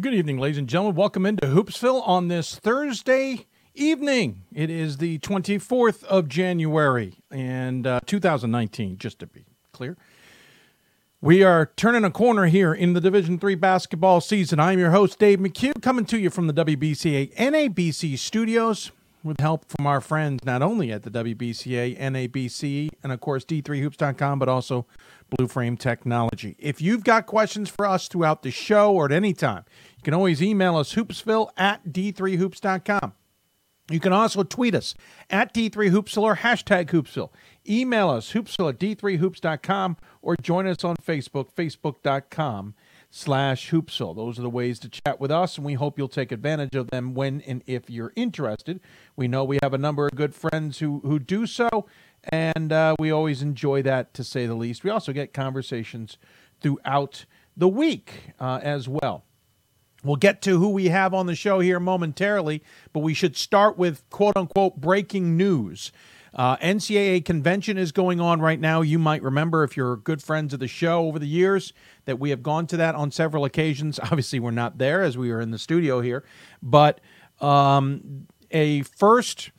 Good evening, ladies and gentlemen. Welcome into Hoopsville on this Thursday evening. It is the 24th of January and uh, 2019, just to be clear. We are turning a corner here in the Division Three basketball season. I'm your host, Dave McHugh, coming to you from the WBCA NABC studios with help from our friends not only at the WBCA, NABC, and of course D3Hoops.com, but also Blue Frame Technology. If you've got questions for us throughout the show or at any time, you can always email us hoopsville at D3Hoops.com. You can also tweet us at D3Hoopsville or hashtag Hoopsville. Email us hoopsville at D3Hoops.com or join us on Facebook, Facebook.com slash hoopsville. Those are the ways to chat with us, and we hope you'll take advantage of them when and if you're interested. We know we have a number of good friends who, who do so, and uh, we always enjoy that to say the least. We also get conversations throughout the week uh, as well. We'll get to who we have on the show here momentarily, but we should start with quote unquote breaking news. Uh, NCAA convention is going on right now. You might remember, if you're good friends of the show over the years, that we have gone to that on several occasions. Obviously, we're not there as we are in the studio here, but um, a first.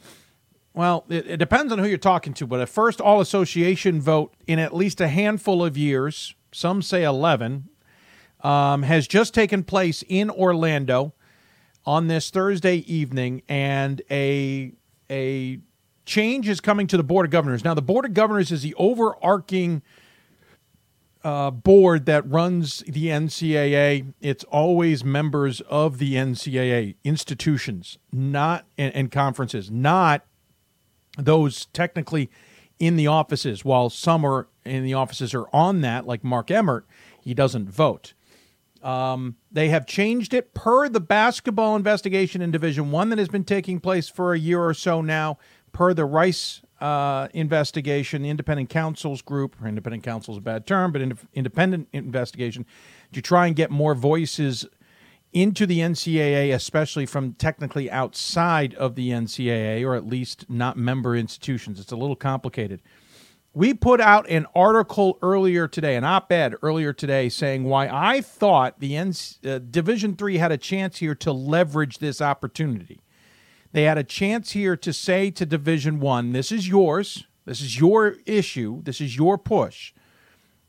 Well, it, it depends on who you're talking to, but a first all association vote in at least a handful of years, some say 11, um, has just taken place in Orlando on this Thursday evening, and a a change is coming to the Board of Governors. Now, the Board of Governors is the overarching uh, board that runs the NCAA. It's always members of the NCAA institutions, not and, and conferences, not those technically in the offices. While some are in the offices are on that, like Mark Emmert, he doesn't vote. Um, they have changed it per the basketball investigation in Division One that has been taking place for a year or so now, per the Rice uh, investigation, the independent counsels group, or independent counsel is a bad term, but ind- independent investigation, to try and get more voices into the NCAA, especially from technically outside of the NCAA, or at least not member institutions. It's a little complicated we put out an article earlier today, an op-ed earlier today, saying why I thought the NC, uh, Division Three had a chance here to leverage this opportunity. They had a chance here to say to Division One, "This is yours. This is your issue. This is your push."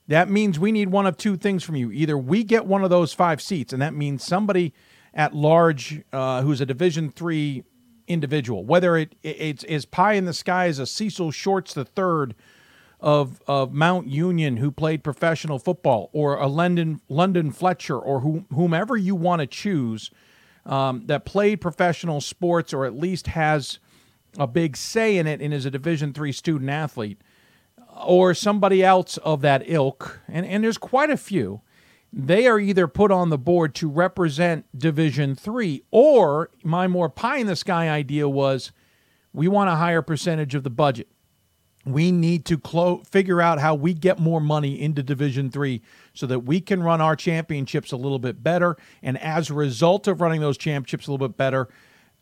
That means we need one of two things from you. Either we get one of those five seats, and that means somebody at large uh, who's a Division Three individual, whether it, it it's is pie in the sky as a Cecil Shorts the third of of Mount Union who played professional football, or a London London Fletcher, or whom, whomever you want to choose um, that played professional sports, or at least has a big say in it, and is a Division three student athlete, or somebody else of that ilk, and and there's quite a few. They are either put on the board to represent Division three, or my more pie in the sky idea was we want a higher percentage of the budget we need to clo- figure out how we get more money into division 3 so that we can run our championships a little bit better. And as a result of running those championships a little bit better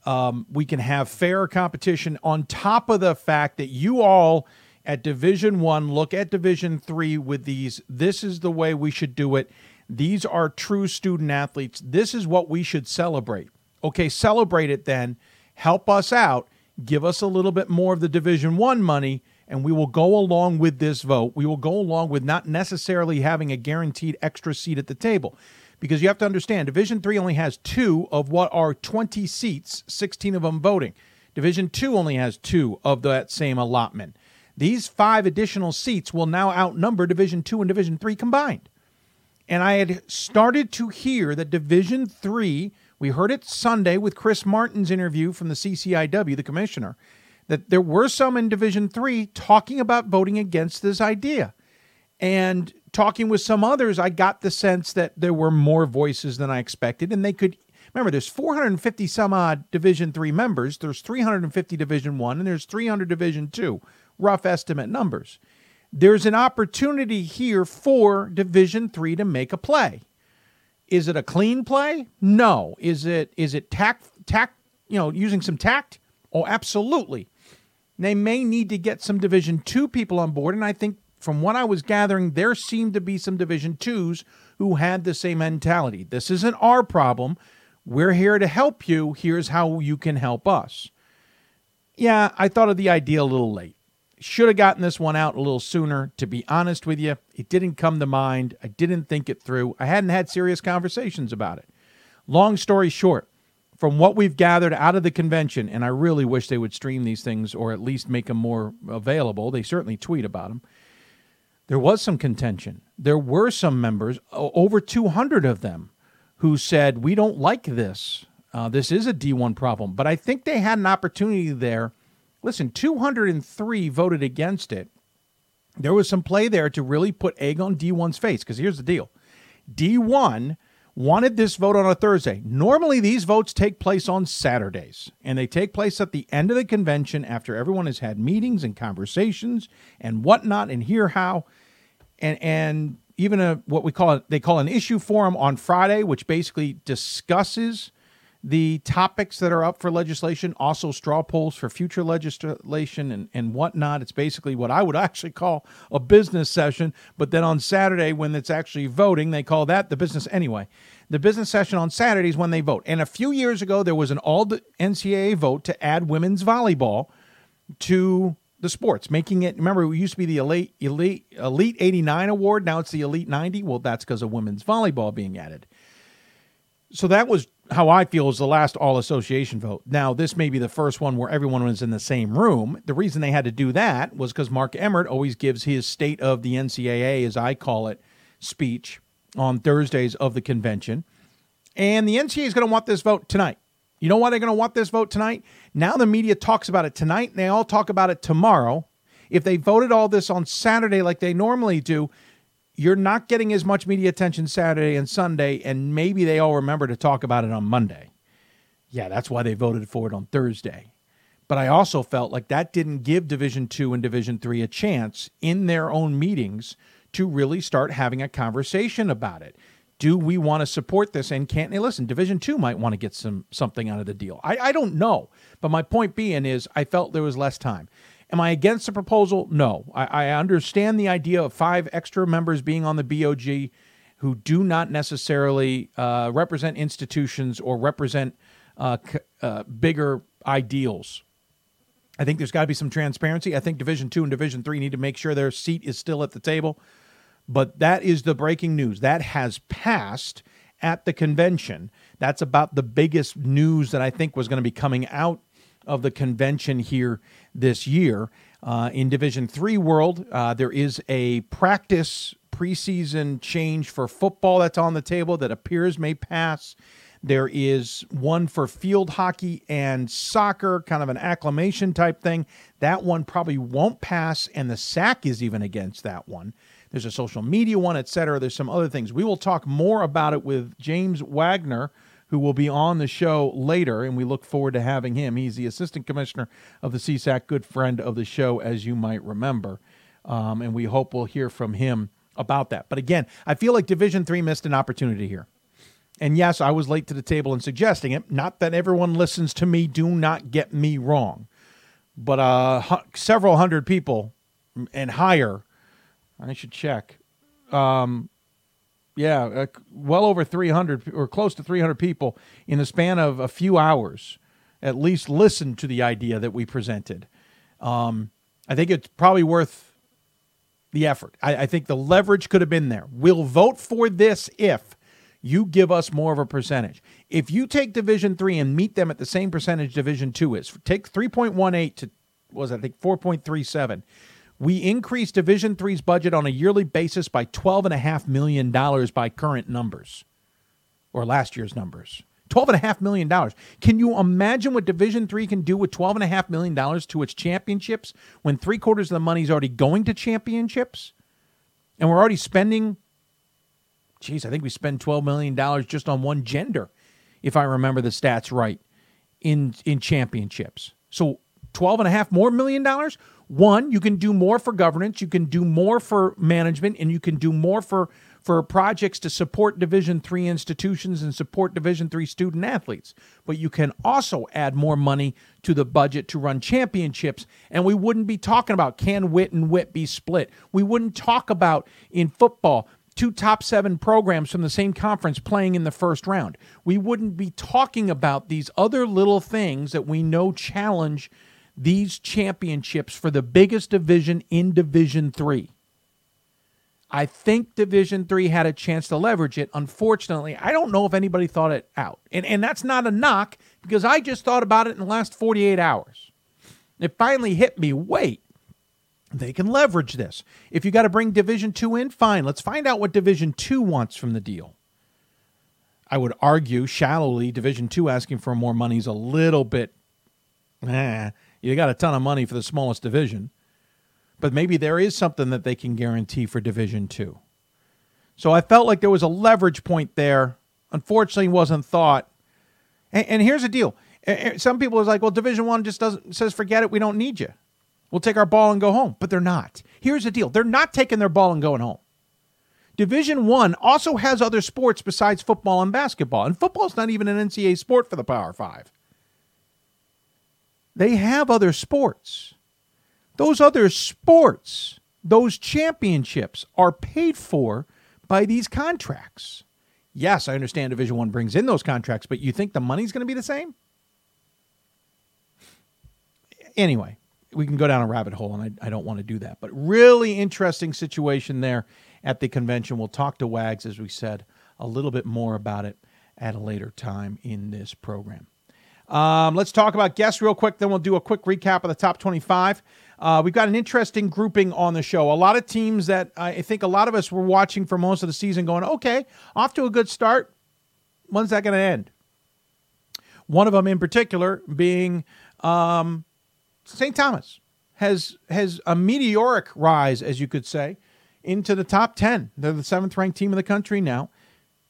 um, we can have fair competition on top of the fact that you all at division 1 look at division 3 with these this is the way we should do it. These are true student athletes. This is what we should celebrate. Okay celebrate it then. Help us out. Give us a little bit more of the division 1 money and we will go along with this vote. We will go along with not necessarily having a guaranteed extra seat at the table. Because you have to understand, Division 3 only has two of what are 20 seats, 16 of them voting. Division 2 only has two of that same allotment. These five additional seats will now outnumber Division 2 and Division 3 combined. And I had started to hear that Division 3, we heard it Sunday with Chris Martin's interview from the CCIW, the commissioner, that there were some in Division Three talking about voting against this idea. And talking with some others, I got the sense that there were more voices than I expected, and they could remember there's 450 some odd Division Three members, there's 350 Division One, and there's 300 Division Two, rough estimate numbers. There's an opportunity here for Division Three to make a play. Is it a clean play? No. Is it is it tact tact you know using some tact? Oh, absolutely. They may need to get some Division two people on board, and I think from what I was gathering, there seemed to be some Division twos who had the same mentality. This isn't our problem. We're here to help you. Here's how you can help us. Yeah, I thought of the idea a little late. Should have gotten this one out a little sooner. To be honest with you, it didn't come to mind. I didn't think it through. I hadn't had serious conversations about it. Long story short, from what we've gathered out of the convention, and I really wish they would stream these things or at least make them more available. They certainly tweet about them. There was some contention. There were some members, over 200 of them, who said, We don't like this. Uh, this is a D1 problem. But I think they had an opportunity there. Listen, 203 voted against it. There was some play there to really put egg on D1's face because here's the deal D1 wanted this vote on a Thursday. Normally, these votes take place on Saturdays, and they take place at the end of the convention after everyone has had meetings and conversations and whatnot, and hear how, and and even a what we call it, they call an issue forum on Friday, which basically discusses the topics that are up for legislation, also straw polls for future legislation and, and whatnot. It's basically what I would actually call a business session. But then on Saturday, when it's actually voting, they call that the business anyway. The business session on Saturdays when they vote. And a few years ago, there was an all NCAA vote to add women's volleyball to the sports, making it. Remember, it used to be the elite elite elite 89 award. Now it's the elite 90. Well, that's because of women's volleyball being added. So that was how I feel is the last all association vote. Now, this may be the first one where everyone was in the same room. The reason they had to do that was because Mark Emmert always gives his state of the NCAA, as I call it, speech on Thursdays of the convention. And the NCAA is going to want this vote tonight. You know why they're going to want this vote tonight? Now the media talks about it tonight and they all talk about it tomorrow. If they voted all this on Saturday like they normally do, you're not getting as much media attention Saturday and Sunday, and maybe they all remember to talk about it on Monday. Yeah, that's why they voted for it on Thursday. But I also felt like that didn't give Division Two and Division Three a chance in their own meetings to really start having a conversation about it. Do we want to support this? And can't they listen? Division Two might want to get some something out of the deal. I, I don't know. But my point being is I felt there was less time. Am I against the proposal? No. I, I understand the idea of five extra members being on the BOG who do not necessarily uh, represent institutions or represent uh, uh, bigger ideals. I think there's got to be some transparency. I think Division Two and Division Three need to make sure their seat is still at the table. But that is the breaking news. That has passed at the convention. That's about the biggest news that I think was going to be coming out of the convention here this year. Uh, in Division Three world, uh, there is a practice preseason change for football that's on the table that appears may pass. There is one for field hockey and soccer, kind of an acclamation type thing. That one probably won't pass, and the SAC is even against that one. There's a social media one, et cetera. There's some other things. We will talk more about it with James Wagner who will be on the show later, and we look forward to having him. He's the assistant commissioner of the CSAC, good friend of the show, as you might remember. Um, and we hope we'll hear from him about that. But again, I feel like Division Three missed an opportunity here. And yes, I was late to the table in suggesting it. Not that everyone listens to me. Do not get me wrong. But uh, several hundred people and higher, I should check, um, yeah, uh, well over 300 or close to 300 people in the span of a few hours at least listened to the idea that we presented. Um, I think it's probably worth the effort. I, I think the leverage could have been there. We'll vote for this if you give us more of a percentage. If you take Division Three and meet them at the same percentage Division Two is, take 3.18 to was I think 4.37 we increased Division Three's budget on a yearly basis by $12.5 million by current numbers or last year's numbers. $12.5 million. Can you imagine what Division Three can do with $12.5 million to its championships when three quarters of the money is already going to championships? And we're already spending, geez, I think we spend $12 million just on one gender, if I remember the stats right, in, in championships. So 12 and a half more million dollars one, you can do more for governance, you can do more for management, and you can do more for for projects to support Division three institutions and support Division three student athletes. But you can also add more money to the budget to run championships, and we wouldn't be talking about can WIT and WIT be split. We wouldn't talk about in football two top seven programs from the same conference playing in the first round. We wouldn't be talking about these other little things that we know challenge these championships for the biggest division in Division 3. I think Division 3 had a chance to leverage it. Unfortunately, I don't know if anybody thought it out. And and that's not a knock because I just thought about it in the last 48 hours. It finally hit me, wait. They can leverage this. If you got to bring Division 2 in, fine. Let's find out what Division 2 wants from the deal. I would argue shallowly Division 2 asking for more money is a little bit eh, you got a ton of money for the smallest division, but maybe there is something that they can guarantee for Division Two. So I felt like there was a leverage point there. Unfortunately, wasn't thought. And, and here's the deal: some people is like, well, Division One just doesn't says forget it. We don't need you. We'll take our ball and go home. But they're not. Here's the deal: they're not taking their ball and going home. Division One also has other sports besides football and basketball, and football is not even an NCAA sport for the Power Five. They have other sports. Those other sports, those championships are paid for by these contracts. Yes, I understand Division 1 brings in those contracts, but you think the money's going to be the same? Anyway, we can go down a rabbit hole, and I, I don't want to do that. But really interesting situation there at the convention. We'll talk to Wags, as we said, a little bit more about it at a later time in this program. Um, let's talk about guests real quick, then we'll do a quick recap of the top 25. Uh, we've got an interesting grouping on the show. A lot of teams that I think a lot of us were watching for most of the season going, okay, off to a good start. When's that going to end? One of them in particular being um, St. Thomas has has a meteoric rise, as you could say, into the top 10. They're the seventh ranked team in the country now.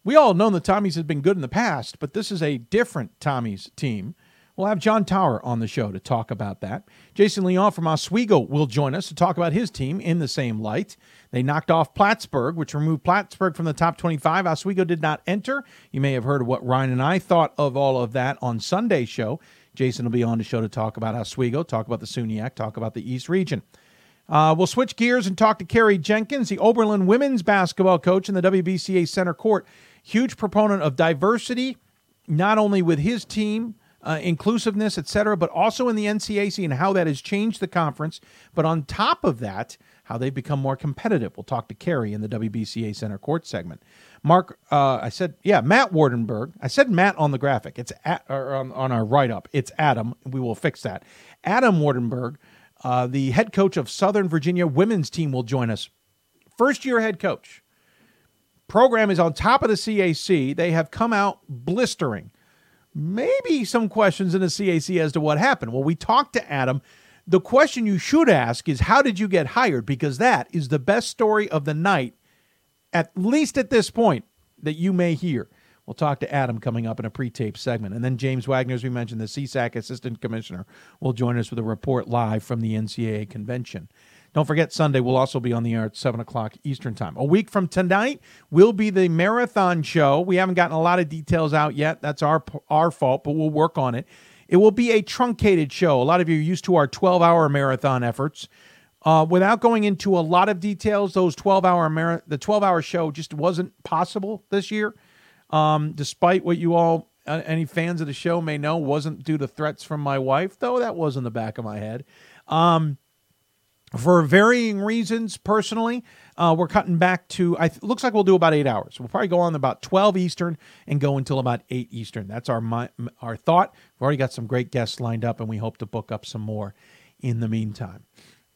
We all know the Tommies have been good in the past, but this is a different Tommies team. We'll have John Tauer on the show to talk about that. Jason Leone from Oswego will join us to talk about his team in the same light. They knocked off Plattsburgh, which removed Plattsburgh from the top 25. Oswego did not enter. You may have heard what Ryan and I thought of all of that on Sunday's show. Jason will be on the show to talk about Oswego, talk about the SUNYAC, talk about the East Region. Uh, we'll switch gears and talk to Kerry Jenkins, the Oberlin women's basketball coach in the WBCA Center Court huge proponent of diversity, not only with his team, uh, inclusiveness, et cetera, but also in the NCAC and how that has changed the conference. But on top of that, how they've become more competitive. We'll talk to Kerry in the WBCA Center Court segment. Mark, uh, I said, yeah, Matt Wardenberg. I said Matt on the graphic. It's at, on, on our write up. It's Adam. We will fix that. Adam Wardenberg, uh, the head coach of Southern Virginia women's team, will join us. First year head coach program is on top of the CAC. They have come out blistering. Maybe some questions in the CAC as to what happened. Well, we talked to Adam. The question you should ask is how did you get hired? Because that is the best story of the night, at least at this point, that you may hear. We'll talk to Adam coming up in a pre-tape segment. And then James Wagner, as we mentioned, the CSAC Assistant Commissioner, will join us with a report live from the NCAA convention. Don't forget, Sunday will also be on the air at 7 o'clock Eastern Time. A week from tonight will be the marathon show. We haven't gotten a lot of details out yet. That's our, our fault, but we'll work on it. It will be a truncated show. A lot of you are used to our 12 hour marathon efforts. Uh, without going into a lot of details, those 12 hour mar- the 12 hour show just wasn't possible this year. Um, despite what you all, uh, any fans of the show may know, wasn't due to threats from my wife, though that was in the back of my head. Um, for varying reasons personally uh, we're cutting back to i th- looks like we'll do about eight hours. We'll probably go on about 12 eastern and go until about 8 eastern. That's our my, our thought. We've already got some great guests lined up and we hope to book up some more in the meantime.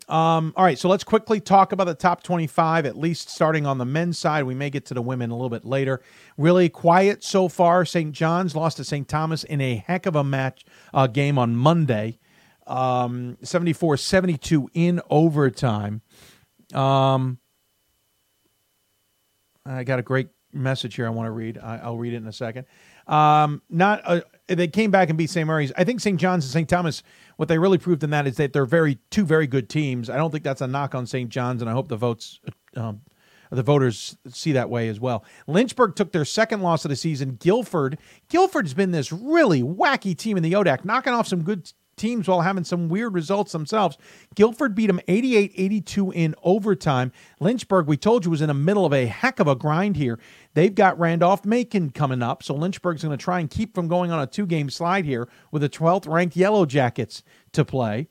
Um, all right so let's quickly talk about the top 25 at least starting on the men's side. We may get to the women a little bit later. Really quiet so far. St john's lost to st thomas in a heck of a match uh, game on monday um, 74 72 in overtime. Um, I got a great message here I want to read. I, will read it in a second. Um, not uh, they came back and beat St. Mary's. I think St. John's and St. Thomas. What they really proved in that is that they're very two very good teams. I don't think that's a knock on St. John's, and I hope the votes. Um, the voters see that way as well. Lynchburg took their second loss of the season. Guilford, Guilford's been this really wacky team in the ODAC, knocking off some good teams while having some weird results themselves. Guilford beat them 88 82 in overtime. Lynchburg, we told you, was in the middle of a heck of a grind here. They've got Randolph Macon coming up, so Lynchburg's going to try and keep from going on a two game slide here with the 12th ranked Yellow Jackets to play.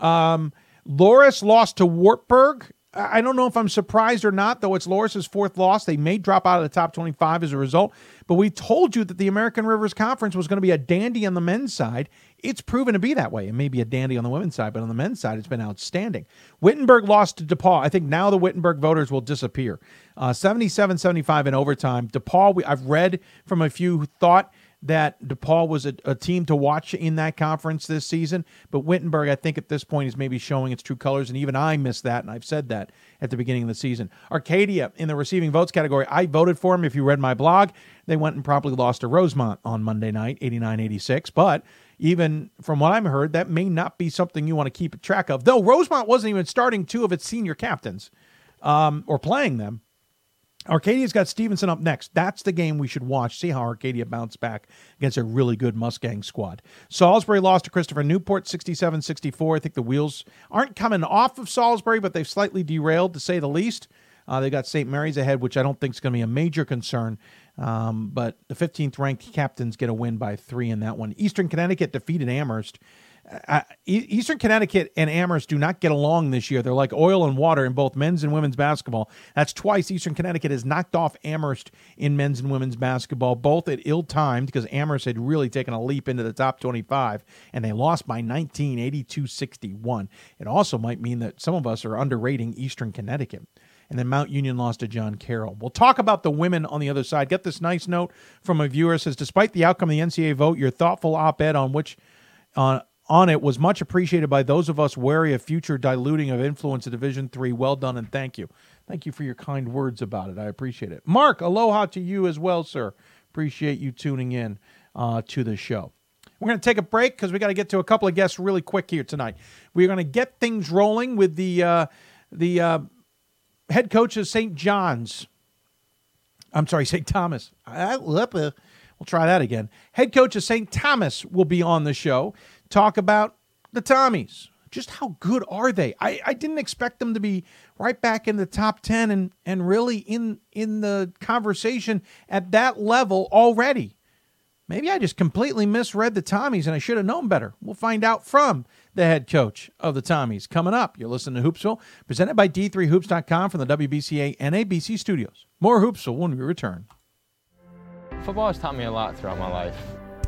Um, Loras lost to Wartburg. I don't know if I'm surprised or not, though it's Loras's fourth loss. They may drop out of the top 25 as a result. But we told you that the American Rivers Conference was going to be a dandy on the men's side. It's proven to be that way. It may be a dandy on the women's side, but on the men's side, it's been outstanding. Wittenberg lost to DePauw. I think now the Wittenberg voters will disappear. Uh, 77 75 in overtime. DePauw, we, I've read from a few who thought that DePauw was a, a, team to watch in that conference this season. But Wittenberg, I think at this point, is maybe showing its true colors. And even I missed that. And I've said that at the beginning of the season. Arcadia in the receiving votes category, I voted for them. If you read my blog, they went and promptly lost to Rosemont on Monday night, 89 86. But even from what I've heard, that may not be something you want to keep track of. Though Rosemont wasn't even starting two of its senior captains um, or playing them. Arcadia's got Stevenson up next. That's the game we should watch. See how Arcadia bounce back against a really good Mustang squad. Salisbury lost to Christopher Newport 67 64. I think the wheels aren't coming off of Salisbury, but they've slightly derailed to say the least. Uh, they got St. Mary's ahead, which I don't think is going to be a major concern. Um, but the 15th ranked captains get a win by three in that one. Eastern Connecticut defeated Amherst uh, Eastern Connecticut and Amherst do not get along this year. They're like oil and water in both men's and women's basketball. That's twice Eastern Connecticut has knocked off Amherst in men's and women's basketball, both at ill timed because Amherst had really taken a leap into the top 25 and they lost by 19, 82 61. It also might mean that some of us are underrating Eastern Connecticut. And then Mount Union lost to John Carroll. We'll talk about the women on the other side. Get this nice note from a viewer says, despite the outcome of the NCAA vote, your thoughtful op-ed on which on on it was much appreciated by those of us wary of future diluting of influence Division Three. Well done and thank you. Thank you for your kind words about it. I appreciate it. Mark, aloha to you as well, sir. Appreciate you tuning in uh, to the show. We're going to take a break because we got to get to a couple of guests really quick here tonight. We're going to get things rolling with the uh, the uh, head coach of St. John's. I'm sorry, St. Thomas. We'll try that again. Head coach of St. Thomas will be on the show talk about the Tommies. Just how good are they? I, I didn't expect them to be right back in the top 10 and, and really in, in the conversation at that level already. Maybe I just completely misread the Tommies and I should have known better. We'll find out from the head coach of the Tommies coming up. You're listening to Hoopsville, presented by D3Hoops.com from the WBCA NABC studios. More Hoopsville when we return. Football has taught me a lot throughout my life.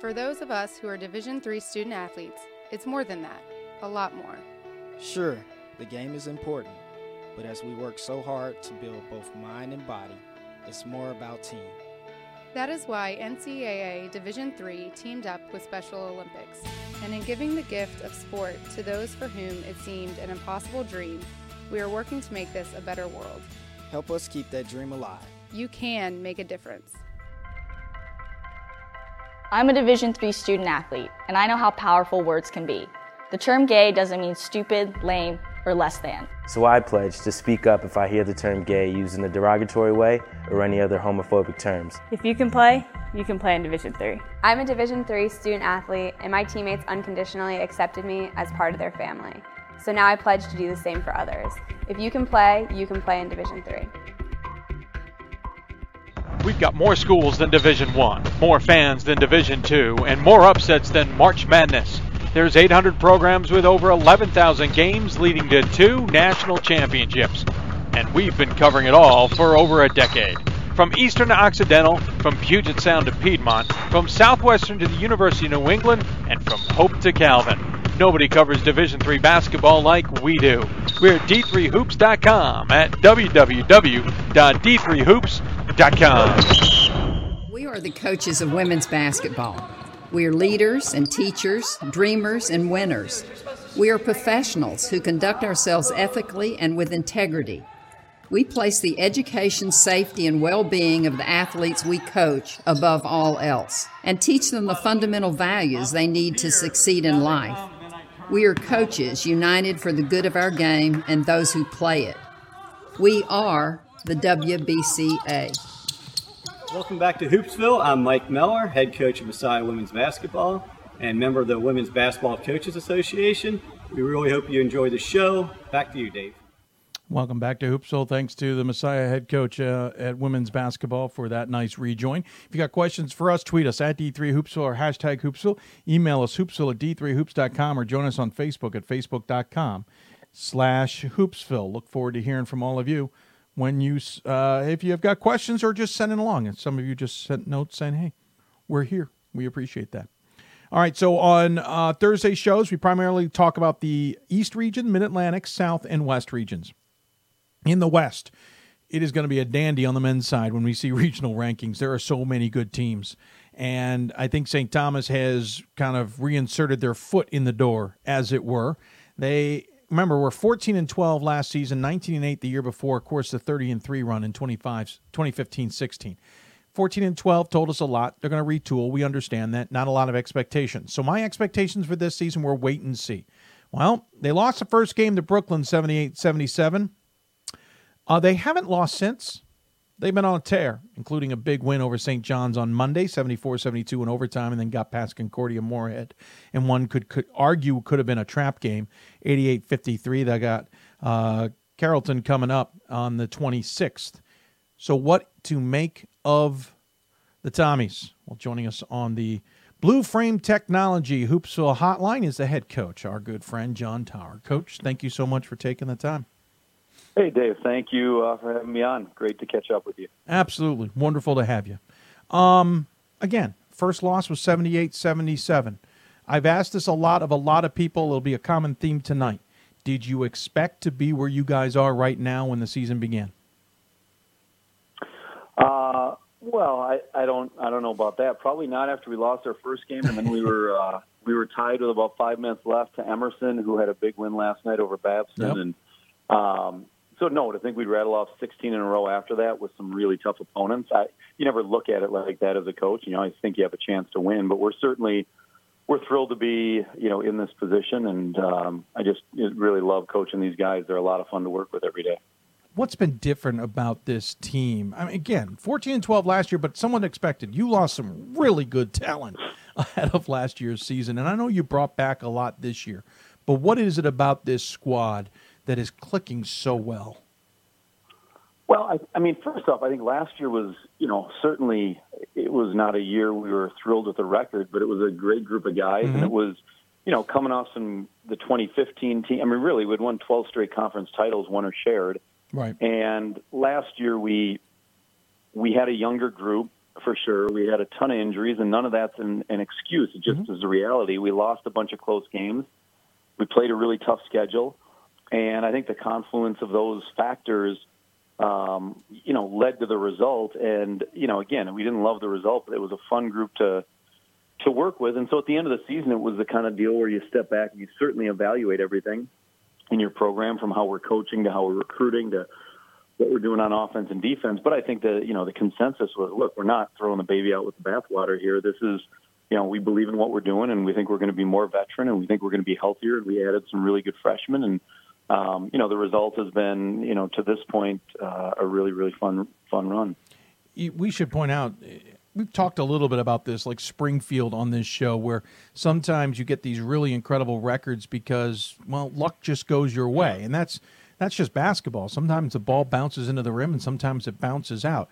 For those of us who are Division III student athletes, it's more than that, a lot more. Sure, the game is important, but as we work so hard to build both mind and body, it's more about team. That is why NCAA Division III teamed up with Special Olympics, and in giving the gift of sport to those for whom it seemed an impossible dream, we are working to make this a better world. Help us keep that dream alive. You can make a difference. I'm a Division III student athlete, and I know how powerful words can be. The term gay doesn't mean stupid, lame, or less than. So I pledge to speak up if I hear the term gay used in a derogatory way or any other homophobic terms. If you can play, you can play in Division III. I'm a Division III student athlete, and my teammates unconditionally accepted me as part of their family. So now I pledge to do the same for others. If you can play, you can play in Division III. We've got more schools than Division 1, more fans than Division 2, and more upsets than March Madness. There's 800 programs with over 11,000 games leading to two national championships. And we've been covering it all for over a decade. From eastern to occidental, from Puget Sound to Piedmont, from southwestern to the University of New England, and from Hope to Calvin. Nobody covers Division III basketball like we do. We're at d3hoops.com at www.d3hoops.com. We are the coaches of women's basketball. We are leaders and teachers, dreamers and winners. We are professionals who conduct ourselves ethically and with integrity. We place the education, safety, and well being of the athletes we coach above all else and teach them the fundamental values they need to succeed in life. We are coaches united for the good of our game and those who play it. We are the WBCA. Welcome back to Hoopsville. I'm Mike Miller, head coach of Messiah Women's Basketball and member of the Women's Basketball Coaches Association. We really hope you enjoy the show. Back to you, Dave. Welcome back to Hoopsville. Thanks to the Messiah head coach uh, at women's basketball for that nice rejoin. If you got questions for us, tweet us at D3Hoopsville or hashtag Hoopsville. Email us hoopsville at D3Hoops.com or join us on Facebook at Facebook.com slash Hoopsville. Look forward to hearing from all of you when you, uh, if you have got questions or just sending along. And some of you just sent notes saying, hey, we're here. We appreciate that. All right, so on uh, Thursday shows, we primarily talk about the East region, Mid Atlantic, South, and West regions. In the West, it is going to be a dandy on the men's side when we see regional rankings. There are so many good teams. And I think St. Thomas has kind of reinserted their foot in the door, as it were. They remember we're 14 and 12 last season, 19 and 8 the year before. Of course, the 30 and 3 run in 25, 2015 16. 14 and 12 told us a lot. They're going to retool. We understand that. Not a lot of expectations. So my expectations for this season were wait and see. Well, they lost the first game to Brooklyn 78 77. Uh, they haven't lost since. They've been on a tear, including a big win over St. John's on Monday, 74 72 in overtime, and then got past Concordia Moorhead. And one could, could argue could have been a trap game, 88 53. They got uh, Carleton coming up on the 26th. So, what to make of the Tommies? Well, joining us on the Blue Frame Technology Hoopsville Hotline is the head coach, our good friend John Tauer. Coach, thank you so much for taking the time. Hey, Dave. Thank you uh, for having me on. Great to catch up with you. Absolutely. Wonderful to have you. Um, again, first loss was 78 77. I've asked this a lot of a lot of people. It'll be a common theme tonight. Did you expect to be where you guys are right now when the season began? Uh, well, I, I don't I don't know about that. Probably not after we lost our first game, and then we were uh, we were tied with about five minutes left to Emerson, who had a big win last night over Babson, Yep. and um, so no, I think we'd rattle off 16 in a row after that with some really tough opponents. I, you never look at it like that as a coach. You I think you have a chance to win, but we're certainly we're thrilled to be you know in this position, and um, I just really love coaching these guys. They're a lot of fun to work with every day. What's been different about this team? I mean, again, 14 and 12 last year, but someone expected. You lost some really good talent ahead of last year's season, and I know you brought back a lot this year. But what is it about this squad that is clicking so well? Well, I, I mean, first off, I think last year was, you know, certainly it was not a year we were thrilled with the record, but it was a great group of guys, Mm-hmm. and it was, you know, coming off some the 2015 team. I mean, really, we'd won 12 straight conference titles, one or shared, Right. and last year we we had a younger group for sure. We had a ton of injuries, and none of that's an, an excuse. It just is the reality. We lost a bunch of close games. We played a really tough schedule, and I think the confluence of those factors, um, you know, led to the result. And you know, again, we didn't love the result, but it was a fun group to to work with. And so at the end of the season, it was the kind of deal where you step back and you certainly evaluate everything in your program, from how we're coaching to how we're recruiting to what we're doing on offense and defense. But I think the you know the consensus was, look, we're not throwing the baby out with the bathwater here. This is you know we believe in what we're doing, and we think we're going to be more veteran, and we think we're going to be healthier. And we added some really good freshmen, and um, you know the result has been you know to this point uh, a really really fun fun run. We should point out eh, we've talked a little bit about this, like Springfield on this show, where sometimes you get these really incredible records because well, luck just goes your way, and that's that's just basketball. Sometimes the ball bounces into the rim, and sometimes it bounces out.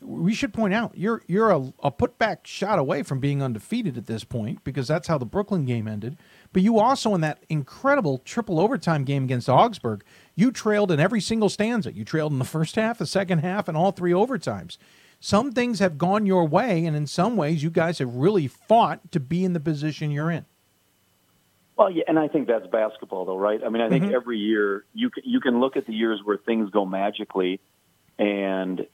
we should point out you're you're a, a putback shot away from being undefeated at this point because that's how the Brooklyn game ended. But you also in that incredible triple overtime game against Augsburg, you trailed in every single stanza. You trailed in the first half, the second half, and all three overtimes. Some things have gone your way, and in some ways, you guys have really fought to be in the position you're in. Well, yeah, and I think that's basketball, though, right? I mean, I think Mhm. every year you can, you can look at the years where things go magically, and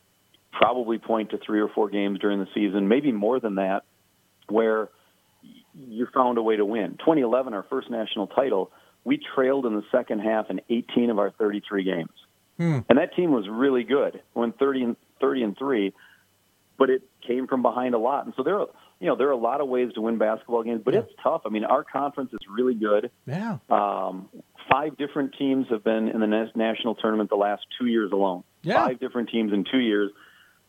probably point to three or four games during the season, maybe more than that, where you found a way to win. 2011, our first national title, we trailed in the second half in 18 of our 33 games, Hmm. and that team was really good. Went 30 and 30 and three, but it came from behind a lot. And so there, are, you know, there are a lot of ways to win basketball games, but it's tough. I mean, our conference is really good. Yeah. Um, five different teams have been in the national tournament the last two years alone. Yeah. Five different teams in two years.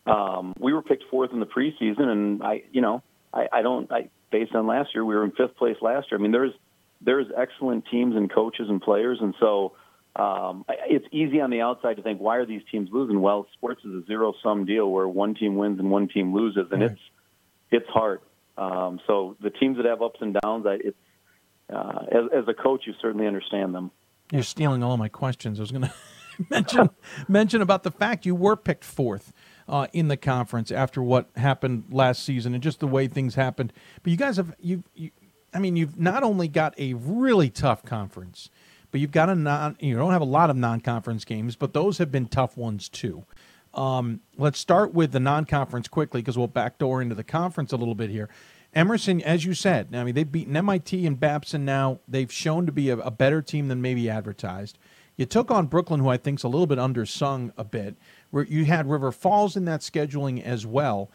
Um, we were picked fourth in the preseason, and I, you know, I, I don't. I based on last year, we were in fifth place last year. I mean, there's there's excellent teams and coaches and players, and so um, it's easy on the outside to think, why are these teams losing? Well, sports is a zero sum deal where one team wins and one team loses, and Right. it's it's hard. Um, so the teams that have ups and downs, I, it's uh, as, as a coach, you certainly understand them. You're stealing all my questions. I was going to mention mention about the fact you were picked fourth uh, in the conference after what happened last season and just the way things happened. But you guys have you, you I mean, you've not only got a really tough conference, but you've got a non. You don't have a lot of non-conference games, but those have been tough ones too. Um, let's start with the non-conference quickly because we'll backdoor into the conference a little bit here. Emerson, as you said, I mean they've beaten MIT and Babson. Now they've shown to be a, a better team than maybe advertised. You took on Brooklyn, who I think is a little bit undersung a bit. Where you had River Falls in that scheduling as well.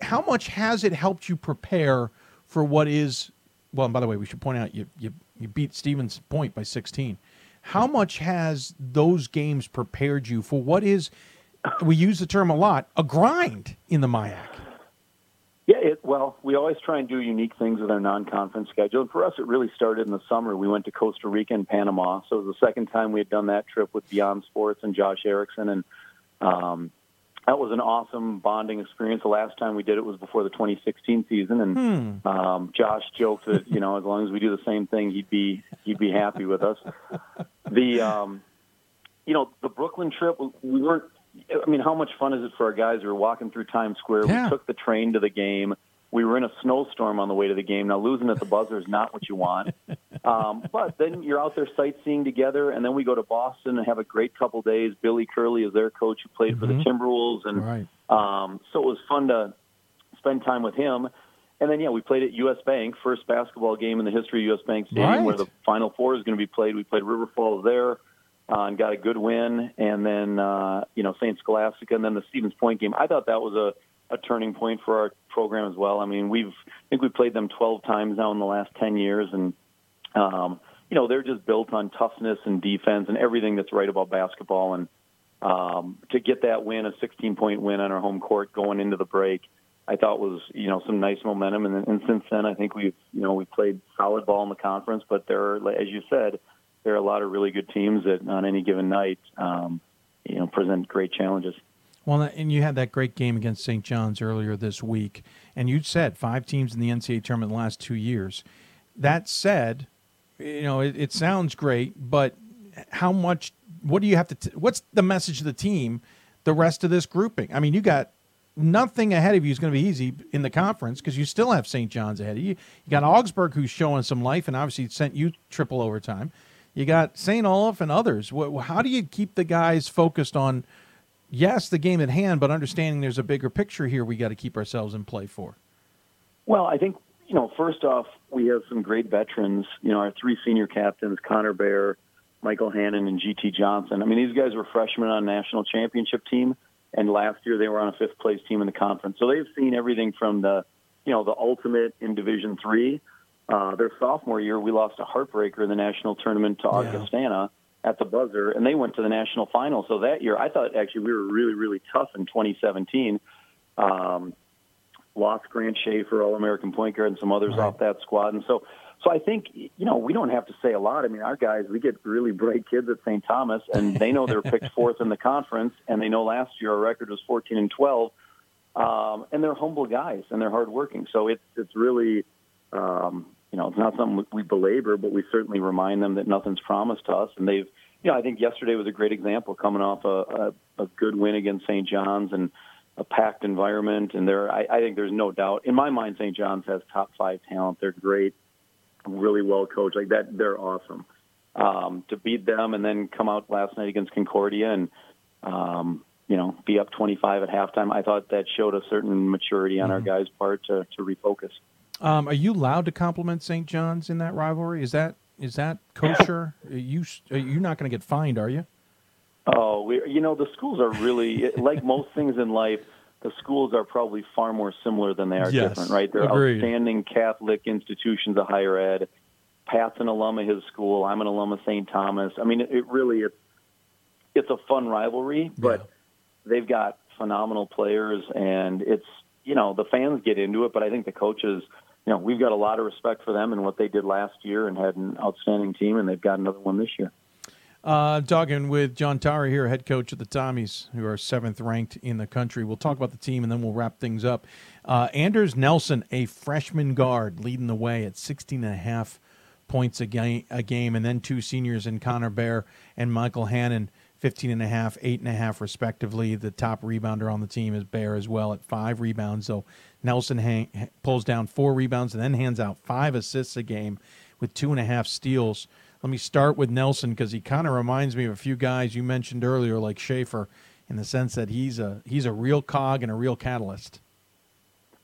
How much has it helped you prepare for what is? Well, and by the way, we should point out you you, you beat Stevens Point by 16. How much has those games prepared you for what is? We use the term a lot, a grind in the MIAC. It, well, we always try and do unique things with our non-conference schedule. And for us, it really started in the summer. We went to Costa Rica and Panama. So it was the second time we had done that trip with Beyond Sports and Josh Erickson. And um, that was an awesome bonding experience. The last time we did it was before the 2016 season. And Hmm. um, Josh joked that, you know, as long as we do the same thing, he'd be, he'd be happy with us. The, um, you know, the Brooklyn trip, we weren't. I mean, how much fun is it for our guys who are walking through Times Square? Yeah. We took the train to the game. We were in a snowstorm on the way to the game. Now, losing at the buzzer is not what you want. Um, but then you're out there sightseeing together, and then we go to Boston and have a great couple days. Billy Curley is their coach who played for the Mhm. Timberwolves, and Right. um, so it was fun to spend time with him. And then, yeah, we played at U.S. Bank, first basketball game in the history of U.S. Bank Stadium, Right. where the Final Four is going to be played. We played River Falls there uh, and got a good win. And then, uh, you know, St. Scholastica, and then the Stevens Point game. I thought that was a, a turning point for our program as well. I mean, we've I think we played them 12 times now in the last 10 years, and um, you know, they're just built on toughness and defense and everything that's right about basketball. And um, to get that win, a 16 point win on our home court going into the break, I thought was you know some nice momentum. And, and since then, I think we've you know we played solid ball in the conference. But there are, as you said, there are a lot of really good teams that on any given night, um, you know, present great challenges. Well, and you had that great game against St. John's earlier this week, and you said five teams in the NCAA tournament in the last two years. That said, you know it, it sounds great, but how much? What do you have to? T- what's the message to the team? The rest of this grouping. I mean, you got nothing ahead of you is going to be easy in the conference because you still have St. John's ahead of you. You got Augsburg who's showing some life and obviously sent you triple overtime. You got St. Olaf and others. How do you keep the guys focused on? yes, the game at hand, but understanding there's a bigger picture here we got to keep ourselves in play for. Well, I think you know. First off, we have some great veterans. You know, our three senior captains, Connor Bear, Michael Hannon, and GT Johnson. I mean, these guys were freshmen on a national championship team, and last year they were on a fifth place team in the conference. So they've seen everything from the, you know, the ultimate in Division Three. Uh, their sophomore year, we lost a heartbreaker in the national tournament to Augustana at the buzzer, and they went to the national final. So that year, I thought actually we were really, really tough in 2017. Um, lost Grant Schaefer, All American point guard, and some others off that squad. And so, so I think you know we don't have to say a lot. I mean, our guys, we get really bright kids at St. Thomas, and they know they're picked fourth in the conference, and they know last year our record was 14 and 12. um, and they're humble guys and they're hardworking. So it's it's really, um, you know, it's not something we belabor, but we certainly remind them that nothing's promised to us. And they've, you know, I think yesterday was a great example, coming off a, a, a good win against St. John's and a packed environment. And there, I, I think there's no doubt in my mind, St. John's has top five talent. They're great, really well coached. Like that, they're awesome. Um, to beat them and then come out last night against Concordia and um, you know, be up 25 at halftime. I thought that showed a certain maturity on mm-hmm. our guys' part to, to refocus. Um, are you allowed to compliment St. John's in that rivalry? Is that is that kosher? are you you're not going to get fined, are you? Oh, we, you know, the schools are really like most things in life. The schools are probably far more similar than they are yes, different, right? They're agreed. outstanding Catholic institutions of higher ed. Pat's an alum of his school. I'm an alum of St. Thomas. I mean, it, it really it's it's a fun rivalry, but. Yeah they've got phenomenal players, and it's you know the fans get into it, but I think the coaches, you know, we've got a lot of respect for them and what they did last year, and had an outstanding team, and they've got another one this year. Uh, talking with John Tauer here, head coach of the Tommies, who are seventh ranked in the country. We'll talk about the team and then we'll wrap things up. Uh, Anders Nelson, a freshman guard, leading the way at 16 and a half points a game, a game, and then two seniors in Connor Bear and Michael Hannon 15 and a half, eight and a half, respectively. The top rebounder on the team is Bear as well at five rebounds. So Nelson hang, pulls down four rebounds and then hands out five assists a game with two and a half steals. Let me start with Nelson because he kind of reminds me of a few guys you mentioned earlier, like Schaefer, in the sense that he's a he's a real cog and a real catalyst.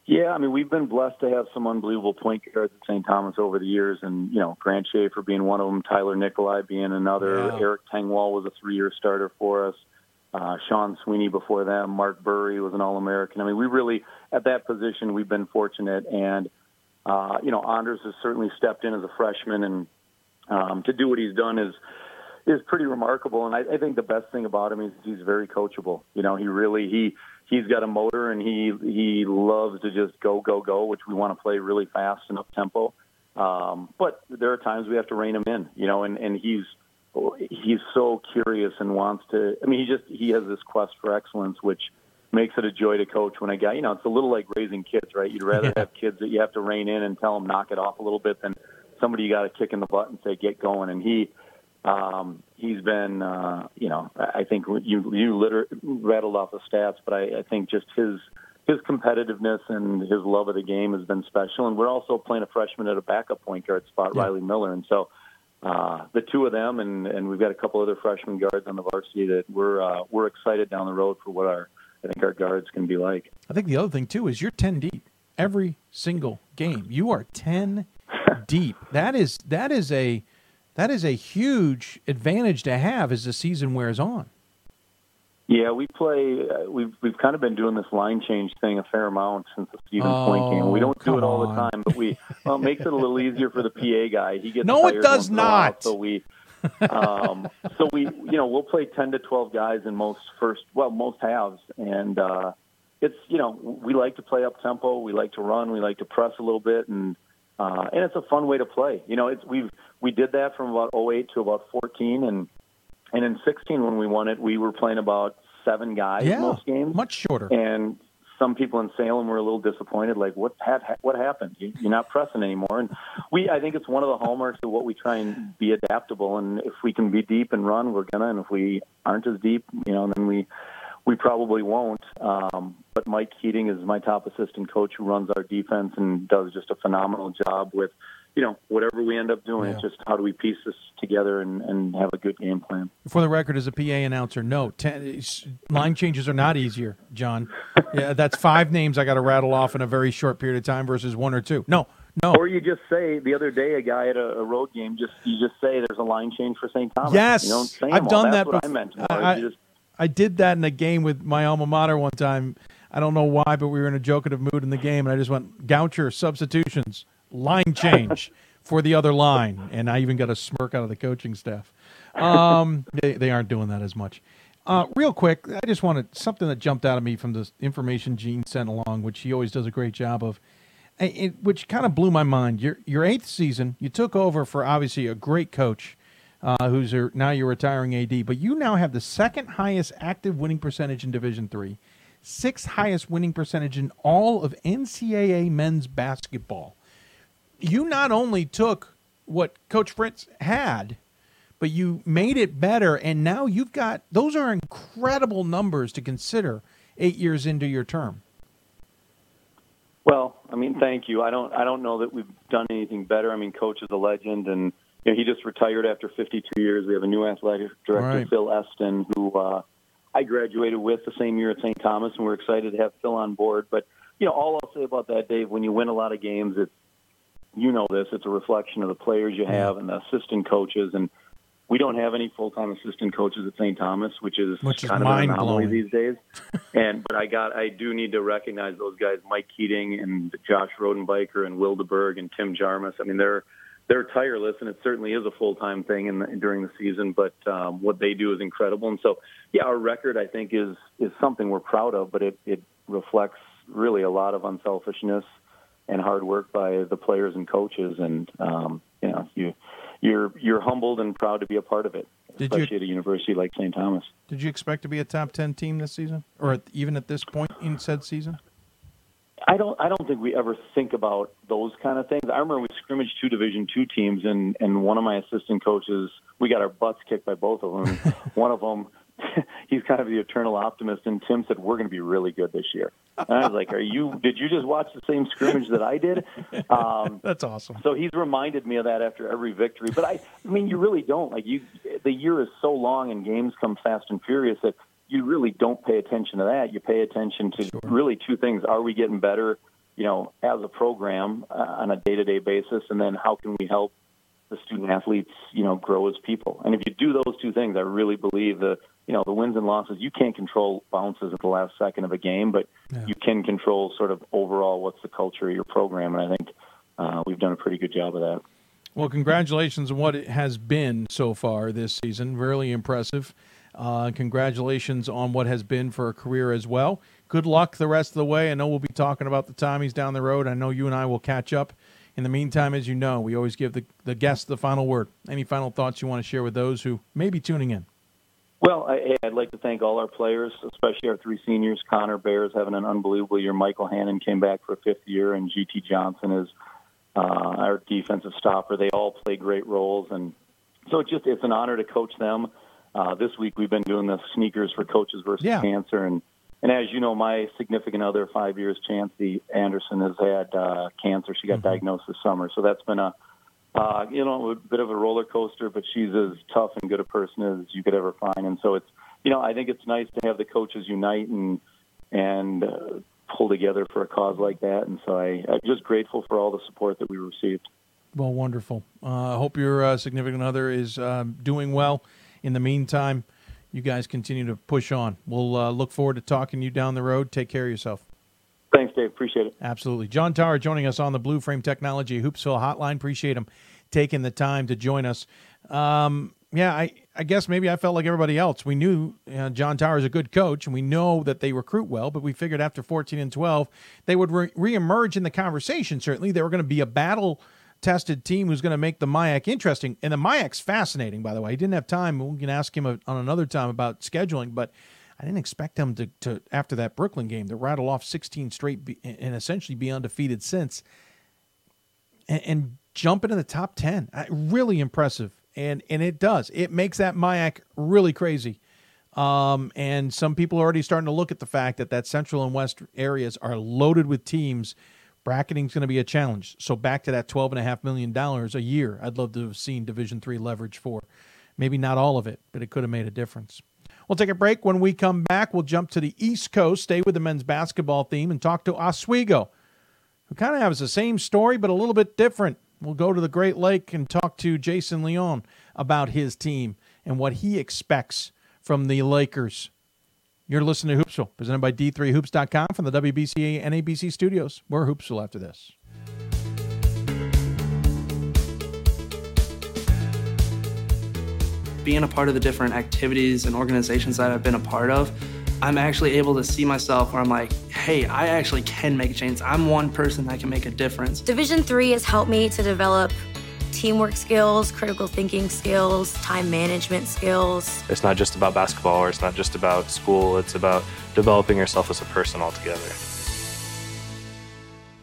Yeah, I mean, we've been blessed to have some unbelievable point guards at St. Thomas over the years, and you know, Grant Schaefer being one of them, Tyler Nikolai being another, yeah. Eric Tengwall was a three-year starter for us, uh, Sean Sweeney before them, Mark Burry was an All-American. I mean, we really at that position we've been fortunate, and uh, you know, Anders has certainly stepped in as a freshman, and um, to do what he's done is is pretty remarkable. And I, I think the best thing about him is he's very coachable. You know, he really he he's got a motor and he he loves to just go go go, which we want to play really fast and up tempo. Um, but there are times we have to rein him in, you know, and and he's he's so curious and wants to. I mean, he just he has this quest for excellence, which makes it a joy to coach. When a guy, you know, it's a little like raising kids, right? You'd rather have kids that you have to rein in and tell them knock it off a little bit than somebody you got to kick in the butt and say get going. And he um, he's been, uh, you know, I think you you liter- rattled off the stats, but I, I think just his his competitiveness and his love of the game has been special. And we're also playing a freshman at a backup point guard spot, yeah. Riley Miller, and so uh, the two of them, and and we've got a couple other freshman guards on the varsity that we're uh, we're excited down the road for what our I think our guards can be like. I think the other thing too is you're ten deep every single game. You are ten deep. That is that is a that is a huge advantage to have as the season wears on. Yeah, we play. Uh, we've we've kind of been doing this line change thing a fair amount since the Stevens oh, Point game. We don't do it all on. the time, but we well, it makes it a little easier for the PA guy. He gets no, it does not. so we, um, so we, you know, we'll play ten to twelve guys in most first, well, most halves, and uh, it's you know we like to play up tempo. We like to run. We like to press a little bit, and uh, and it's a fun way to play. You know, it's we've we did that from about 08 to about 14, and and in 16 when we won it, we were playing about seven guys yeah, most games, much shorter. And some people in Salem were a little disappointed, like what had what happened? You, you're not pressing anymore. And we, I think it's one of the hallmarks of what we try and be adaptable. And if we can be deep and run, we're gonna. And if we aren't as deep, you know, then we we probably won't. Um, but Mike Keating is my top assistant coach who runs our defense and does just a phenomenal job with, you know, whatever we end up doing. Yeah. It's just how do we piece this together and, and have a good game plan. For the record, as a PA announcer, no, ten, line changes are not easier, John. Yeah, that's five names I got to rattle off in a very short period of time versus one or two. No, no. Or you just say the other day, a guy at a, a road game, just you just say there's a line change for St. Thomas. Yes, you don't say I've done all. that. That's what before. I meant. I, I, just, I did that in a game with my alma mater one time. I don't know why, but we were in a jokative mood in the game, and I just went Goucher substitutions, line change for the other line, and I even got a smirk out of the coaching staff. Um, they they aren't doing that as much. Uh, real quick, I just wanted something that jumped out of me from the information Gene sent along, which he always does a great job of, it, which kind of blew my mind. Your your eighth season, you took over for obviously a great coach uh, who's your, now you're retiring AD, but you now have the second highest active winning percentage in Division Three, sixth highest winning percentage in all of NCAA men's basketball. You not only took what Coach Fritz had, but you made it better, and now you've got those are incredible numbers to consider eight years into your term. Well, I mean, thank you. I don't I don't know that we've done anything better. I mean, coach is a legend, and you know, he just retired after 52 years. We have a new athletic director, Right. Phil Esten, who uh, I graduated with the same year at St. Thomas, and we're excited to have Phil on board. But you know, all I'll say about that, Dave, when you win a lot of games, it's you know this. It's a reflection of the players you have and the assistant coaches, and we don't have any full-time assistant coaches at St. Thomas, which is Which is kind of an anomaly mind-blowing. these days. and but I got I do need to recognize those guys, Mike Keating and Josh Rodenbiker and Will DeBerg and Tim Jarmus. I mean, they're they're tireless, and it certainly is a full-time thing in the, during the season. But um, what they do is incredible, and so yeah, our record I think is is something we're proud of, but it it reflects really a lot of unselfishness and hard work by the players and coaches, and um, you know you you're you're humbled and proud to be a part of it, Did you- especially at a university like St. Thomas. Did you expect to be a top ten team this season, or at, even at this point in said season? I don't. I don't think we ever think about those kind of things. I remember we scrimmaged two Division two teams, and and one of my assistant coaches, we got our butts kicked by both of them. one of them, he's kind of the eternal optimist, and Tim said we're going to be really good this year. And I was like, "Are you? Did you just watch the same scrimmage that I did?" Um, That's awesome. so he's reminded me of that after every victory. But I, I mean, you really don't like you. The year is so long, and games come fast and furious that you really don't pay attention to that. You pay attention to really two things: Are we getting better, you know, as a program uh, on a day-to-day basis, and then how can we help the student athletes, you know, grow as people? And if you do those two things, I really believe the, you know, the wins and losses. You can't control bounces at the last second of a game, but you can control sort of overall what's the culture of your program. And I think uh, we've done a pretty good job of that. Well, congratulations on what it has been so far this season. Really impressive. Uh, congratulations on what has been for a career as well. Good luck the rest of the way. I know we'll be talking about the Tommies down the road. I know you and I will catch up. In the meantime, as you know, we always give the, the guests the final word. Any final thoughts you want to share with those who may be tuning in? Well, I, I'd like to thank all our players, especially our three seniors. Connor Bears having an unbelievable year. Michael Hannon came back for a fifth year, and GT Johnson is uh, our defensive stopper. They all play great roles, and so it's just it's an honor to coach them. Uh, this week we've been doing the sneakers for coaches versus Yeah. cancer, and and as you know, my significant other, five years, Chancey Anderson, has had uh, cancer. She got diagnosed this summer, so that's been a uh, you know, a bit of a roller coaster, but she's as tough and good a person as you could ever find. And so it's, you know, I think it's nice to have the coaches unite and and uh, pull together for a cause like that. And so I, I'm just grateful for all the support that we received. Well, wonderful. I uh, hope your uh, significant other is um, doing well. In the meantime, you guys continue to push on. We'll uh, look forward to talking to you down the road. Take care of yourself. Thanks, Dave. Appreciate it. Absolutely. John Tauer joining us on the Blue Frame Technology Hoopsville Hotline. Appreciate him taking the time to join us. Um, yeah, I, I guess maybe I felt like everybody else. We knew uh, John Tauer is a good coach, and we know that they recruit well, but we figured after 14 and 12, they would re- reemerge in the conversation. Certainly, they were going to be a battle tested team who's going to make the MIAC interesting. And the MIAC's fascinating, by the way. He didn't have time. We can ask him on another time about scheduling, but I didn't expect them to, to after that Brooklyn game, to rattle off 16 straight and essentially be undefeated since and, and jump into the top 10. Uh, really impressive. And and it does. It makes that MIAC really crazy. Um, and some people are already starting to look at the fact that that central and west areas are loaded with teams. Bracketing is going to be a challenge. So back to that twelve and a half million dollars a year, I'd love to have seen Division three leverage for. Maybe not all of it, but it could have made a difference. We'll take a break. When we come back, we'll jump to the East Coast, stay with the men's basketball theme, and talk to Oswego, who kind of has the same story but a little bit different. We'll go to the Great Lake and talk to Jason Leone about his team and what he expects from the Lakers. You're listening to Hoopsville, presented by D3Hoops.com from the WBCA and ABC studios. We're Hoopsville after this. being a part of the different activities and organizations that I've been a part of, I'm actually able to see myself where I'm like, hey, I actually can make a change. I'm one person that can make a difference. Division 3 has helped me to develop teamwork skills, critical thinking skills, time management skills. It's not just about basketball or it's not just about school, it's about developing yourself as a person altogether.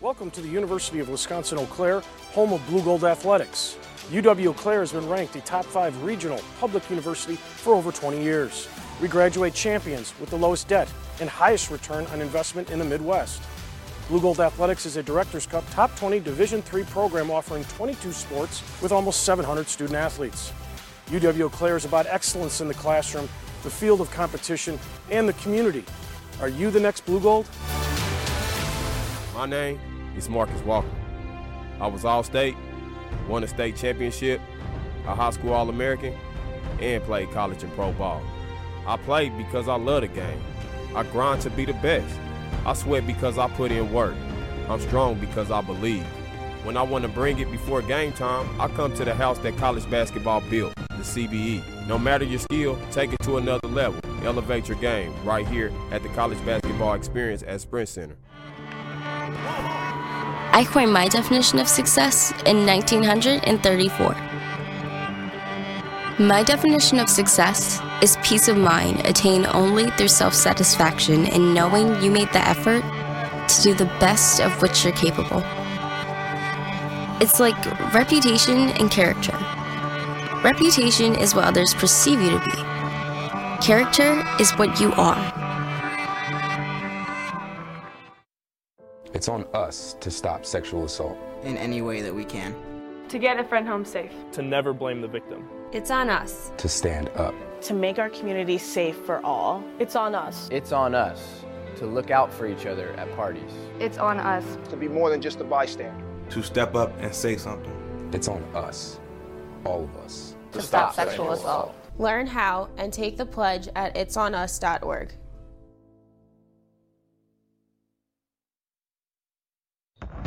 Welcome to the University of Wisconsin Eau Claire, home of Blue Gold Athletics. UW Eau Claire has been ranked a top five regional public university for over 20 years. We graduate champions with the lowest debt and highest return on investment in the Midwest. Blue Gold Athletics is a Directors Cup top 20 Division III program offering 22 sports with almost 700 student athletes. UW Eau Claire is about excellence in the classroom, the field of competition, and the community. Are you the next Blue Gold? My name is Marcus Walker. I was All State, won a state championship, a high school All American, and played college and pro ball. I played because I love the game. I grind to be the best. I sweat because I put in work. I'm strong because I believe. When I want to bring it before game time, I come to the house that college basketball built, the CBE. No matter your skill, take it to another level. Elevate your game right here at the College Basketball Experience at Sprint Center. I coined my definition of success in 1934. My definition of success is peace of mind attained only through self satisfaction in knowing you made the effort to do the best of which you're capable. It's like reputation and character. Reputation is what others perceive you to be, character is what you are. It's on us to stop sexual assault. In any way that we can. To get a friend home safe. To never blame the victim. It's on us. To stand up. To make our community safe for all. It's on us. It's on us to look out for each other at parties. It's on us. To be more than just a bystander. To step up and say something. It's on us. All of us. To, to stop, stop, sexual assault. assault. Learn how and take the pledge at itsonus.org.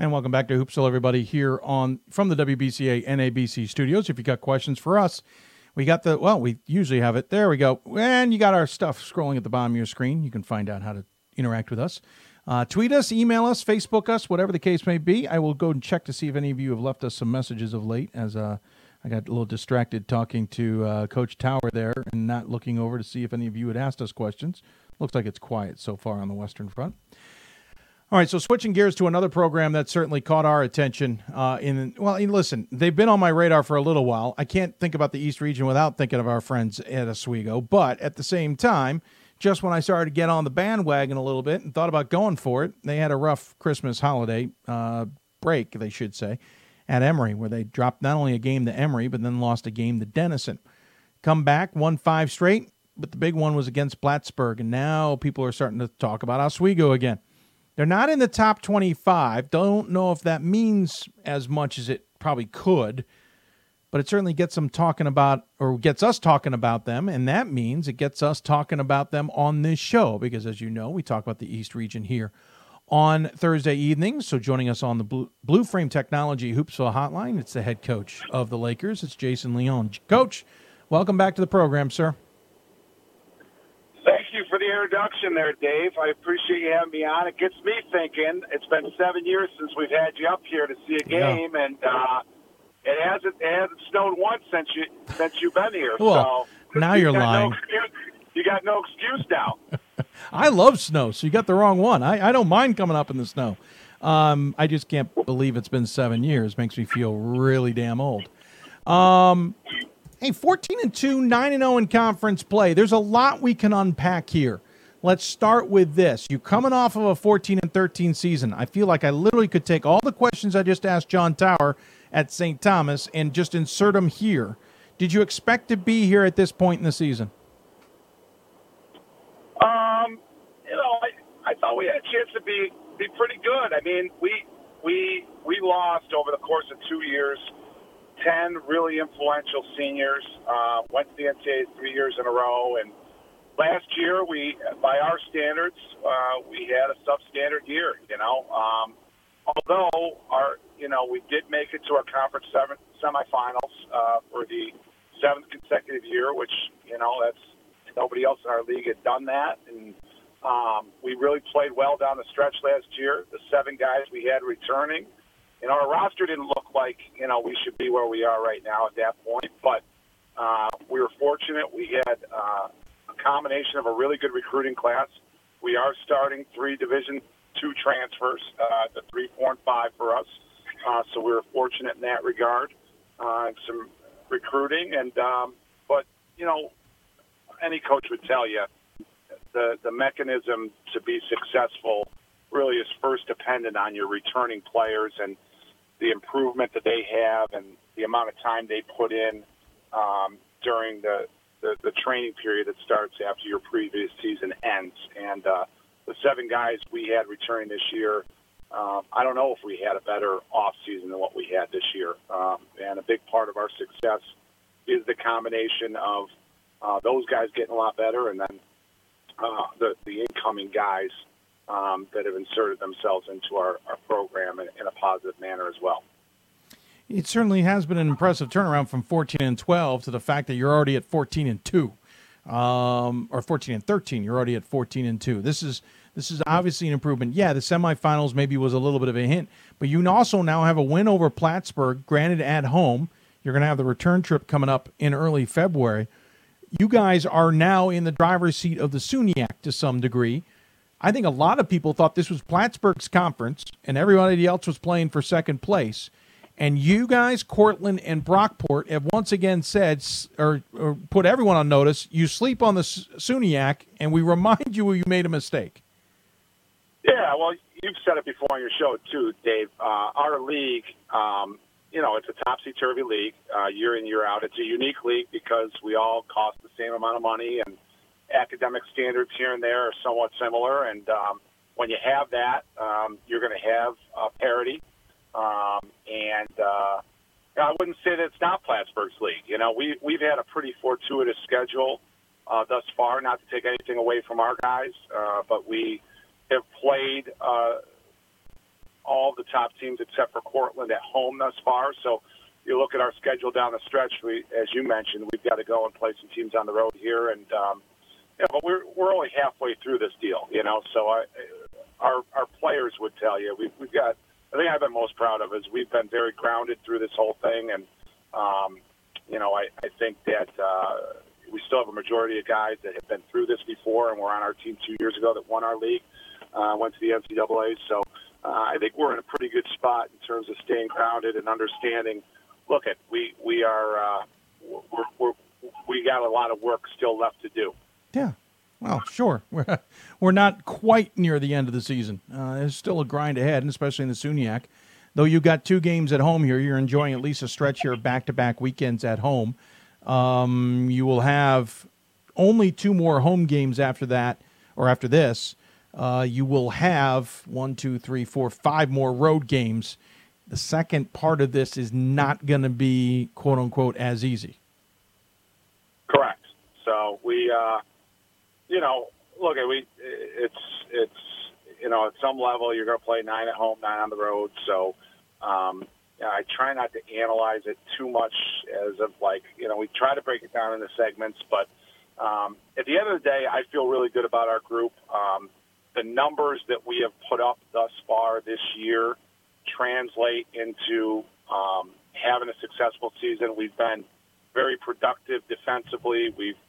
and welcome back to Hoopsville, everybody, here on from the WBCA NABC studios. If you got questions for us, we got the well, we usually have it. There we go. And you got our stuff scrolling at the bottom of your screen. You can find out how to interact with us. Uh, tweet us, email us, Facebook us, whatever the case may be. I will go and check to see if any of you have left us some messages of late as uh, I got a little distracted talking to uh, Coach Tauer there and not looking over to see if any of you had asked us questions. Looks like it's quiet so far on the Western Front. All right, so switching gears to another program that certainly caught our attention. Uh, in well, listen, they've been on my radar for a little while. I can't think about the East Region without thinking of our friends at Oswego. But at the same time, just when I started to get on the bandwagon a little bit and thought about going for it, they had a rough Christmas holiday uh, break, they should say, at Emory, where they dropped not only a game to Emory, but then lost a game to Denison. Come back, won five straight, but the big one was against Plattsburgh, and now people are starting to talk about Oswego again. They're not in the top 25. Don't know if that means as much as it probably could, but it certainly gets them talking about, or gets us talking about them. And that means it gets us talking about them on this show because, as you know, we talk about the East region here on Thursday evenings. So joining us on the Blue, Frame Technology Hoopsville Hotline, it's the head coach of the Lakers. It's Jason Leone. Coach, welcome back to the program, sir the introduction there, Dave. I appreciate you having me on. It gets me thinking. It's been seven years since we've had you up here to see a game, yeah. and uh, it hasn't it hasn't snowed once since you since you've been here. Well, so now you're lying. No you got no excuse now. I love snow, so you got the wrong one. I, I don't mind coming up in the snow. Um, I just can't believe it's been seven years. Makes me feel really damn old. Um, Hey, 14 and 2, 9 and 0 in conference play. There's a lot we can unpack here. Let's start with this. You coming off of a 14 and 13 season. I feel like I literally could take all the questions I just asked John Tauer at St. Thomas and just insert them here. Did you expect to be here at this point in the season? Um, you know, I, I thought we had a chance to be be pretty good. I mean, we we we lost over the course of two years 10 really influential seniors. Uh, went to the NCAA three years in a row. And last year, we, by our standards, uh, we had a substandard year, you know. Um, although, our, you know, we did make it to our conference seven, semifinals uh, for the seventh consecutive year, which, you know, that's nobody else in our league had done that. And um, we really played well down the stretch last year. The seven guys we had returning – know, our roster didn't look like you know we should be where we are right now at that point, but uh, we were fortunate. We had uh, a combination of a really good recruiting class. We are starting three Division two transfers, uh, the three, four, and five for us. Uh, so we were fortunate in that regard. Uh, some recruiting, and um, but you know, any coach would tell you the the mechanism to be successful really is first dependent on your returning players and the improvement that they have and the amount of time they put in um, during the, the, the training period that starts after your previous season ends. And uh, the seven guys we had returning this year, um, I don't know if we had a better off season than what we had this year. Um, and a big part of our success is the combination of uh, those guys getting a lot better and then uh, the, the incoming guys um, that have inserted themselves into our, our program in, in a positive manner as well. It certainly has been an impressive turnaround from 14 and 12 to the fact that you're already at 14 and 2. Um, or 14 and 13. You're already at 14 and 2. This is this is obviously an improvement. Yeah, the semifinals maybe was a little bit of a hint, but you also now have a win over Plattsburgh, granted at home. You're going to have the return trip coming up in early February. You guys are now in the driver's seat of the SUNYAC to some degree. I think a lot of people thought this was Plattsburgh's conference and everybody else was playing for second place. And you guys, Cortland and Brockport, have once again said or, or put everyone on notice you sleep on the SUNYAC, and we remind you you made a mistake. Yeah, well, you've said it before on your show, too, Dave. Uh, our league, um, you know, it's a topsy turvy league uh, year in, year out. It's a unique league because we all cost the same amount of money and academic standards here and there are somewhat similar. And um, when you have that, um, you're going to have parity. Um, and uh, I wouldn't say that it's not Plattsburgh's league. You know, we we've had a pretty fortuitous schedule uh, thus far. Not to take anything away from our guys, uh, but we have played uh, all the top teams except for Cortland at home thus far. So you look at our schedule down the stretch. We, as you mentioned, we've got to go and play some teams on the road here, and um, yeah, but we're we're only halfway through this deal, you know. So I, our our players would tell you we've we've got. I think I've been most proud of is we've been very grounded through this whole thing, and um, you know I I think that uh, we still have a majority of guys that have been through this before, and were on our team two years ago that won our league, uh, went to the NCAA. So uh, I think we're in a pretty good spot in terms of staying grounded and understanding. Look, at we we are uh, we're, we're we got a lot of work still left to do. Yeah. Well, sure. We're, we're not quite near the end of the season. Uh, there's still a grind ahead, and especially in the SUNYAC. Though you've got two games at home here, you're enjoying at least a stretch here back to back weekends at home. Um, you will have only two more home games after that, or after this. Uh, you will have one, two, three, four, five more road games. The second part of this is not going to be quote unquote as easy. Correct. So we. Uh you know, look, we it's it's you know at some level you're going to play nine at home, nine on the road. So um, yeah, I try not to analyze it too much as of like you know we try to break it down into segments, but um, at the end of the day, I feel really good about our group. Um, the numbers that we have put up thus far this year translate into um, having a successful season. We've been very productive defensively. We've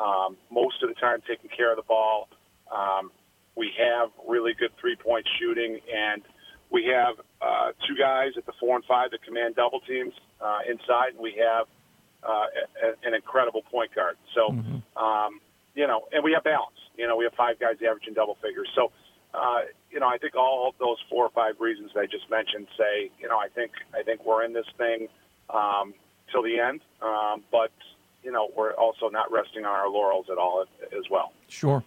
um, most of the time taking care of the ball. Um, we have really good three point shooting, and we have uh, two guys at the four and five that command double teams uh, inside, and we have uh, a, an incredible point guard. So, mm-hmm. um, you know, and we have balance. You know, we have five guys averaging double figures. So, uh, you know, I think all those four or five reasons I just mentioned say, you know, I think I think we're in this thing um, till the end. Um, but you know, we're also not resting on our laurels at all as well. Sure.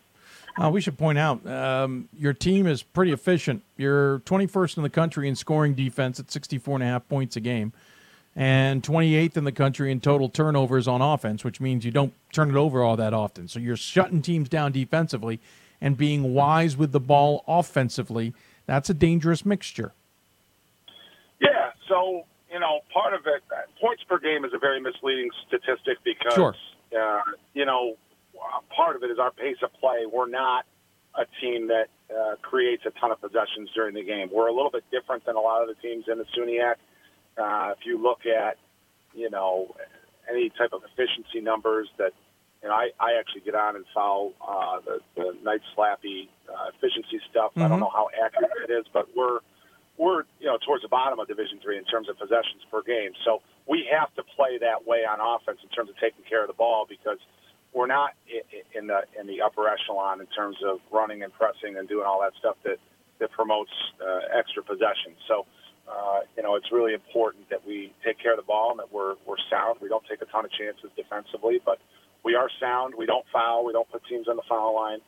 Uh, we should point out um, your team is pretty efficient. You're 21st in the country in scoring defense at 64 and a half points a game, and 28th in the country in total turnovers on offense, which means you don't turn it over all that often. So you're shutting teams down defensively and being wise with the ball offensively. That's a dangerous mixture. Yeah. So you know, part of it, points per game is a very misleading statistic because Sure. uh, you know, part of it is our pace of play. We're not a team that uh, creates a ton of possessions during the game. We're a little bit different than a lot of the teams in the SUNYAC. Uh, if you look at, you know, any type of efficiency numbers that, you know, I, I actually get on and follow uh, the, the night slappy uh, efficiency stuff. I don't Mhm. know how accurate it is, but we're we're you know towards the bottom of Division Three in terms of possessions per game. So we have to play that way on offense in terms of taking care of the ball because we're not in the in the upper echelon in terms of running and pressing and doing all that stuff that that promotes uh, extra possessions. So. Uh, you know, it's really important that we take care of the ball and that we're we're sound. We don't take a ton of chances defensively, but we are sound. We don't foul. We don't put teams on the foul line.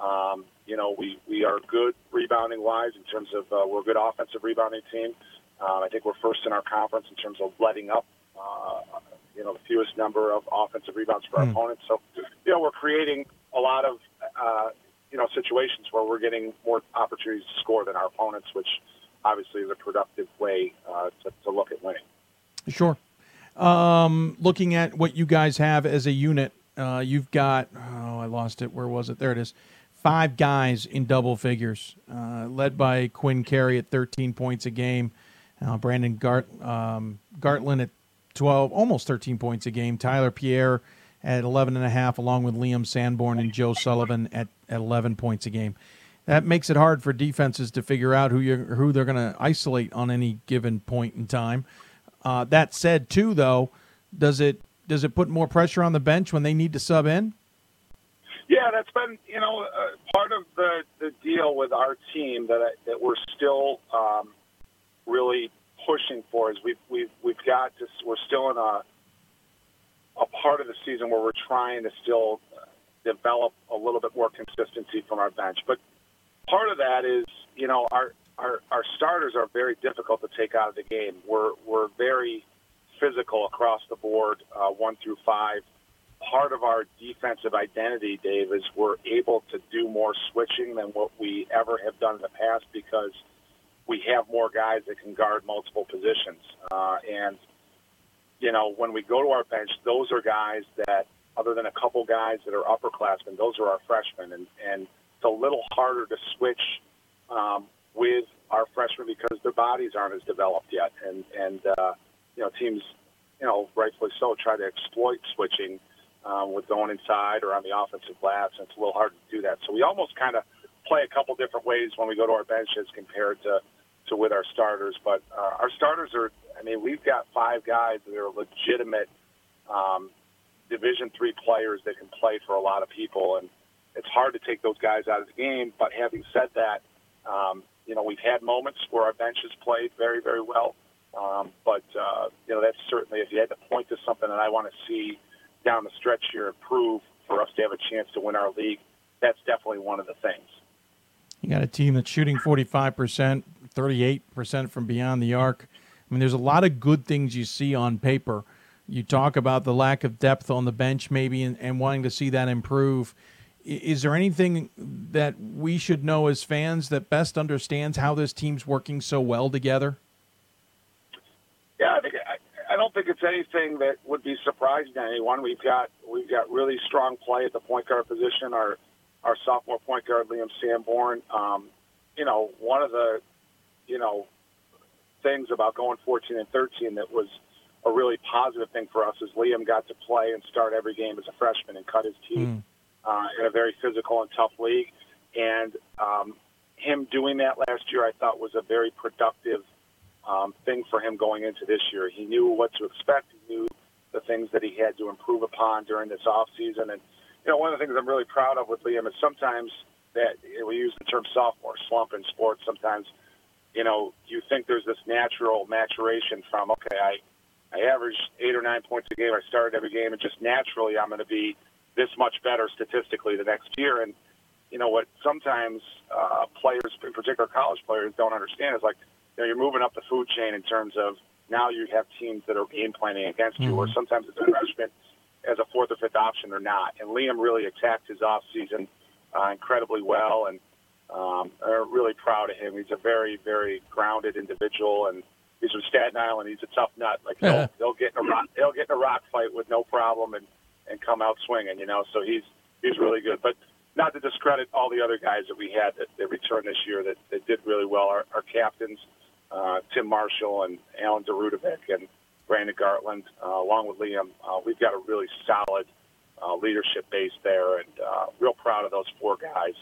Um, you know, we, we are good rebounding wise in terms of uh, we're a good offensive rebounding team. Uh, I think we're first in our conference in terms of letting up, uh, you know, the fewest number of offensive rebounds for our Hmm. opponents. So, you know, we're creating a lot of, uh, you know, situations where we're getting more opportunities to score than our opponents, which obviously is a productive way uh, to, to look at winning. Sure. Um, looking at what you guys have as a unit, uh, you've got, oh, I lost it. Where was it? There it is. Five guys in double figures, uh, led by Quinn Carey at 13 points a game, uh, Brandon Gart, um, Gartland at 12, almost 13 points a game, Tyler Pierre at 11 and a half, along with Liam Sanborn and Joe Sullivan at, at 11 points a game. That makes it hard for defenses to figure out who you who they're going to isolate on any given point in time. Uh, that said, too, though, does it does it put more pressure on the bench when they need to sub in? Yeah, that's been you know uh, part of the the deal with our team that I, that we're still um, really pushing for is we've we've we've got to we're still in a a part of the season where we're trying to still uh, develop a little bit more consistency from our bench, but part of that is you know our our our starters are very difficult to take out of the game. We're we're very physical across the board, uh, one through five part of our defensive identity, Dave, is we're able to do more switching than what we ever have done in the past because we have more guys that can guard multiple positions. Uh, and, you know, when we go to our bench, those are guys that, other than a couple guys that are upperclassmen, those are our freshmen. And, and it's a little harder to switch um, with our freshmen because their bodies aren't as developed yet. And, and uh, you know, teams, you know, rightfully so, try to exploit switching um, with going inside or on the offensive glass, and it's a little hard to do that. So we almost kind of play a couple different ways when we go to our benches compared to, to with our starters. But uh, our starters are, I mean, we've got five guys that are legitimate um, Division three players that can play for a lot of people, and it's hard to take those guys out of the game. But having said that, um, you know, we've had moments where our bench has played very, very well. Um, but uh, you know, that's certainly if you had to point to something that I want to see down the stretch here improve for us to have a chance to win our league, that's definitely one of the things. You got a team that's shooting 45%, 38% from beyond the arc. I mean, there's a lot of good things you see on paper. You talk about the lack of depth on the bench, maybe, and, and wanting to see that improve. Is there anything that we should know as fans that best understands how this team's working so well together? Yeah, I think I, don't think it's anything that would be surprising to anyone. We've got we've got really strong play at the point guard position. Our our sophomore point guard Liam Sanborn. Um, you know, one of the you know things about going 14 and 13 that was a really positive thing for us is Liam got to play and start every game as a freshman and cut his teeth uh, in a very physical and tough league. And um, him doing that last year, I thought was a very productive um, thing for him going into this year. He knew what to expect. He knew the things that he had to improve upon during this off season. And you know, one of the things I'm really proud of with Liam is sometimes that you know, we use the term sophomore slump in sports. Sometimes, you know, you think there's this natural maturation from okay, I I average eight or nine points a game. I started every game, and just naturally I'm going to be this much better statistically the next year. And you know what sometimes uh, players, in particular college players, don't understand is like you know you're moving up the food chain in terms of now you have teams that are game planning against you, or sometimes it's a freshman as a fourth or fifth option or not. And Liam really attacked his off season uh, incredibly well, and um, are really proud of him. He's a very, very grounded individual, and he's from Staten Island. He's a tough nut. Like he'll, he'll get in a rock, he'll get in a rock fight with no problem, and and come out swinging. You know, so he's he's really good. But not to discredit all the other guys that we had that, that returned this year that, that did really well. Our, our captains, uh, Tim Marshall and Alan Darudovic and Brandon Gartland, uh, along with Liam, uh, we've got a really solid uh, leadership base there, and uh, real proud of those four guys.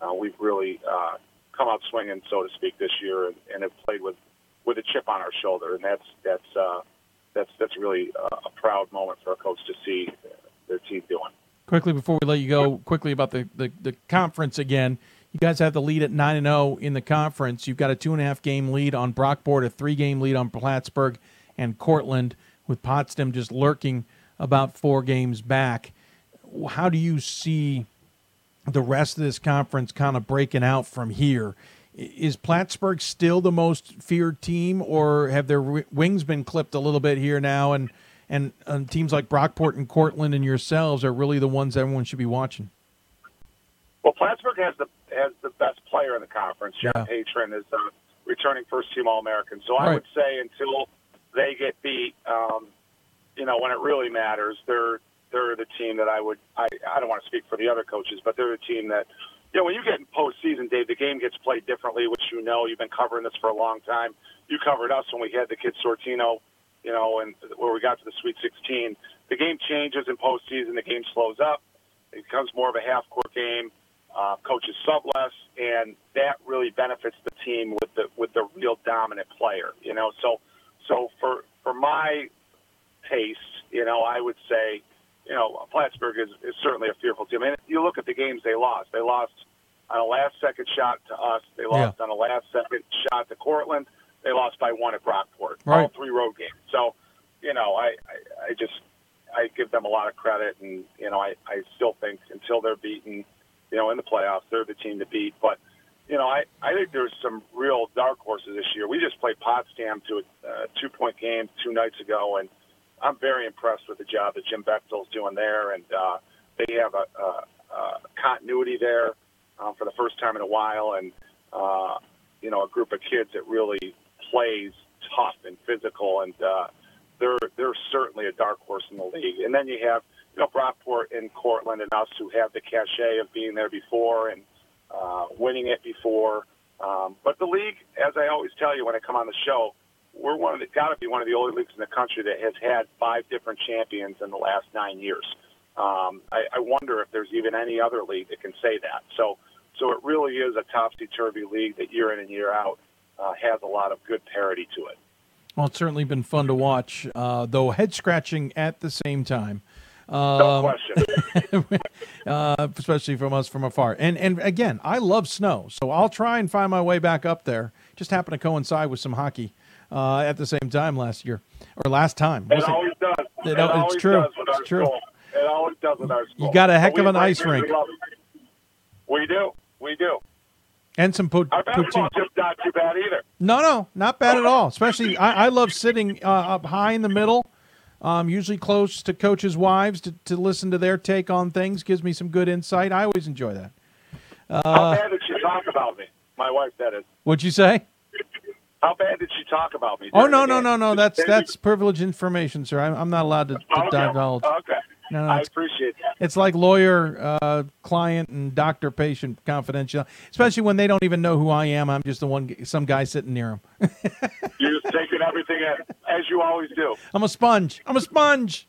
Uh, we've really uh, come out swinging, so to speak, this year, and, and have played with with a chip on our shoulder, and that's that's uh, that's that's really uh, a proud moment for a coach to see their team doing. Quickly before we let you go, quickly about the, the, the conference again. You guys have the lead at nine and zero in the conference. You've got a two and a half game lead on Brockport, a three game lead on Plattsburgh and Cortland, with Potsdam just lurking about four games back. How do you see the rest of this conference kind of breaking out from here? Is Plattsburgh still the most feared team, or have their wings been clipped a little bit here now? And and, and teams like Brockport and Cortland and yourselves are really the ones everyone should be watching. Well, Plattsburgh has the has the best player in the conference. John Yeah. Patron is a returning first team All American. So I would say until they get beat, um, you know, when it really matters, they're they're the team that I would. I I don't want to speak for the other coaches, but they're the team that. You know, when you get in postseason, Dave, the game gets played differently, which you know. You've been covering this for a long time. You covered us when we had the kid Sortino, you know, and where we got to the Sweet 16. The game changes in postseason. The game slows up. It becomes more of a half-court game. Uh, coaches sub less, and that really benefits the team with the with the real dominant player. You know, so so for for my taste, you know, I would say, you know, Plattsburgh is, is certainly a fearful team. And you look at the games they lost. They lost on a last second shot to us. They lost on a last second shot to Cortland. They lost by one at Brockport. All three road games. So, you know, I, I I just I give them a lot of credit, and you know, I I still think until they're beaten, you know, in the playoffs, they're the team to beat. But you know, I I think there's some real dark horses this year. We just played Potsdam to a uh, two point game two nights ago, and I'm very impressed with the job that Jim Bechtel's doing there, and uh, they have a, a, a continuity there um, for the first time in a while, and uh, you know, a group of kids that really plays tough and physical, and uh, they're they're certainly a dark horse in the league. And then you have you know Brockport and Cortland and us who have the cachet of being there before and uh, winning it before. Um, but the league, as I always tell you when I come on the show, we're one of the got to be one of the only leagues in the country that has had five different champions in the last nine years. Um, I, I wonder if there's even any other league that can say that. So, so it really is a topsy turvy league that year in and year out uh, has a lot of good parity to it. Well, it's certainly been fun to watch, uh, though head scratching at the same time. No Um, question. uh, especially from us from afar. And and again, I love snow, so I'll try and find my way back up there. Just happened to coincide with some hockey uh, at the same time last year or last time. It always does. It It, al- it's always true. It's true. school. It always does with our school. You got a heck But of an ice it. We rink. We do. We do. and some po- Our poutine. just not too bad either. No, no, not bad at all. Especially, I, I love sitting uh, up high in the middle, um, usually close to coaches' wives to, to listen to their take on things. Gives me some good insight. I always enjoy that. How Uh, bad did she talk about me? My wife, that is. what'd you say? How bad did she talk about me? Oh no, no, no, no. That's that's privileged information, sir. I'm, I'm not allowed to, to Okay. divulge. Okay. No, no, I appreciate that. It's like lawyer, uh, client, and doctor patient confidential. Especially when they don't even know who I am. I'm just the one, some guy sitting near them. You're just taking everything in, as you always do. I'm a sponge. I'm a sponge.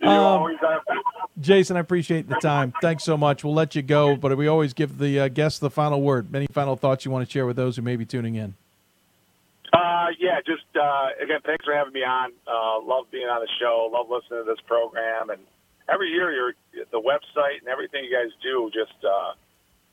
You Um, always have. Jason, I appreciate the time. Thanks so much. We'll let you go, but we always give the uh, guests the final word. Any final thoughts you want to share with those who may be tuning in? Uh, yeah, just uh, again, thanks for having me on. Uh, love being on the show. Love listening to this program, and every year, you're the website and everything you guys do. Just uh,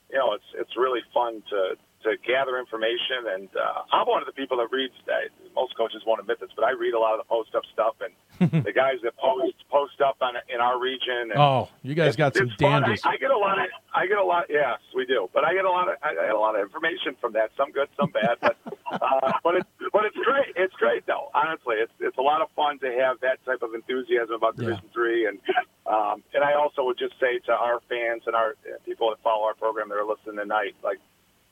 you know, it's it's really fun to to gather information. And uh, I'm one of the people that reads. Uh, most coaches won't admit this, but I read a lot of the post up stuff and the guys that post post up on in our region. And Oh, you guys got some fun. I, dandies. I get a lot of I get a lot. Yes, we do. But I get a lot of I get a lot of information from that. Some good, some bad. But uh, but it's but it's great. It's great though. Honestly, it's it's a lot of fun to have that type of enthusiasm about Division Three. And um, and I also would just say to our fans and our people that follow our program that are listening tonight, like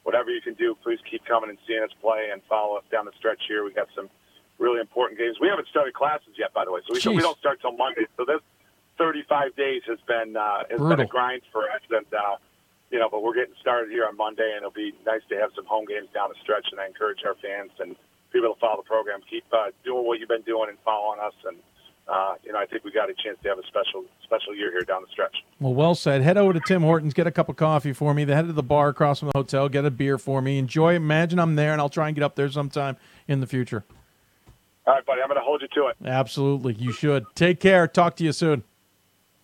whatever you can do, please keep coming and seeing us play and follow us down the stretch here. We got some really important games. We haven't started classes yet, by the way, so we, we don't start till Monday. So this 35 days has been uh, has been a grind for us, and uh, you know, but we're getting started here on Monday, and it'll be nice to have some home games down the stretch. And I encourage our fans and people to follow the program, keep uh, doing what you've been doing and following us, and uh, you know, I think we got a chance to have a special special year here down the stretch. Well, well said. Head over to Tim Hortons, get a cup of coffee for me. Then head to the bar across from the hotel, get a beer for me. Enjoy. Imagine I'm there, and I'll try and get up there sometime in the future. All right, buddy, I'm going to hold you to it. Absolutely, you should. Take care. Talk to you soon.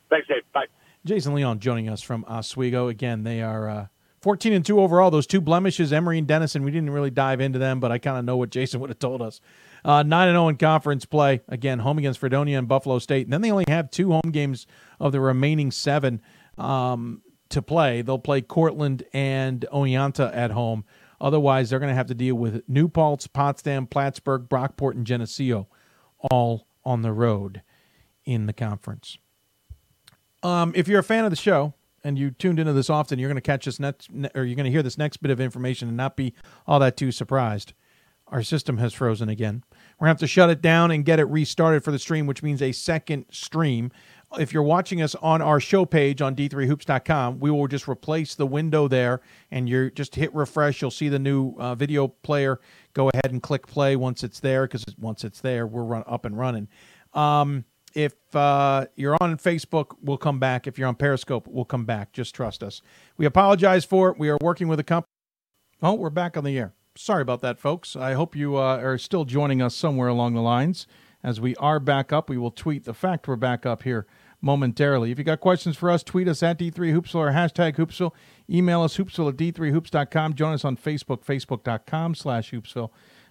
Thanks, Dave. Bye. Jason Leone joining us from Oswego. Again, they are uh, 14 and 2 overall. Those two blemishes, Emory and Denison, we didn't really dive into them, but I kind of know what Jason would have told us. Uh, 9 and 0 in conference play. Again, home against Fredonia and Buffalo State. And then they only have two home games of the remaining seven um, to play. They'll play Cortland and Oneonta at home. Otherwise, they're going to have to deal with New Paltz, Potsdam, Plattsburgh, Brockport, and Geneseo all on the road in the conference. Um, if you're a fan of the show and you tuned into this often, you're going to catch this next, or you're going to hear this next bit of information and not be all that too surprised. Our system has frozen again. We're going to have to shut it down and get it restarted for the stream, which means a second stream. If you're watching us on our show page on d3hoops.com, we will just replace the window there and you just hit refresh. You'll see the new uh, video player. Go ahead and click play once it's there because once it's there, we're run, up and running. Um, if uh, you're on Facebook, we'll come back. If you're on Periscope, we'll come back. Just trust us. We apologize for it. We are working with a company. Oh, we're back on the air. Sorry about that, folks. I hope you uh, are still joining us somewhere along the lines. As we are back up, we will tweet the fact we're back up here momentarily. If you got questions for us, tweet us at D3Hoopsville or hashtag Hoopsville. Email us, hoopsville at D3Hoops.com. Join us on Facebook, Facebook.com slash Hoopsville.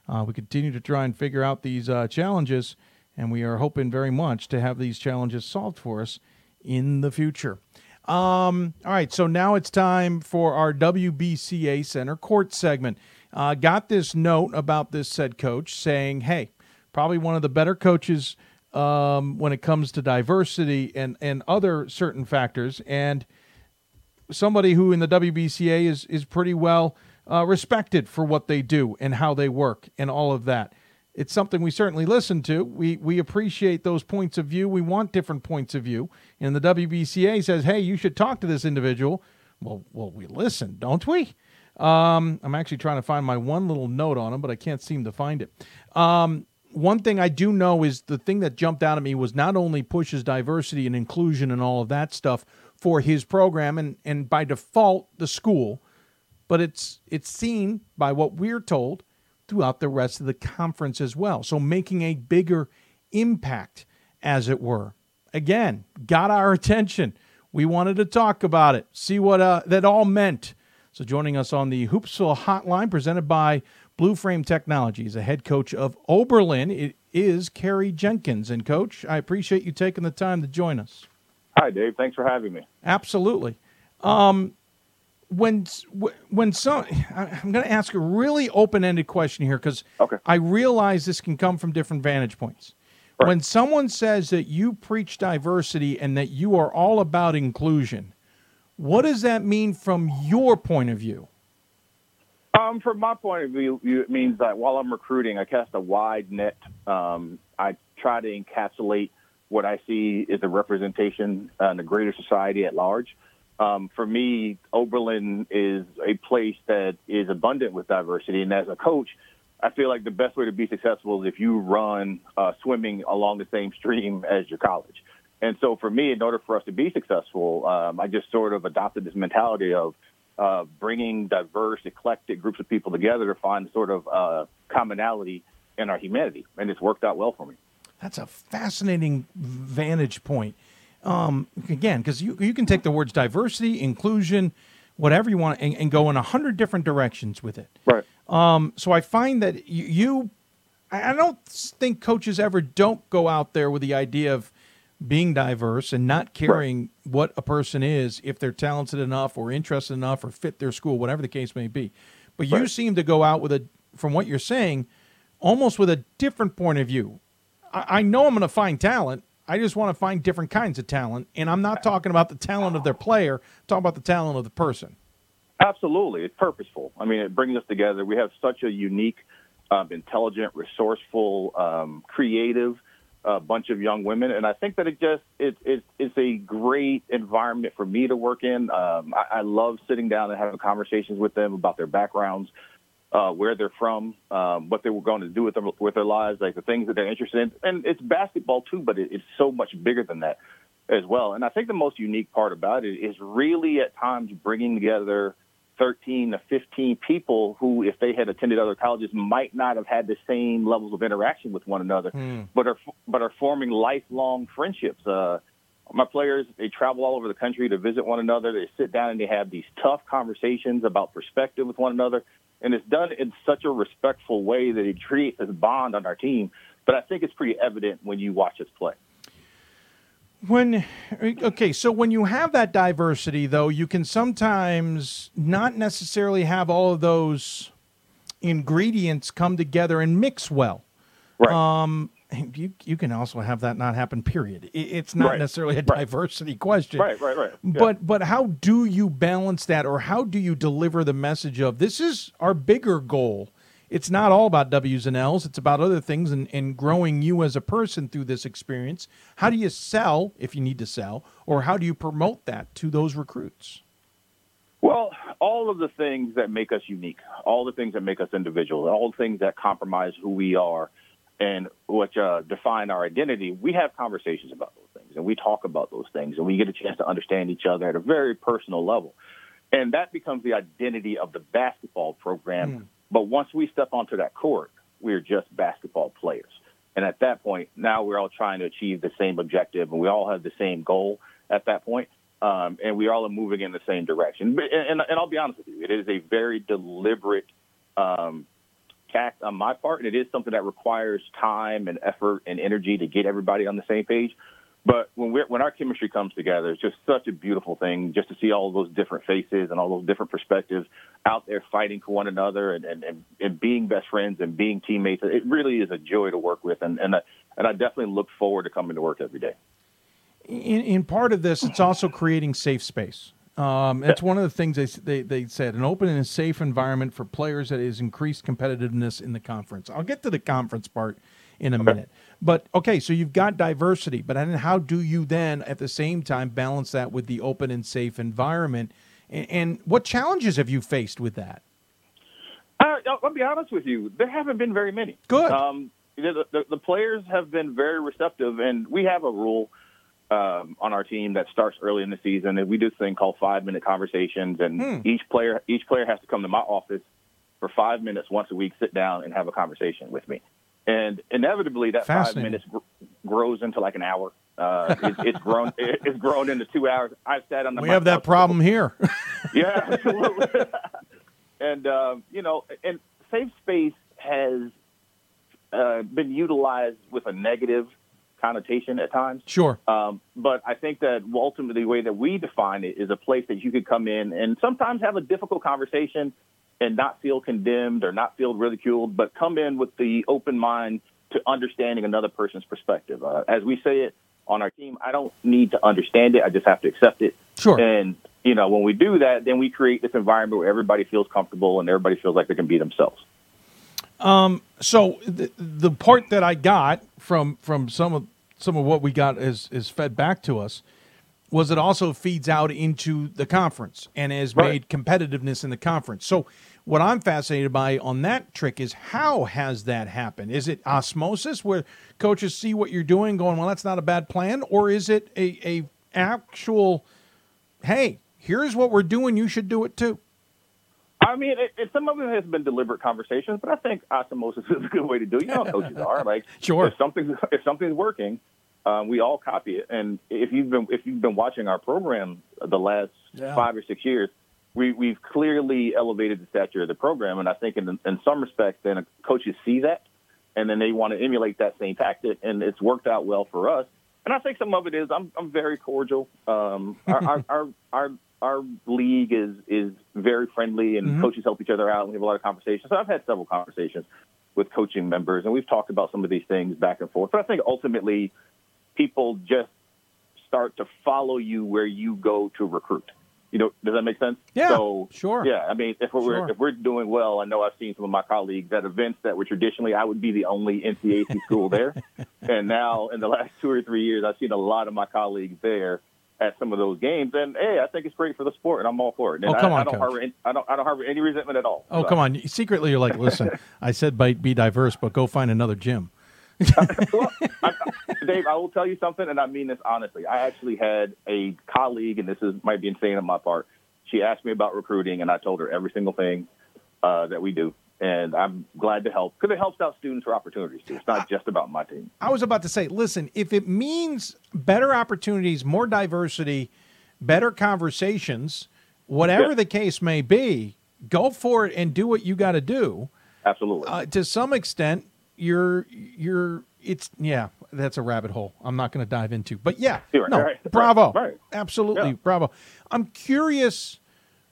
Uh, we continue to try and figure out these uh, challenges, and we are hoping very much to have these challenges solved for us in the future. Um, all right, so now it's time for our WBCA Center Court segment. Uh, got this note about this said coach saying, hey, probably one of the better coaches um, when it comes to diversity and, and other certain factors, and somebody who in the WBCA is, is pretty well uh, respected for what they do and how they work and all of that. It's something we certainly listen to. We we appreciate those points of view. We want different points of view. And the WBCA says, "Hey, you should talk to this individual." Well, well, we listen, don't we? Um, I'm actually trying to find my one little note on him, but I can't seem to find it. Um, one thing I do know is the thing that jumped out at me was not only pushes diversity and inclusion and all of that stuff for his program and, and by default the school, but it's it's seen by what we're told throughout the rest of the conference as well. So making a bigger impact, as it were. Again, got our attention. We wanted to talk about it, see what uh, that all meant. So joining us on the Hoopsville Hotline, presented by Blue Frame Technologies, a head coach of Oberlin, it is Kerry Jenkins. And coach, I appreciate you taking the time to join us. Hi, Dave. Thanks for having me. Absolutely. Um, when when some, I'm going to ask a really open-ended question here because okay. I realize this can come from different vantage points. Right. When someone says that you preach diversity and that you are all about inclusion, what does that mean from your point of view? Um, from my point of view, it means that while I'm recruiting, I cast a wide net. Um, I try to encapsulate what I see is a representation in the greater society at large. Um, for me, Oberlin is a place that is abundant with diversity, and as a coach, I feel like the best way to be successful is if you run uh, swimming along the same stream as your college. And so, for me, in order for us to be successful, um, I just sort of adopted this mentality of uh, bringing diverse, eclectic groups of people together to find sort of uh, commonality in our humanity, and it's worked out well for me. That's a fascinating vantage point. Um, again, because you you can take the words diversity, inclusion, whatever you want, and, and go in a hundred different directions with it. Right. Um, so I find that you, you, I don't think coaches ever don't go out there with the idea of being diverse and not caring right. what a person is if they're talented enough or interested enough or fit their school, whatever the case may be. But right. you seem to go out with a, from what you're saying, almost with a different point of view. I, I know I'm going to find talent. I just want to find different kinds of talent, and I'm not talking about the talent of their player. I'm talking about the talent of the person. Absolutely, it's purposeful. I mean, it brings us together. We have such a unique, um, intelligent, resourceful, um, creative uh, bunch of young women, and I think that it just it, it it's a great environment for me to work in. Um, I, I love sitting down and having conversations with them about their backgrounds, uh, where they're from, um, what they were going to do with them with their lives, like the things that they're interested in. And it's basketball too, but it, it's so much bigger than that as well. And I think the most unique part about it is really at times bringing together 13 to 15 people who, if they had attended other colleges, might not have had the same levels of interaction with one another, mm. but are but are forming lifelong friendships. Uh, my players they travel all over the country to visit one another. They sit down and they have these tough conversations about perspective with one another, and it's done in such a respectful way that it creates this bond on our team. But I think it's pretty evident when you watch us play. When okay, so when you have that diversity, though, you can sometimes not necessarily have all of those ingredients come together and mix well. Right. Um, you you can also have that not happen. Period. It's not right. necessarily a diversity right. question. Right, right, right. Yeah. But but how do you balance that, or how do you deliver the message of this is our bigger goal? It's not all about W's and L's. It's about other things and, and growing you as a person through this experience. How do you sell if you need to sell, or how do you promote that to those recruits? Well, all of the things that make us unique, all the things that make us individual, all the things that compromise who we are and which uh, define our identity, we have conversations about those things and we talk about those things and we get a chance to understand each other at a very personal level. And that becomes the identity of the basketball program. Mm but once we step onto that court, we're just basketball players. And at that point, now we're all trying to achieve the same objective, and we all have the same goal at that point, um, and we all are moving in the same direction. And, and, and, I'll be honest with you, it is a very deliberate um, tact on my part, and it is something that requires time and effort and energy to get everybody on the same page. But when we when our chemistry comes together, it's just such a beautiful thing just to see all those different faces and all those different perspectives out there fighting for one another and, and, and, and being best friends and being teammates. It really is a joy to work with, and and I, and I definitely look forward to coming to work every day. In, in part of this, it's also creating safe space. Um, it's one of the things they, they, they said an open and safe environment for players that is increased competitiveness in the conference. I'll get to the conference part in a okay. minute. But okay, so you've got diversity, but then how do you then at the same time balance that with the open and safe environment? And, and what challenges have you faced with that? Uh, I'll be honest with you, there haven't been very many. Good. Um, the, the, the, players have been very receptive, and we have a rule um, on our team that starts early in the season, and we do this thing called five minute conversations, and hmm. each player each player has to come to my office for five minutes once a week, sit down and have a conversation with me and inevitably that five minutes gr- grows into like an hour. Uh, it, it's grown. It, it's grown into two hours. I've sat on the. We have that problem here. yeah, absolutely. and uh, you know, and safe space has uh, been utilized with a negative connotation at times. Sure. Um, but I think that ultimately the way that we define it is a place that you could come in and sometimes have a difficult conversation and not feel condemned or not feel ridiculed, but come in with the open mind to understanding another person's perspective. Uh, as we say it on our team, I don't need to understand it. I just have to accept it. Sure. And, you know, when we do that, then we create this environment where everybody feels comfortable and everybody feels like they can be themselves. Um, so the, the part that I got from, from some of, some of what we got is, is fed back to us was it also feeds out into the conference and has right. made competitiveness in the conference. So what I'm fascinated by on that trick is how has that happened? Is it osmosis where coaches see what you're doing going, well, that's not a bad plan? Or is it a, a actual, hey, here's what we're doing, you should do it too? I mean, it, it, some of it has been deliberate conversations, but I think osmosis is a good way to do it. You know how coaches are. Like, sure. if something's if something's working, um, we all copy it. And if you've been if you've been watching our program the last yeah. five or six years, we we've clearly elevated the stature of the program. And I think in in some respects, then coaches see that, and then they want to emulate that same tactic, and it's worked out well for us. and I think some of it is I'm I'm very cordial. Um, our, our, our our our league is is very friendly, and Mhm. coaches help each other out. And we have a lot of conversations. So I've had several conversations with coaching members, and we've talked about some of these things back and forth. But I think ultimately, people just start to follow you where you go to recruit. You know, does that make sense? Yeah, So, sure. Yeah, I mean, if we're Sure. if we're doing well, I know I've seen some of my colleagues at events that were traditionally I would be the only NCAC school there, and now in the last two or three years, I've seen a lot of my colleagues there at some of those games, and hey, I think it's great for the sport, and I'm all for it. Oh, and Oh, come I, I on, don't Coach. harbor any, I don't I don't harbor any resentment at all. Oh, So- come on. Secretly, you're like, listen, I said be diverse, but go find another gym. Dave, I will tell you something, and I mean this honestly. I actually had a colleague, and this is might be insane on my part. She asked me about recruiting, and I told her every single thing uh, that we do, and I'm glad to help because it helps out students for opportunities too. It's not just about my team. I was about to say, listen, if it means better opportunities, more diversity, better conversations, whatever Yeah. the case may be, go for it and do what you got to do. Absolutely. Uh, to some extent, you're you're it's yeah, that's a rabbit hole. I'm not going to dive into. But yeah, You're no, right, right, bravo, right. absolutely, Yeah. bravo. I'm curious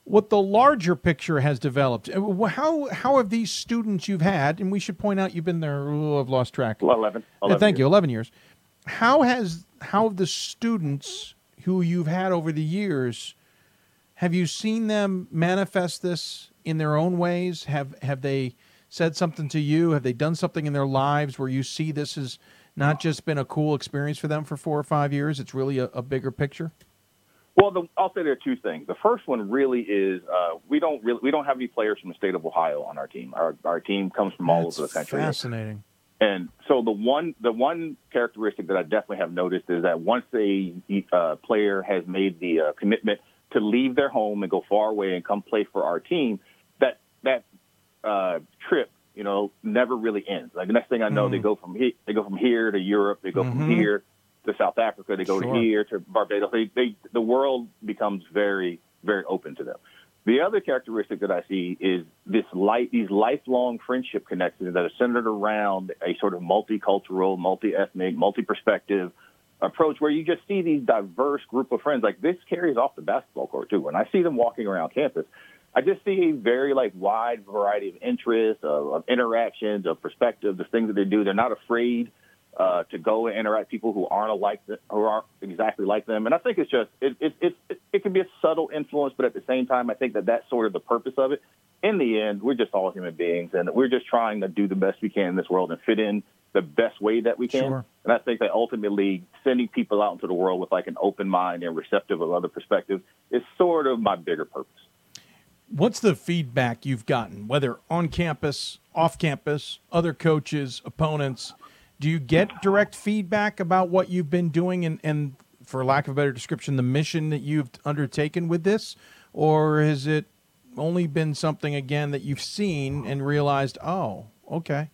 what the larger picture has developed. Uh, How how have these students you've had, and we should point out you've been there. Oh, I've lost track. 11. Yeah, 11 thank you, eleven years. How has how have the students who you've had over the years have you seen them manifest this in their own ways? Have have they said something to you? Have they done something in their lives where you see this has not just been a cool experience for them for four or five years? It's really a, a bigger picture. Well, the, I'll say there are two things. The first one really is uh, we don't really we don't have any players from the state of Ohio on our team. Our our team comes from all That's over the country. fascinating. And so the one the one characteristic that I definitely have noticed is that once a uh, player has made the uh, commitment to leave their home and go far away and come play for our team, that that uh, trip, you know, never really ends. Like the next thing I know, Mm. they go from he, they go from here to Europe, they go from Mhm. here to South Africa, they go Sure. to here to Barbados. They, they the world becomes very very open to them. The other characteristic that I see is this light, these lifelong friendship connections that are centered around a sort of multicultural, multi-ethnic, multi-perspective approach where you just see these diverse group of friends. Like this carries off the basketball court too. When I see them walking around campus, I just see a very like wide variety of interests, of, of interactions, of perspectives, the things that they do. They're not afraid uh, to go and interact with people who aren't alike, who aren't exactly like them. And I think it's just it it it, it, it can be a subtle influence, but at the same time, I think that that's sort of the purpose of it. In the end, we're just all human beings, and we're just trying to do the best we can in this world and fit in the best way that we can. Sure. And I think that ultimately sending people out into the world with like an open mind and receptive of other perspectives is sort of my bigger purpose. What's the feedback you've gotten, whether on campus, off campus, other coaches, opponents? Do you get direct feedback about what you've been doing and, and for lack of a better description, the mission that you've undertaken with this? Or has it only been something, again, that you've seen and realized, oh, okay.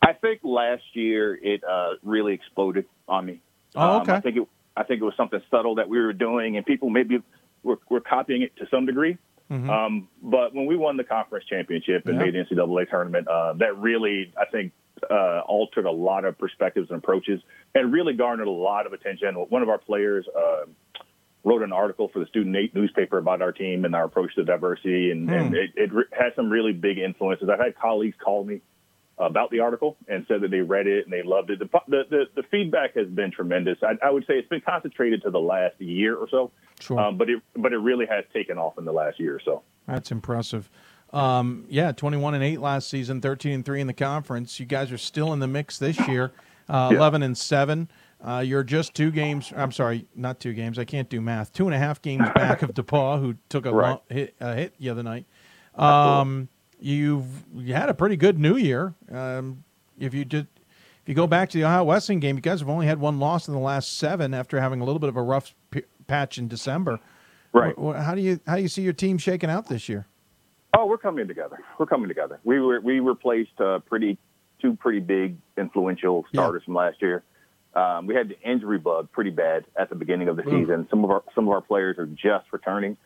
I think last year it uh, really exploded on me. Oh, Um, okay. I think it. I think it was something subtle that we were doing, and people maybe were, were copying it to some degree. Mhm. Um, but when we won the conference championship and Yeah. made the NCAA tournament, uh, that really, I think, uh, altered a lot of perspectives and approaches, and really garnered a lot of attention. One of our players uh, wrote an article for the student newspaper about our team and our approach to diversity, and, and Hmm. it, it had some really big influences. I've had colleagues call me about the article and said that they read it and they loved it. The the, the, the feedback has been tremendous. I, I would say it's been concentrated to the last year or so, Sure. um, but it but it really has taken off in the last year or so. That's impressive. Um, yeah, 21 and 8 last season, 13 and 3 in the conference. You guys are still in the mix this year, uh, Yeah. 11 and 7. Uh, you're just two games. I'm sorry, not two games. I can't do math. Two and a half games back of DePauw, who took a Right. lump, hit, a hit the other night. Um, you've you had a pretty good New Year. Um, if you did, if you go back to the Ohio Wesleyan game, you guys have only had one loss in the last seven after having a little bit of a rough p- patch in December. Right. How do you how do you see your team shaking out this year? Oh, we're coming together. We're coming together. We were we replaced uh, pretty two pretty big influential starters from last year. Um, we had the injury bug pretty bad at the beginning of the Ooh. season. Some of our some of our players are just returning,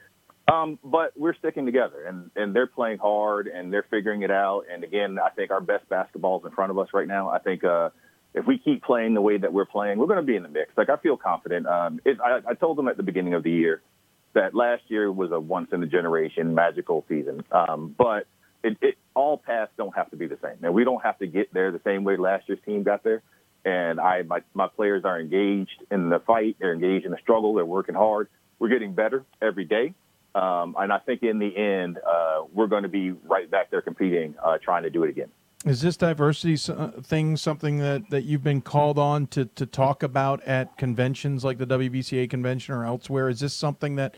um, but we're sticking together and and they're playing hard and they're figuring it out. And again, I think our best basketball is in front of us right now. I think uh, if we keep playing the way that we're playing, we're going to be in the mix. Like I feel confident. Um, it, I, I told them at the beginning of the year that last year was a once in a generation magical season. Um, but it, it, all paths don't have to be the same. Now we don't have to get there the same way last year's team got there. And I, my, my players are engaged in the fight. They're engaged in the struggle. They're working hard. We're getting better every day. Um, and I think in the end, uh, we're going to be right back there competing, uh, trying to do it again. Is this diversity uh, thing something that, that you've been called on to, to talk about at conventions like the WBCA convention or elsewhere? Is this something that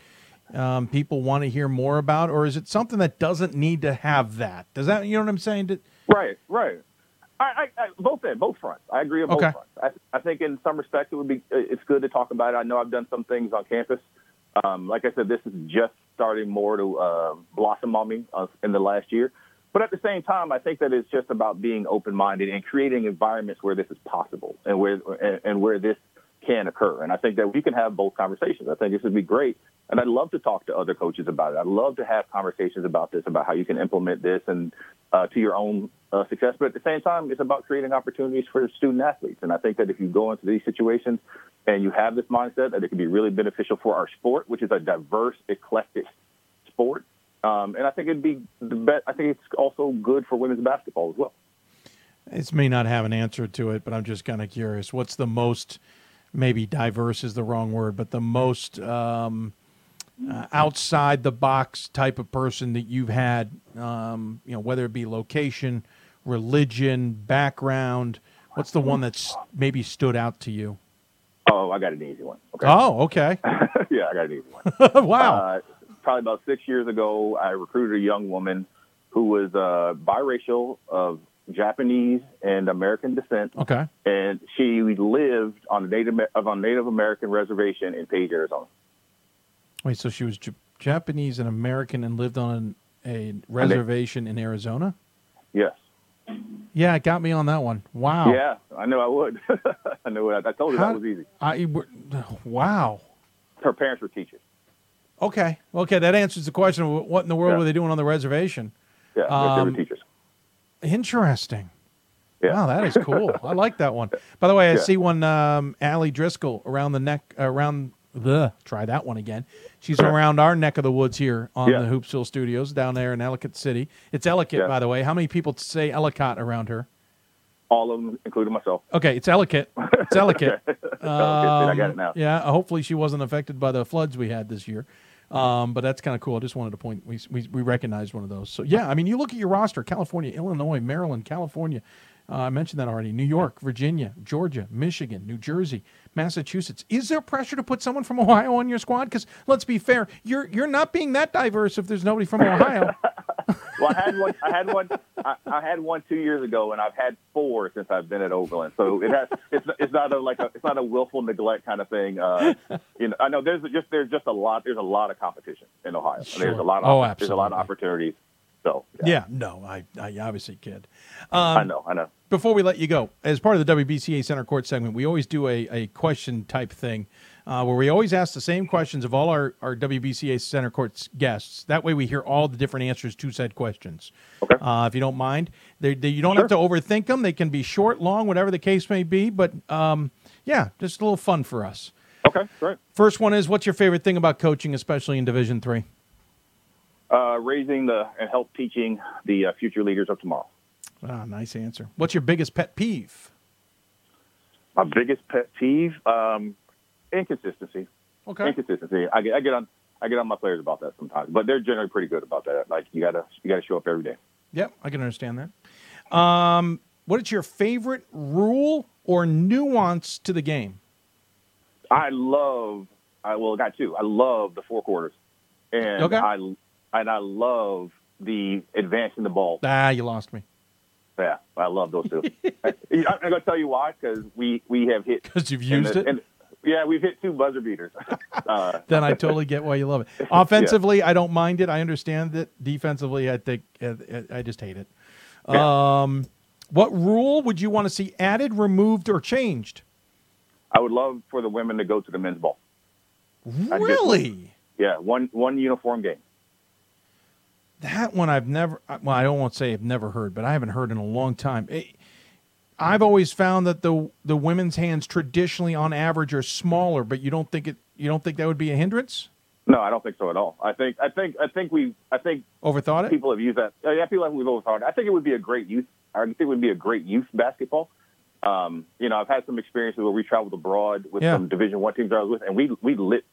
um, people want to hear more about, or is it something that doesn't need to have that? Does that you know what I'm saying? Right, right. I, I, I both ends, both fronts. I agree on both Okay. fronts. I, I think in some respects it would be it's good to talk about it. I know I've done some things on campus. Um, like I said, this is just starting more to uh, blossom on me uh, in the last year. But at the same time, I think that it's just about being open-minded and creating environments where this is possible and where and, and where this can occur. And I think that we can have both conversations. I think this would be great. And I'd love to talk to other coaches about it. I'd love to have conversations about this, about how you can implement this and uh, to your own uh, success. But at the same time, it's about creating opportunities for student athletes. And I think that if you go into these situations and you have this mindset, that it can be really beneficial for our sport, which is a diverse, eclectic sport. Um, and I think it'd be the best. I think it's also good for women's basketball as well. It may not have an answer to it, but I'm just kind of curious. What's the most, maybe diverse is the wrong word, but the most um, uh, outside the box type of person that you've had, um, you know, whether it be location, religion, background? What's the one that's maybe stood out to you? Oh, I got an easy one. Okay. Oh, okay. yeah, I got an easy one. wow. Uh, probably about six years ago, I recruited a young woman who was uh, biracial of Japanese and American descent. Okay. And she lived on a Native of a Native American reservation in Page, Arizona. Wait, so she was J- Japanese and American and lived on a reservation in Arizona? Yes. Yeah, it got me on that one. Wow. Yeah, I knew I would. I knew it. I told you How- that was easy. I wow. Her parents were teachers. Okay. Okay, that answers the question of what in the world Yeah. were they doing on the reservation? Yeah, they were Um, teachers. Interesting. Yeah. Wow, that is cool. I like that one. By the way, I Yeah. see one um Allie Driscoll around the neck around the try that one again. She's around our neck of the woods here on Yeah. the Hoopsville Studios down there in Ellicott City. It's Ellicott, Yeah. by the way. How many people say Ellicott around her? All of them, including myself. Okay, it's Ellicott. It's Ellicott. Okay. Ellicott, I got it Um, now. Yeah, hopefully she wasn't affected by the floods we had this year. Um, but that's kind of cool. I just wanted to point we, we we recognized one of those. So yeah, I mean, you look at your roster: California, Illinois, Maryland, California. Uh, I mentioned that already. New York, Virginia, Georgia, Michigan, New Jersey, Massachusetts. Is there pressure to put someone from Ohio on your squad? Because let's be fair, you're you're not being that diverse if there's nobody from Ohio. Well, I had one. I had one. I, I had one two years ago, and I've had four since I've been at Oberlin. So it has. It's it's not a like a it's not a willful neglect kind of thing. Uh, you know, I know there's just there's just a lot. There's a lot of competition in Ohio. And There's Sure. a lot of Oh, there's a lot of opportunities. So yeah. no, I I obviously kid. Um, I know. I know. Before we let you go, as part of the WBCA Center Court segment, we always do a, a question type thing uh, where we always ask the same questions of all our, our WBCA Center Court guests. That way we hear all the different answers to said questions. Okay. Uh, if you don't mind, they, they, you don't have to overthink them. They can be short, long, whatever the case may be. But um, yeah, just a little fun for us. Okay, great. First one is what's your favorite thing about coaching, especially in Division Three? Uh, raising the and help teaching the uh, future leaders of tomorrow. Ah, nice answer. What's your biggest pet peeve? My biggest pet peeve, um, inconsistency. Okay. Inconsistency. I get, I get on, I get on my players about that sometimes, but they're generally pretty good about that. Like you gotta, you gotta show up every day. Yep, I can understand that. Um, what is your favorite rule or nuance to the game? I love, I well, I got two. I love the four quarters, and Okay. I and I love the advancing the ball. Ah, you lost me. Yeah, I love those two. I, I'm gonna tell you why because we we have hit because you've used the- it? Yeah, we've hit two buzzer beaters. Uh, Then I totally get why you love it. Offensively, I don't mind it. I understand it. Defensively, I think uh, I just hate it. Um, what rule would you want to see added, removed, or changed? I would love for the women to go to the men's ball. I just- Really? Yeah, one one uniform game. That one I've never. Well, I don't want to say I've never heard, but I haven't heard in a long time. Eh, I've always found that the the women's hands traditionally, on average, are smaller. But you don't think it? You don't think that would be a hindrance? No, I don't think so at all. I think I think I think we I think overthought it. People have used that. Uh, yeah, people have we've overthought it. I think it would be a great youth. I think it would be a great youth basketball. Um, you know, I've had some experiences where we traveled abroad with Yeah. some Division One teams I was with, and we we lit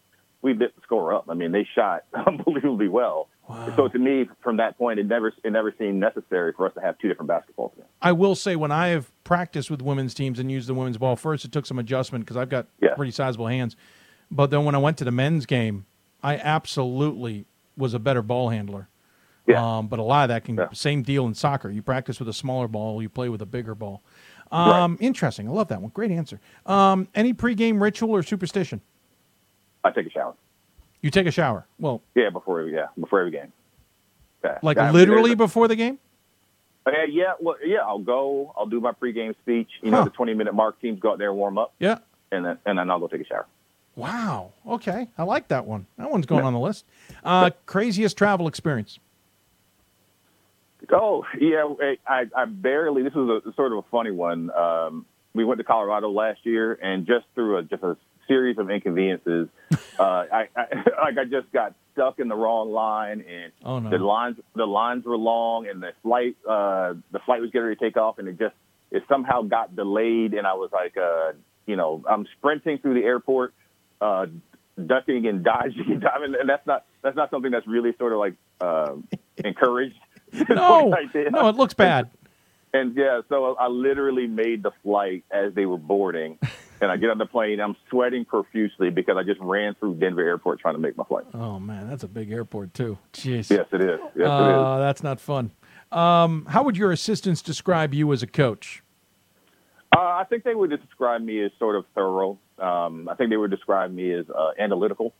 we lit the score up. I mean, they shot unbelievably well. So to me, from that point, it never it never seemed necessary for us to have two different basketball teams. I will say when I have practiced with women's teams and used the women's ball first, it took some adjustment because I've got pretty sizable hands. But then when I went to the men's game, I absolutely was a better ball handler. Um, but a lot of that can same deal in soccer. You practice with a smaller ball, you play with a bigger ball. Um, Interesting. I love that one. Great answer. Um, any pregame ritual or superstition? I take a shower. You take a shower. Well, Yeah, before yeah before every game. Yeah. like Yeah, I mean, literally before the game. a- uh, yeah, well, yeah. I'll go. I'll do my pregame speech. You know, the twenty minute mark. Teams go out there and warm up. Yeah. And then and then I'll go take a shower. Wow. Okay. I like that one. That one's going on the list. Uh, craziest travel experience. Oh yeah, I, I barely. This was a sort of a funny one. Um, we went to Colorado last year, and just through a just a series of inconveniences, uh, I, I like I just got stuck in the wrong line, and Oh, no. the lines the lines were long, and the flight uh, the flight was getting ready to take off, and it just it somehow got delayed, and I was like, uh, you know, I'm sprinting through the airport. Uh, ducking and dodging and diving, and that's not that's not something that's really sort of like uh, encouraged. No, no, it looks bad. And yeah, so I literally made the flight as they were boarding, and I get on the plane. I'm sweating profusely because I just ran through Denver Airport trying to make my flight. Oh man, that's a big airport too. Jeez. Yes, it is. Yes, Uh, That's not fun. Um, how would your assistants describe you as a coach? Uh, I think they would describe me as sort of thorough. Um, I think they would describe me as uh, analytical.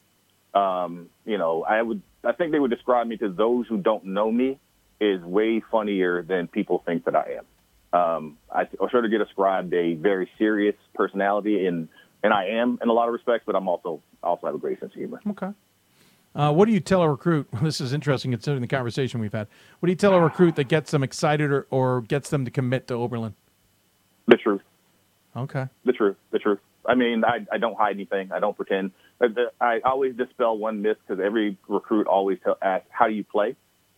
Um, you know, I would. I think they would describe me to those who don't know me is way funnier than people think that I am. Um, I, I sort of get ascribed a very serious personality, and and I am in a lot of respects, but I'm also also have a great sense of humor. Okay. Uh, what do you tell a recruit? This is interesting considering the conversation we've had. What do you tell a recruit that gets them excited or, or gets them to commit to Oberlin? The truth. Okay. The truth. The truth. I mean, I, I don't hide anything. I don't pretend. I, I always dispel one myth because every recruit always tell, asks, "How do you play?"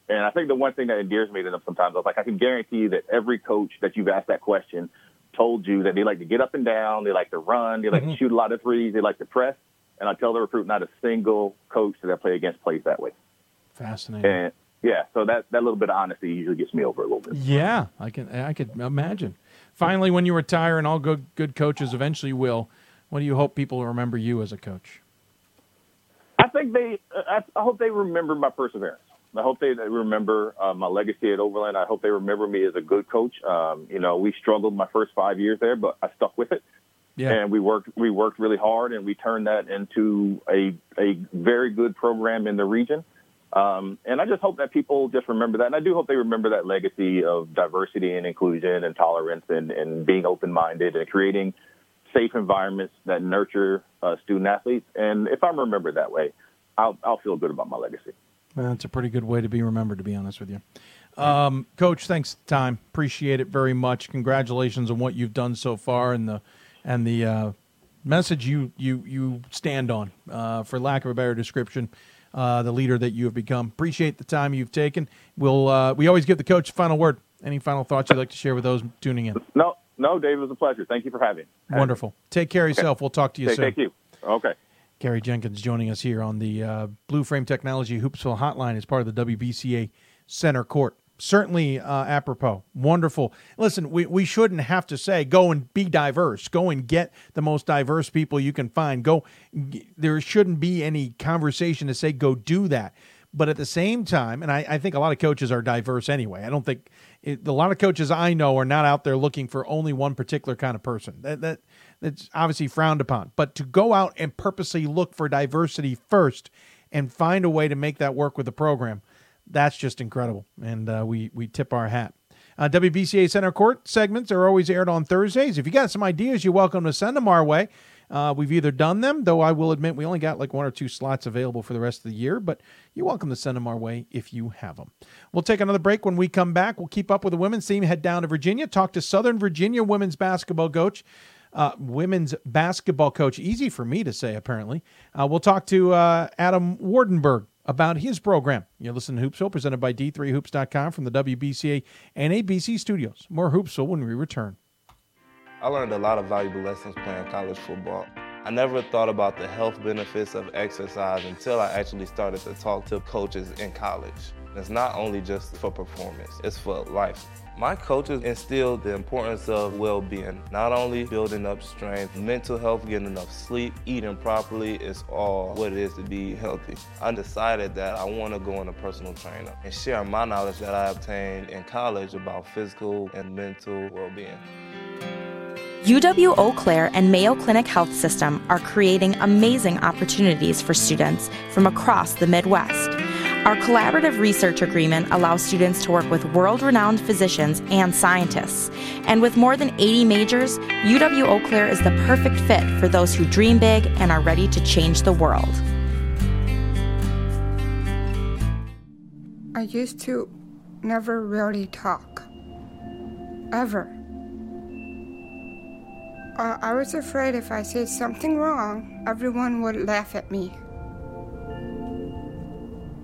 And I think the one thing that endears me to them sometimes, I was like, I can guarantee you that every coach that you've asked that question told you that they like to get up and down, they like to run, they like to mm-hmm. shoot a lot of threes, they like to press. And I tell the recruit, not a single coach that I play against plays that way. Fascinating. And yeah, so that that little bit of honesty usually gets me over a little bit. Yeah, I can. I could imagine. Finally, when you retire, and all good good coaches eventually will, what do you hope people remember you as a coach? I think they. Uh, I, I hope they remember my perseverance. I hope they, remember uh, my legacy at Oberlin. I hope they remember me as a good coach. Um, you know, we struggled my first five years there, but I stuck with it. Yeah. And we worked. We worked really hard, and we turned that into a a very good program in the region. Um, and I just hope that people just remember that. And I do hope they remember that legacy of diversity and inclusion and tolerance and, and being open minded and creating safe environments that nurture uh, student athletes. And if I'm remembered that way, I'll, I'll feel good about my legacy. That's a pretty good way to be remembered, to be honest with you. Um, Coach, thanks for the time. Appreciate it very much. Congratulations on what you've done so far and the and the uh, message you you you stand on. Uh, for lack of a better description, uh, the leader that you have become. Appreciate the time you've taken. We'll uh, we always give the coach a final word. Any final thoughts you'd like to share with those tuning in? No, no, Dave, it was a pleasure. Thank you for having me. Wonderful. Take care of yourself. We'll talk to you Okay, soon. Thank you. Okay. Kerry Jenkins joining us here on the uh, Blue Frame Technology Hoopsville Hotline as part of the WBCA Center Court. Certainly uh, apropos. Wonderful. Listen, we, we shouldn't have to say go and be diverse. Go and get the most diverse people you can find. Go. There shouldn't be any conversation to say go do that. But at the same time, and I, I think a lot of coaches are diverse anyway. I don't think it, a lot of coaches I know are not out there looking for only one particular kind of person. That that that's obviously frowned upon. But to go out and purposely look for diversity first and find a way to make that work with the program, that's just incredible. And uh, we we tip our hat. Uh, WBCA Center Court segments are always aired on Thursdays. If you got some ideas, you're welcome to send them our way. Uh, we've either done them, though I will admit we only got like one or two slots available for the rest of the year, but you're welcome to send them our way if you have them. We'll take another break. When we come back, we'll keep up with the women's team, head down to Virginia, talk to Southern Virginia women's basketball coach. Uh, women's basketball coach, easy for me to say, apparently. Uh, we'll talk to uh, Adam Wardenberg about his program. You're listening to Hoopsville, presented by D3Hoops.com from the WBCA and ABC studios. More Hoopsville when we return. I learned a lot of valuable lessons playing college football. I never thought about the health benefits of exercise until I actually started to talk to coaches in college. It's not only just for performance, it's for life. My coaches instilled the importance of well-being, not only building up strength, mental health, getting enough sleep, eating properly is all what it is to be healthy. I decided that I want to go a personal trainer and share my knowledge that I obtained in college about physical and mental well-being. UW Eau Claire and Mayo Clinic Health System are creating amazing opportunities for students from across the Midwest. Our collaborative research agreement allows students to work with world renowned physicians and scientists. And with more than 80 majors, UW Eau Claire is the perfect fit for those who dream big and are ready to change the world. I used to never really talk. Ever. Uh, I was afraid if I said something wrong, everyone would laugh at me.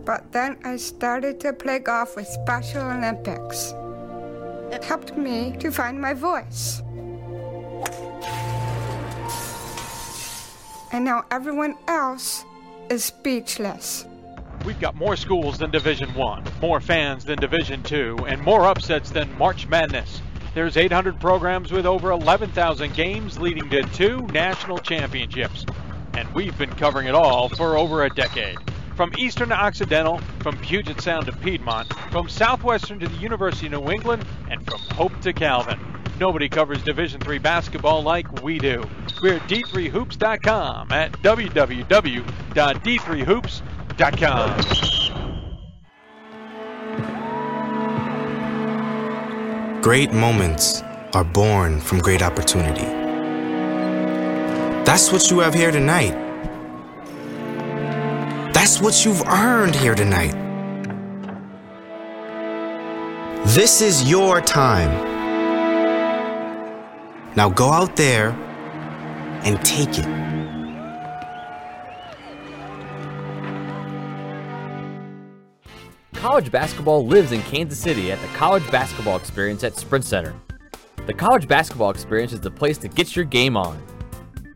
But then I started to play golf with Special Olympics. It helped me to find my voice. And now everyone else is speechless. We've got more schools than Division 1, more fans than Division 2, and more upsets than March Madness. There's 800 programs with over 11,000 games leading to two national championships. And we've been covering it all for over a decade. From eastern to occidental, from Puget Sound to Piedmont, from southwestern to the University of New England, and from Hope to Calvin. Nobody covers Division III basketball like we do. We're at d3hoops.com at www.d3hoops.com. Great moments are born from great opportunity. That's what you have here tonight. That's what you've earned here tonight. This is your time. Now go out there and take it. College basketball lives in Kansas City at the College Basketball Experience at Sprint Center. The College Basketball Experience is the place to get your game on.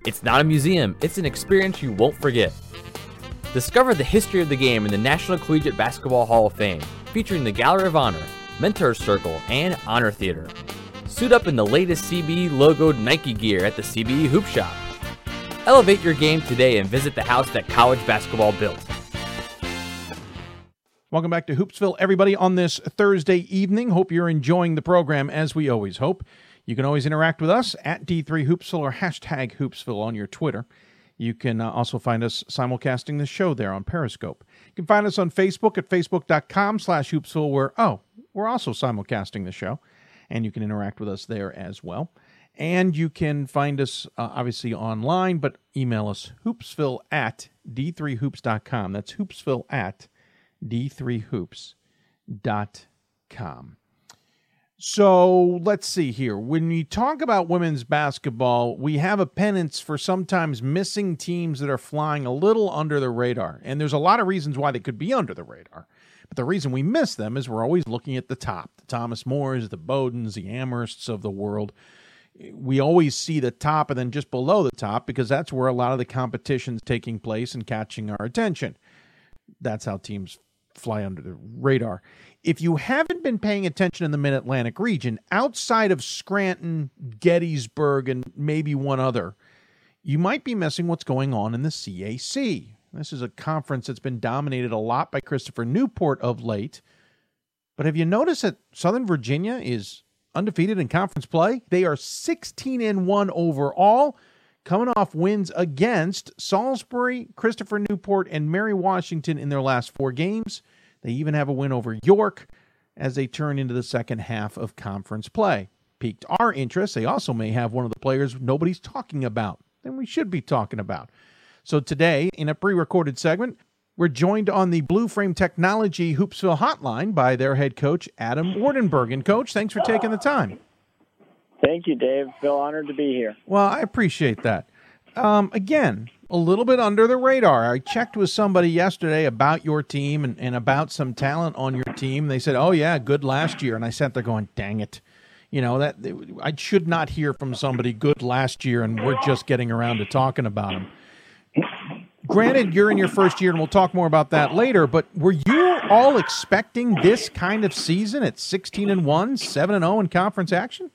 It's not a museum, it's an experience you won't forget. Discover the history of the game in the National Collegiate Basketball Hall of Fame, featuring the Gallery of Honor, Mentor Circle, and Honor Theater. Suit up in the latest CBE logoed Nike gear at the CBE Hoop Shop. Elevate your game today and visit the house that college basketball built. Welcome back to Hoopsville, everybody, on this Thursday evening. Hope you're enjoying the program as we always hope. You can always interact with us at D3Hoopsville or hashtag Hoopsville on your Twitter. You can uh, also find us simulcasting the show there on Periscope. You can find us on Facebook at facebook.com slash hoopsville where, oh, we're also simulcasting the show, and you can interact with us there as well. And you can find us uh, obviously online, but email us hoopsville at d3hoops.com. That's hoopsville at d3hoops.com. So let's see here. When we talk about women's basketball, we have a penance for sometimes missing teams that are flying a little under the radar. And there's a lot of reasons why they could be under the radar. But the reason we miss them is we're always looking at the top the Thomas Mores, the Bowdoins, the Amhersts of the world. We always see the top and then just below the top because that's where a lot of the competition's taking place and catching our attention. That's how teams fly under the radar. If you haven't been paying attention in the Mid Atlantic region, outside of Scranton, Gettysburg, and maybe one other, you might be missing what's going on in the CAC. This is a conference that's been dominated a lot by Christopher Newport of late. But have you noticed that Southern Virginia is undefeated in conference play? They are 16 and 1 overall, coming off wins against Salisbury, Christopher Newport, and Mary Washington in their last four games. They even have a win over York as they turn into the second half of conference play. Piqued our interest. They also may have one of the players nobody's talking about then we should be talking about. So today, in a pre recorded segment, we're joined on the Blue Frame Technology Hoopsville hotline by their head coach, Adam Wardenberg. And, coach, thanks for taking the time. Thank you, Dave. Feel honored to be here. Well, I appreciate that. Um, again, a little bit under the radar. I checked with somebody yesterday about your team and, and about some talent on your team. They said, "Oh yeah, good last year," and I sat there going, "Dang it." You know that I should not hear from somebody good last year, and we're just getting around to talking about them. Granted, you're in your first year, and we'll talk more about that later. But were you all expecting this kind of season at 16 and one, 7 and 0 in conference action?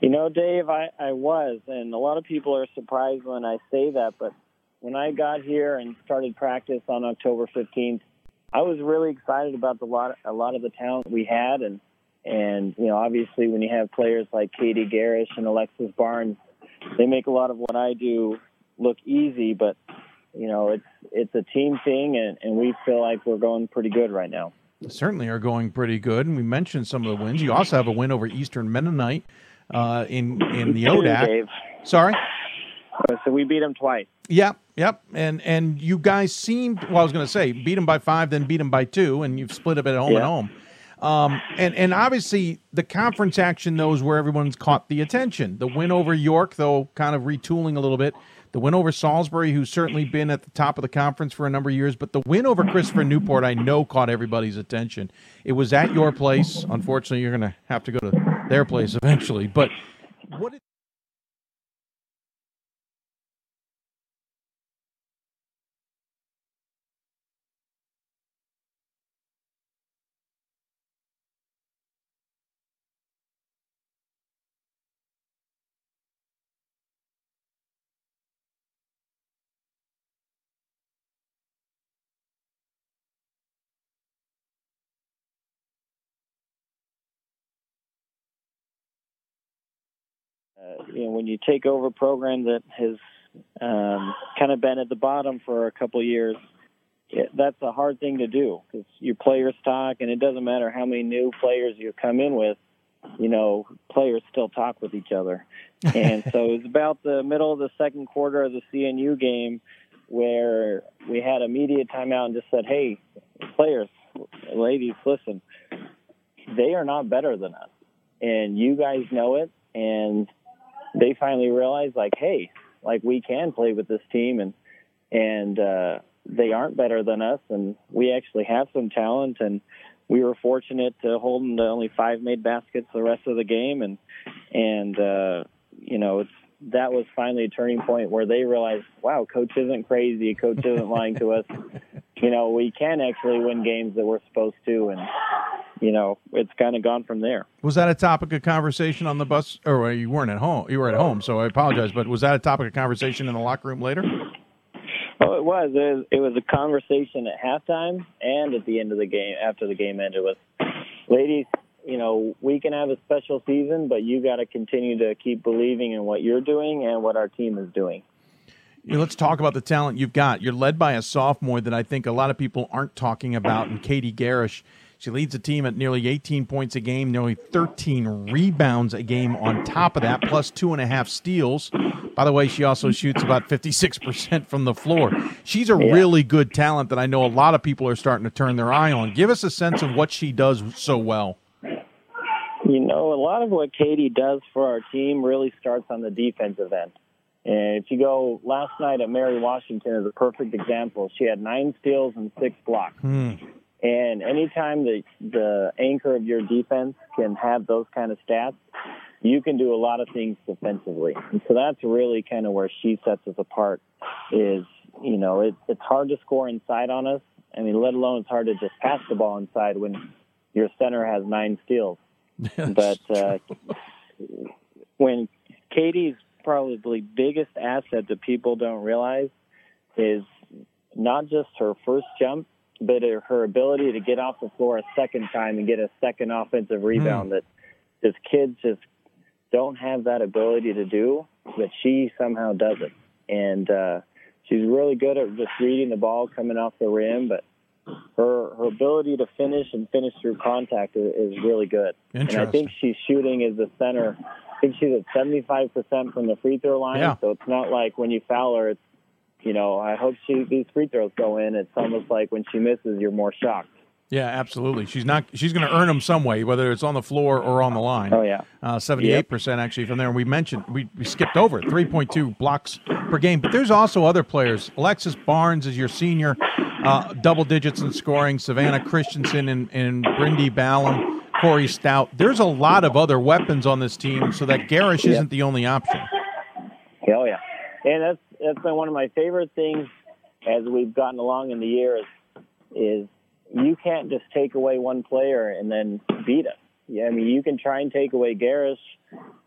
You know, Dave, I, I was, and a lot of people are surprised when I say that. But when I got here and started practice on October 15th, I was really excited about the lot, a lot of the talent we had, and and you know, obviously, when you have players like Katie Garish and Alexis Barnes, they make a lot of what I do look easy. But you know, it's it's a team thing, and, and we feel like we're going pretty good right now. Certainly are going pretty good, and we mentioned some of the wins. You also have a win over Eastern Mennonite uh, in in the ODAC. Dave. Sorry. So we beat them twice. Yep, yep, and and you guys seemed well. I was going to say beat them by five, then beat them by two, and you've split up at home Yeah. and home. Um, and and obviously the conference action knows where everyone's caught the attention. The win over York, though, kind of retooling a little bit. The win over Salisbury, who's certainly been at the top of the conference for a number of years, but the win over Christopher Newport, I know, caught everybody's attention. It was at your place. Unfortunately, you're going to have to go to their place eventually. But what? Uh, you know, when you take over a program that has um, kind of been at the bottom for a couple years, it, that's a hard thing to do because your players talk, and it doesn't matter how many new players you come in with. You know, players still talk with each other, and so it was about the middle of the second quarter of the CNU game where we had a media timeout and just said, "Hey, players, ladies, listen, they are not better than us, and you guys know it." And they finally realized like hey like we can play with this team and and uh they aren't better than us. And we actually have some talent and we were fortunate to hold them to only five made baskets the rest of the game. And and uh you know it's that was finally a turning point where they realized wow coach isn't crazy. Coach isn't lying to us. You know we can actually win games that we're supposed to. And you know it's kind of gone from there Was that a topic of conversation on the bus? Or well, you weren't at home. You were at home, so I apologize. But was that a topic of conversation in the locker room later? Oh, it was. It was, it was a conversation at halftime and at the end of the game, after the game ended, with ladies. You know, we can have a special season, but you got to continue to keep believing in what you're doing and what our team is doing. You know, let's talk about the talent you've got. You're led by a sophomore that I think a lot of people aren't talking about, and Katie Garish. She leads the team at nearly 18 points a game, nearly 13 rebounds a game on top of that, plus two and a half steals. By the way, she also shoots about 56% from the floor. She's a really good talent that I know a lot of people are starting to turn their eye on. Give us a sense of what she does so well. You know, a lot of what Katie does for our team really starts on the defensive end. And if you go last night at Mary Washington is a perfect example. She had nine steals and six blocks. Hmm. And anytime the the anchor of your defense can have those kind of stats, you can do a lot of things defensively. And so that's really kind of where she sets us apart. Is you know it, it's hard to score inside on us. I mean, let alone it's hard to just pass the ball inside when your center has nine steals. but uh, when Katie's probably biggest asset that people don't realize is not just her first jump, but her ability to get off the floor a second time and get a second offensive rebound that just kids just don't have that ability to do, but she somehow does it. And uh, she's really good at just reading the ball coming off the rim, but her her ability to finish and finish through contact is, is really good. And I think she's shooting as the center I think she's at 75% from the free throw line. Yeah. So it's not like when you foul her, it's, you know, I hope she these free throws go in. It's almost like when she misses, you're more shocked. Yeah, absolutely. She's not. She's going to earn them some way, whether it's on the floor or on the line. Oh yeah, seventy-eight percent actually from there. And we mentioned we, we skipped over three point two blocks per game, but there's also other players. Alexis Barnes is your senior, uh, double digits in scoring. Savannah Christensen and and Brindy Ballum, Corey Stout. There's a lot of other weapons on this team, so that Garish Yeah. isn't the only option. Oh yeah, and that's that's been one of my favorite things as we've gotten along in the year is is you can't just take away one player and then beat us. Yeah, I mean you can try and take away Garish,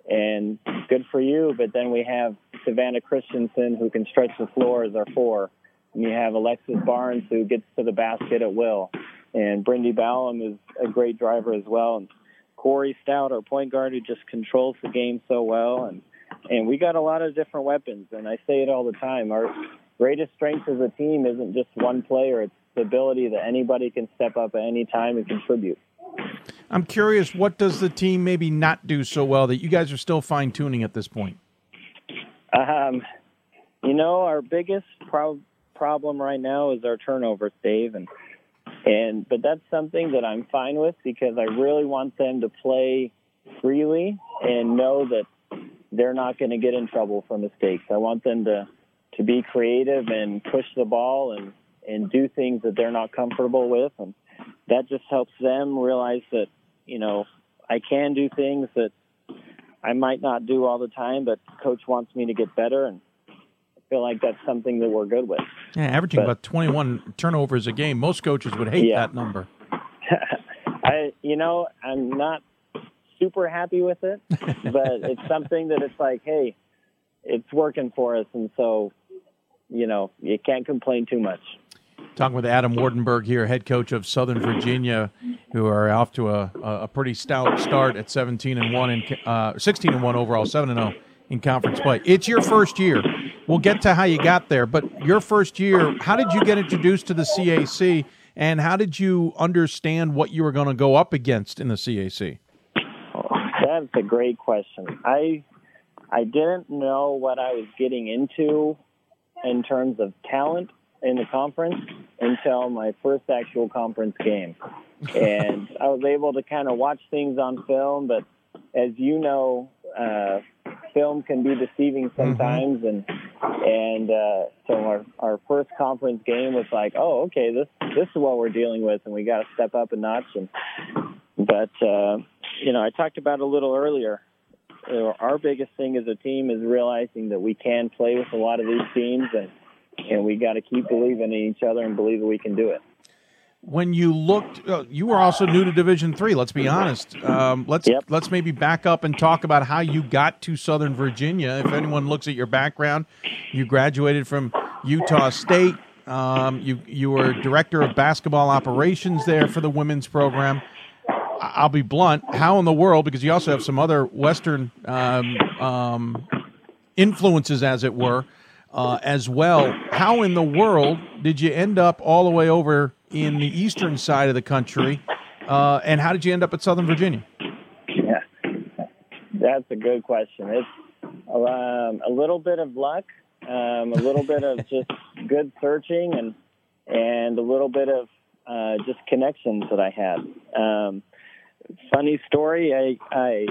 and good for you. But then we have Savannah Christensen who can stretch the floor as our four, and you have Alexis Barnes who gets to the basket at will, and Brindy Ballum is a great driver as well, and Corey Stout, our point guard, who just controls the game so well, and and we got a lot of different weapons. And I say it all the time: our greatest strength as a team isn't just one player; it's the ability that anybody can step up at any time and contribute. I'm curious, what does the team maybe not do so well that you guys are still fine tuning at this point? Um, you know, our biggest pro- problem right now is our turnovers, Dave, and and but that's something that I'm fine with because I really want them to play freely and know that they're not going to get in trouble for mistakes. I want them to to be creative and push the ball and and do things that they're not comfortable with, and that just helps them realize that you know I can do things that I might not do all the time, but coach wants me to get better, and I feel like that's something that we're good with. Yeah, averaging But- about 21 turnovers a game. Most coaches would hate Yeah. that number. I, you know, I'm not super happy with it, but it's something that it's like, hey, it's working for us, and so, you know, you can't complain too much. Talking with Adam Wardenberg here, head coach of Southern Virginia, who are off to a, a pretty stout start at 17 and one and uh, 16 and one overall, seven and zero in conference play. It's your first year. We'll get to how you got there, but your first year, how did you get introduced to the CAC, and how did you understand what you were going to go up against in the CAC? That's a great question. I I didn't know what I was getting into in terms of talent in the conference until my first actual conference game. And I was able to kind of watch things on film, but as you know, uh, film can be deceiving sometimes and and uh, so our, our first conference game was like, oh, okay, this this is what we're dealing with, and we got to step up a notch. And but uh, you know, I talked about a little earlier. Our biggest thing as a team is realizing that we can play with a lot of these teams, and and we got to keep believing in each other and believe that we can do it. when you looked uh, you were also new to division three let's be honest. Um, let's let's maybe back up and talk about how you got to southern virginia. If anyone looks at your background you graduated from utah state. Um, you you were director of basketball operations there for the women's program i'll be blunt how in the world because you also have some other western um, um, influences as it were uh, as well. How in the world did you end up all the way over in the eastern side of the country? Uh, and how did you end up at Southern Virginia? Yeah, that's a good question. It's um, a little bit of luck, um, a little bit of just good searching, and and a little bit of uh, just connections that I had. Um, funny story. I I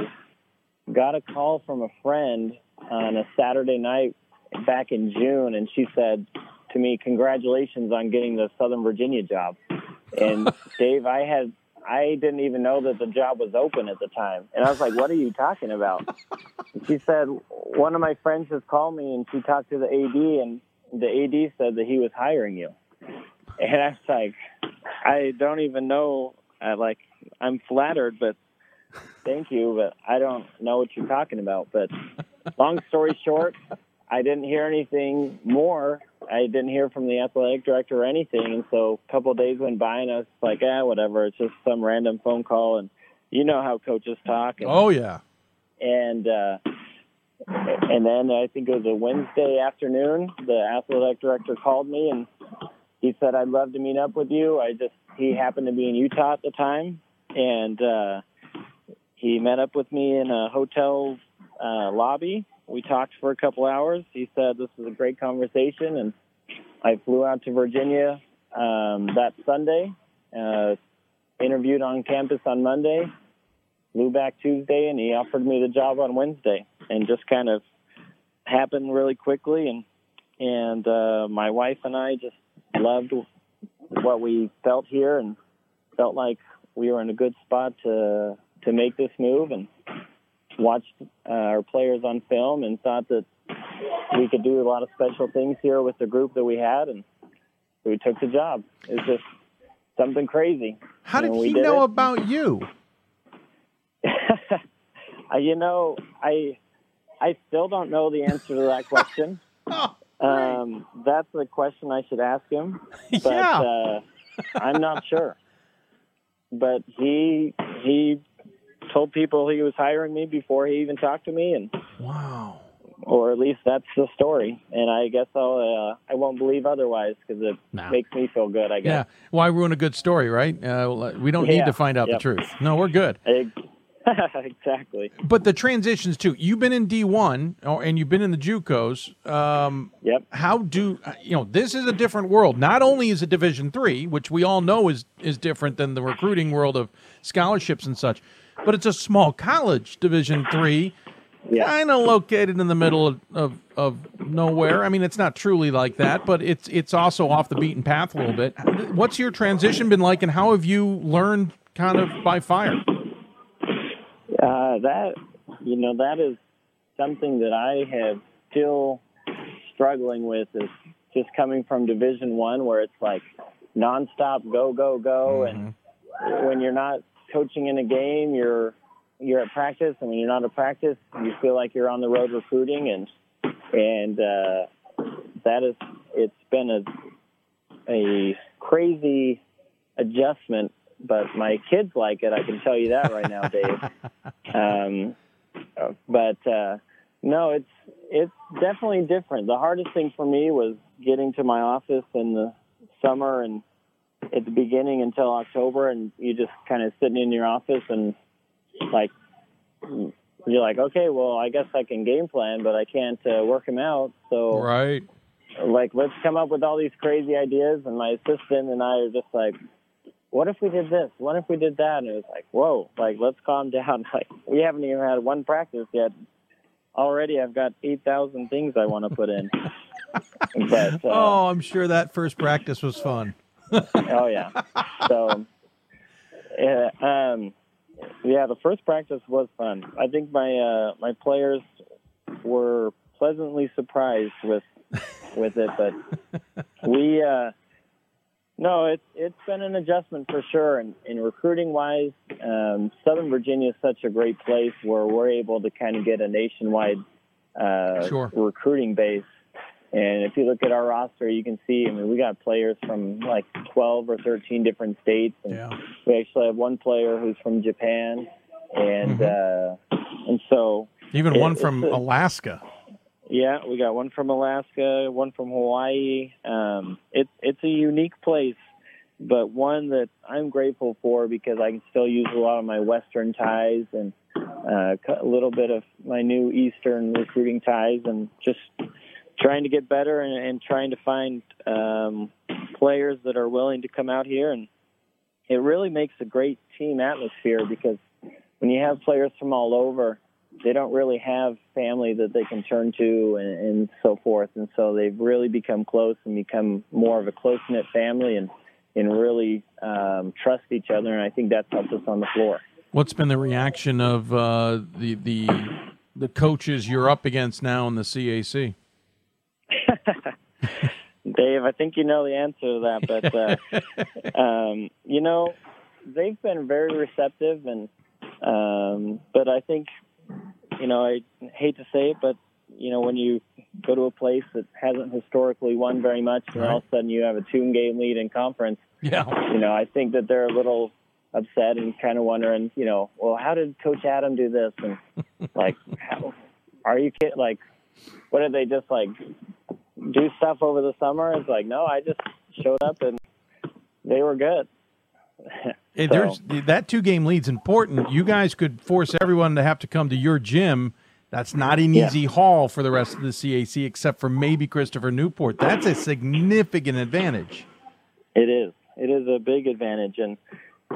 got a call from a friend on a Saturday night back in June, and she said to me, "Congratulations on getting the Southern Virginia job." And Dave, I had I didn't even know that the job was open at the time, and I was like, "What are you talking about?" And she said, "One of my friends just called me, and she talked to the AD, and the AD said that he was hiring you." And I was like, "I don't even know. I like I'm flattered, but thank you, but I don't know what you're talking about." But long story short, I didn't hear anything more. I didn't hear from the athletic director or anything, and so a couple of days went by, and I was like, "Ah, whatever. It's just some random phone call." And you know how coaches talk. And, Oh yeah, and uh, and then I think it was a Wednesday afternoon. The athletic director called me and he said, "I'd love to meet up with you." I just he happened to be in Utah at the time, and uh, he met up with me in a hotel uh, lobby. We talked for a couple hours. He said this was a great conversation, and I flew out to Virginia um, that Sunday. Uh, interviewed on campus on Monday. Flew back Tuesday, and he offered me the job on Wednesday, and just kind of happened really quickly. And and uh, my wife and I just loved what we felt here, and felt like we were in a good spot to to make this move and watched uh, our players on film and thought that we could do a lot of special things here with the group that we had, and we took the job. It's just something crazy. How did he did know it. about you? You know, I I still don't know the answer to that question. um, that's the question I should ask him. But Yeah. uh, I'm not sure. But he he told people he was hiring me before he even talked to me, and wow, or at least that's the story. And I guess I'll uh, I won't believe otherwise because it Nah. makes me feel good. I guess. Yeah. Why ruin a good story, right? Uh, we don't need to find out Yep. the truth. No, we're good. exactly. But the transitions too. You've been in D one, and you've been in the JUCOs. Um, yep. How do uh, you know? This is a different world. Not only is it Division three, which we all know is is different than the recruiting world of scholarships and such, but it's a small college, Division three, kind of located in the middle of, of of nowhere. I mean, it's not truly like that, but it's it's also off the beaten path a little bit. What's your transition been like, and how have you learned kind of by fire? Uh, that you know that is something that I have still struggling with is just coming from Division One where it's like nonstop go go go, and when you're not coaching in a game, you're you're at practice, and when you're not at practice, you feel like you're on the road recruiting, and and uh, that is it's been a a crazy adjustment, but my kids like it. I can tell you that right now, Dave. Um, but uh, no, it's it's definitely different. The hardest thing for me was getting to my office in the summer and at the beginning until October, and you just kind of sitting in your office and like you're like, okay, well, I guess I can game plan, but I can't uh, work them out. So Right. like let's come up with all these crazy ideas and my assistant and I are just like what if we did this? What if we did that? And it was like, whoa, like let's calm down. Like we haven't even had one practice yet. Already I've got 8,000 things I want to put in. but uh, oh, I'm sure that first practice was fun. oh yeah. So uh, um yeah, the first practice was fun. I think my uh my players were pleasantly surprised with with it, but we uh no, it's it's been an adjustment for sure. And, and recruiting wise, um, Southern Virginia is such a great place where we're able to kind of get a nationwide uh, Sure. recruiting base. And if you look at our roster, you can see. I mean, we got players from like 12 or 13 different states, and we actually have one player who's from Japan, and uh, and so Even it- one from a- Alaska. Yeah, we got one from Alaska, one from Hawaii. Um, it's it's a unique place, but one that I'm grateful for because I can still use a lot of my Western ties and uh, a little bit of my new Eastern recruiting ties, and just trying to get better and, and trying to find um, players that are willing to come out here, and it really makes a great team atmosphere because when you have players from all over they don't really have family that they can turn to and, and so forth. And so they've really become close and become more of a close knit family and, and really um, trust each other. And I think that's helped us on the floor. What's been the reaction of uh, the the the coaches you're up against now in the CAC? Dave, I think you know the answer to that, but uh, um, you know they've been very receptive, and um, but I think you know I hate to say it, but you know when you go to a place that hasn't historically won very much, and all of a sudden you have a two game lead in conference, Yeah. you know I think that they're a little upset and kind of wondering, you know, well, how did Coach Adam do this? And like, how, are you kidding? Like, what did they just like do stuff over the summer? It's like, no, I just showed up and they were good. So- there's that two game lead's important. You guys could force everyone to have to come to your gym That's not an Yeah. easy haul for the rest of the CAC, except for maybe Christopher Newport. That's a significant advantage. It is. It is a big advantage, and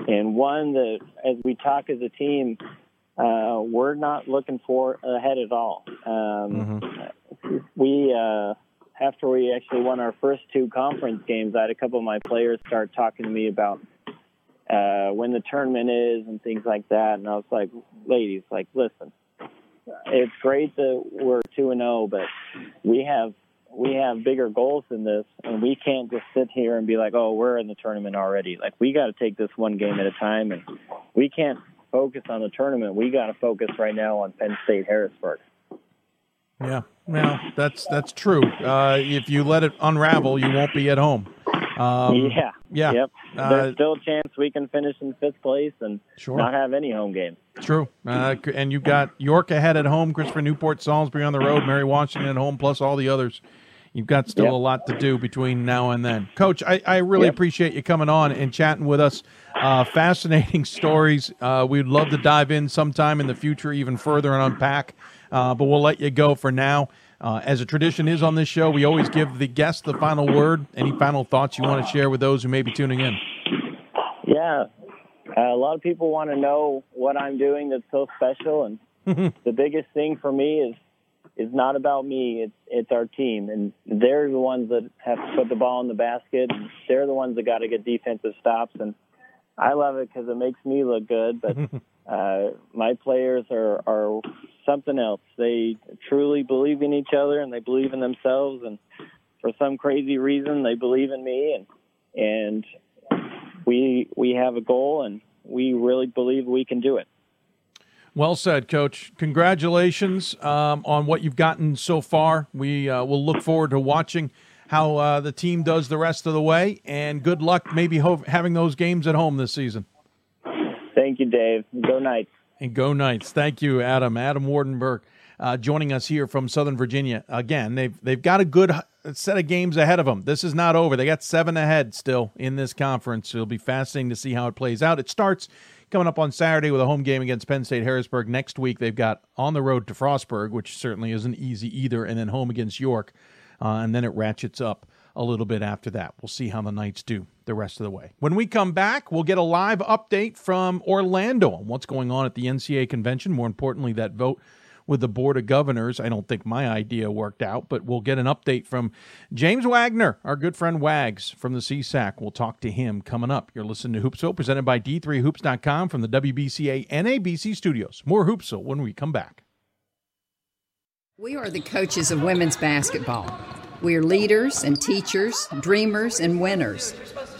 and one that as we talk as a team, uh, we're not looking for ahead at all. Um, We uh, after we actually won our first two conference games, I had a couple of my players start talking to me about uh, when the tournament is and things like that, and I was like, ladies, like listen, it's great that we're two and zero, but we have we have bigger goals than this, and we can't just sit here and be like, "Oh, we're in the tournament already." Like we got to take this one game at a time, and we can't focus on the tournament. We got to focus right now on Penn State Harrisburg. Yeah, well, that's that's true. Uh, if you let it unravel, you won't be at home. Um, yeah, yeah. yep. Uh, There's still a chance we can finish in fifth place and Sure. not have any home games. True. Uh, and you've got York ahead at home, Christopher Newport, Salisbury on the road, Mary Washington at home, plus all the others. You've got still Yep. a lot to do between now and then. Coach, I, I really Yep. appreciate you coming on and chatting with us. Uh, fascinating stories. Uh, we'd love to dive in sometime in the future even further and unpack, uh, but we'll let you go for now. Uh, as a tradition is on this show, we always give the guest the final word. Any final thoughts you want to share with those who may be tuning in? Yeah, uh, a lot of people want to know what I'm doing that's so special, and the biggest thing for me is is not about me. It's it's our team, and they're the ones that have to put the ball in the basket. And they're the ones that got to get defensive stops, and I love it because it makes me look good. But uh, my players are are something else. They truly believe in each other, and they believe in themselves, and for some crazy reason, they believe in me, and and we we have a goal, and we really believe we can do it. Well said, Coach. Congratulations um, on what you've gotten so far. We uh, will look forward to watching how uh, the team does the rest of the way, and good luck maybe ho- having those games at home this season. Thank you, Dave. Go Knights. And go Knights. Thank you, Adam. Adam Wardenberg uh, joining us here from Southern Virginia. Again, they've they've got a good set of games ahead of them. This is not over. They got seven ahead still in this conference. It'll be fascinating to see how it plays out. It starts coming up on Saturday with a home game against Penn State Harrisburg. Next week they've got on the road to Frostburg, which certainly isn't easy either, and then home against York, uh, and then it ratchets up a little bit after that. We'll see how the Knights do the rest of the way. When we come back, we'll get a live update from Orlando on what's going on at the NCAA convention. More importantly, that vote with the Board of Governors. I don't think my idea worked out, but we'll get an update from James Wagner, our good friend Wags from the CSAC. We'll talk to him coming up. You're listening to Hoopsville, presented by D3Hoops.com from the WBCA NABC studios. More Hoopsville when we come back. We are the coaches of women's basketball. We are leaders and teachers, dreamers and winners.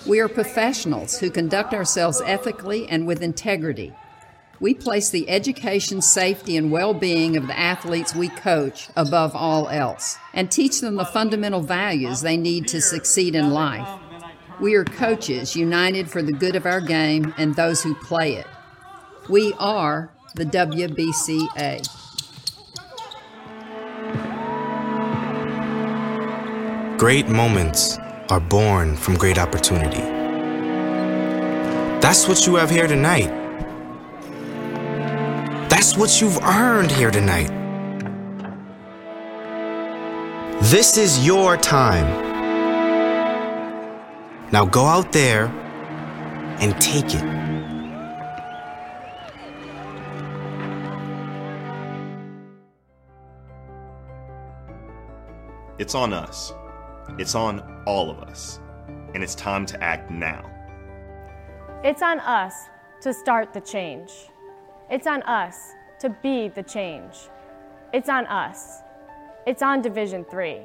We are professionals who conduct ourselves ethically and with integrity. We place the education, safety, and well being of the athletes we coach above all else and teach them the fundamental values they need to succeed in life. We are coaches united for the good of our game and those who play it. We are the WBCA. Great moments are born from great opportunity. That's what you have here tonight. That's what you've earned here tonight. This is your time. Now go out there and take it. It's on us. It's on all of us. And it's time to act now. It's on us to start the change. It's on us to be the change. It's on us. It's on Division 3.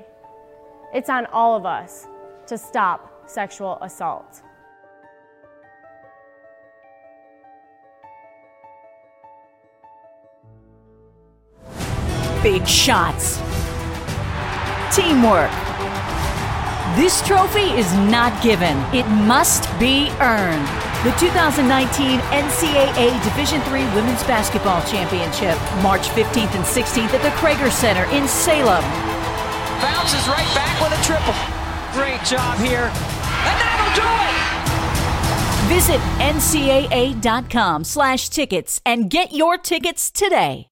It's on all of us to stop sexual assault. Big shots. Teamwork. This trophy is not given, it must be earned. The 2019 NCAA Division III Women's Basketball Championship, March 15th and 16th at the Cregger Center in Salem. Bounces right back with a triple. Great job here. And that'll do it! Visit ncaa.com slash tickets and get your tickets today.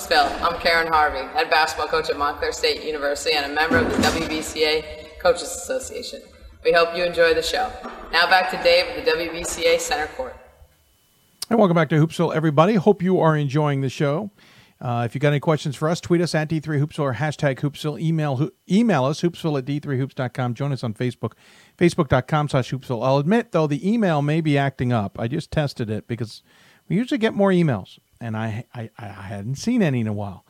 I'm Karen Harvey, head basketball coach at Montclair State University and a member of the WBCA Coaches Association. We hope you enjoy the show. Now back to Dave at the WBCA Center Court. And welcome back to Hoopsville, everybody. Hope you are enjoying the show. Uh, if you got any questions for us, tweet us at D3Hoopsville or hashtag Hoopsville. Email, email us, hoopsville at D3Hoops.com. Join us on Facebook, facebook.com slash Hoopsville. I'll admit, though, the email may be acting up. I just tested it because we usually get more emails, and I, I, I hadn't seen any in a while.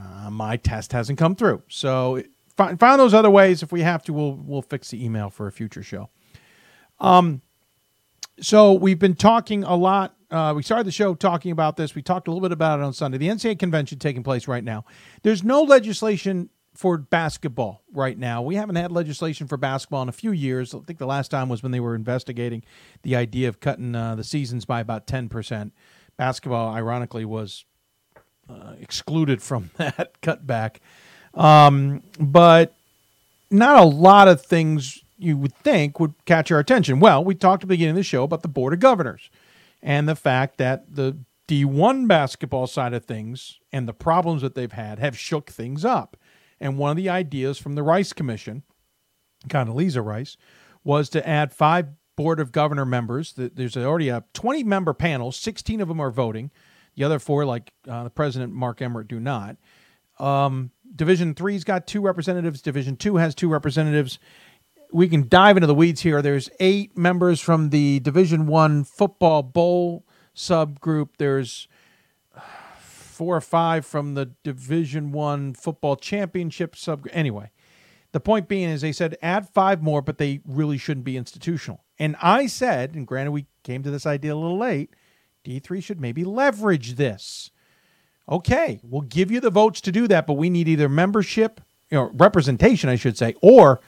Uh, my test hasn't come through. So find, find those other ways. If we have to, we'll, we'll fix the email for a future show. Um, so we've been talking a lot uh, we started the show talking about this. We talked a little bit about it on Sunday. The NCAA convention taking place right now. There's no legislation for basketball right now. We haven't had legislation for basketball in a few years. I think the last time was when they were investigating the idea of cutting uh, the seasons by about 10%. Basketball, ironically, was uh, excluded from that cutback. Um, but not a lot of things you would think would catch our attention. Well, we talked at the beginning of the show about the Board of Governors and the fact that the D1 basketball side of things and the problems that they've had have shook things up. And one of the ideas from the Rice Commission, Condoleezza Rice, was to add five Board of Governor members. There's already a 20 member panel, 16 of them are voting. The other four, like uh, the president, Mark Emmert, do not. Um, Division three's got two representatives. Division two has two representatives we can dive into the weeds here. There's eight members from the Division One football bowl subgroup. There's four or five from the Division One football championship sub. Anyway, the point being is they said add five more, but they really shouldn't be institutional. And I said, and granted we came to this idea a little late, D3 should maybe leverage this. Okay, we'll give you the votes to do that, but we need either membership, know, representation, I should say, or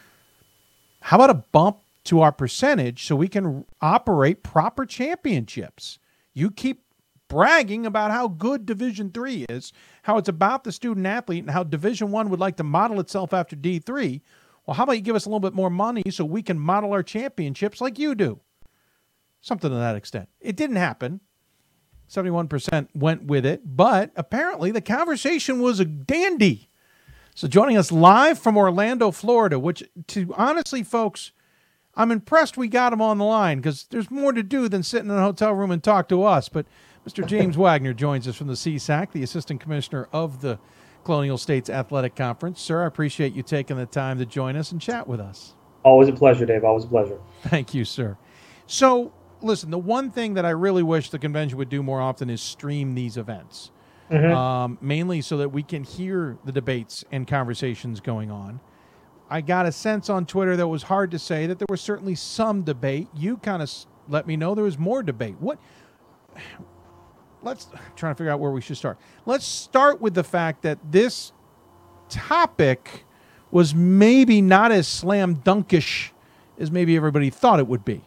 how about a bump to our percentage so we can operate proper championships? You keep bragging about how good Division 3 is, how it's about the student athlete and how Division 1 would like to model itself after D3. Well, how about you give us a little bit more money so we can model our championships like you do? Something to that extent. It didn't happen. 71% went with it, but apparently the conversation was a dandy. So joining us live from Orlando, Florida, which to honestly, folks, I'm impressed we got him on the line because there's more to do than sit in a hotel room and talk to us. But Mr. James Wagner joins us from the CSAC, the Assistant Commissioner of the Colonial States Athletic Conference. Sir, I appreciate you taking the time to join us and chat with us. Always a pleasure, Dave. Always a pleasure. Thank you, sir. So, listen, the one thing that I really wish the convention would do more often is stream these events mm-hmm. um, mainly so that we can hear the debates and conversations going on. I got a sense on Twitter that was hard to say that there was certainly some debate. You kind of let me know there was more debate. What? Let's try to figure out where we should start. Let's start with the fact that this topic was maybe not as slam dunkish as maybe everybody thought it would be.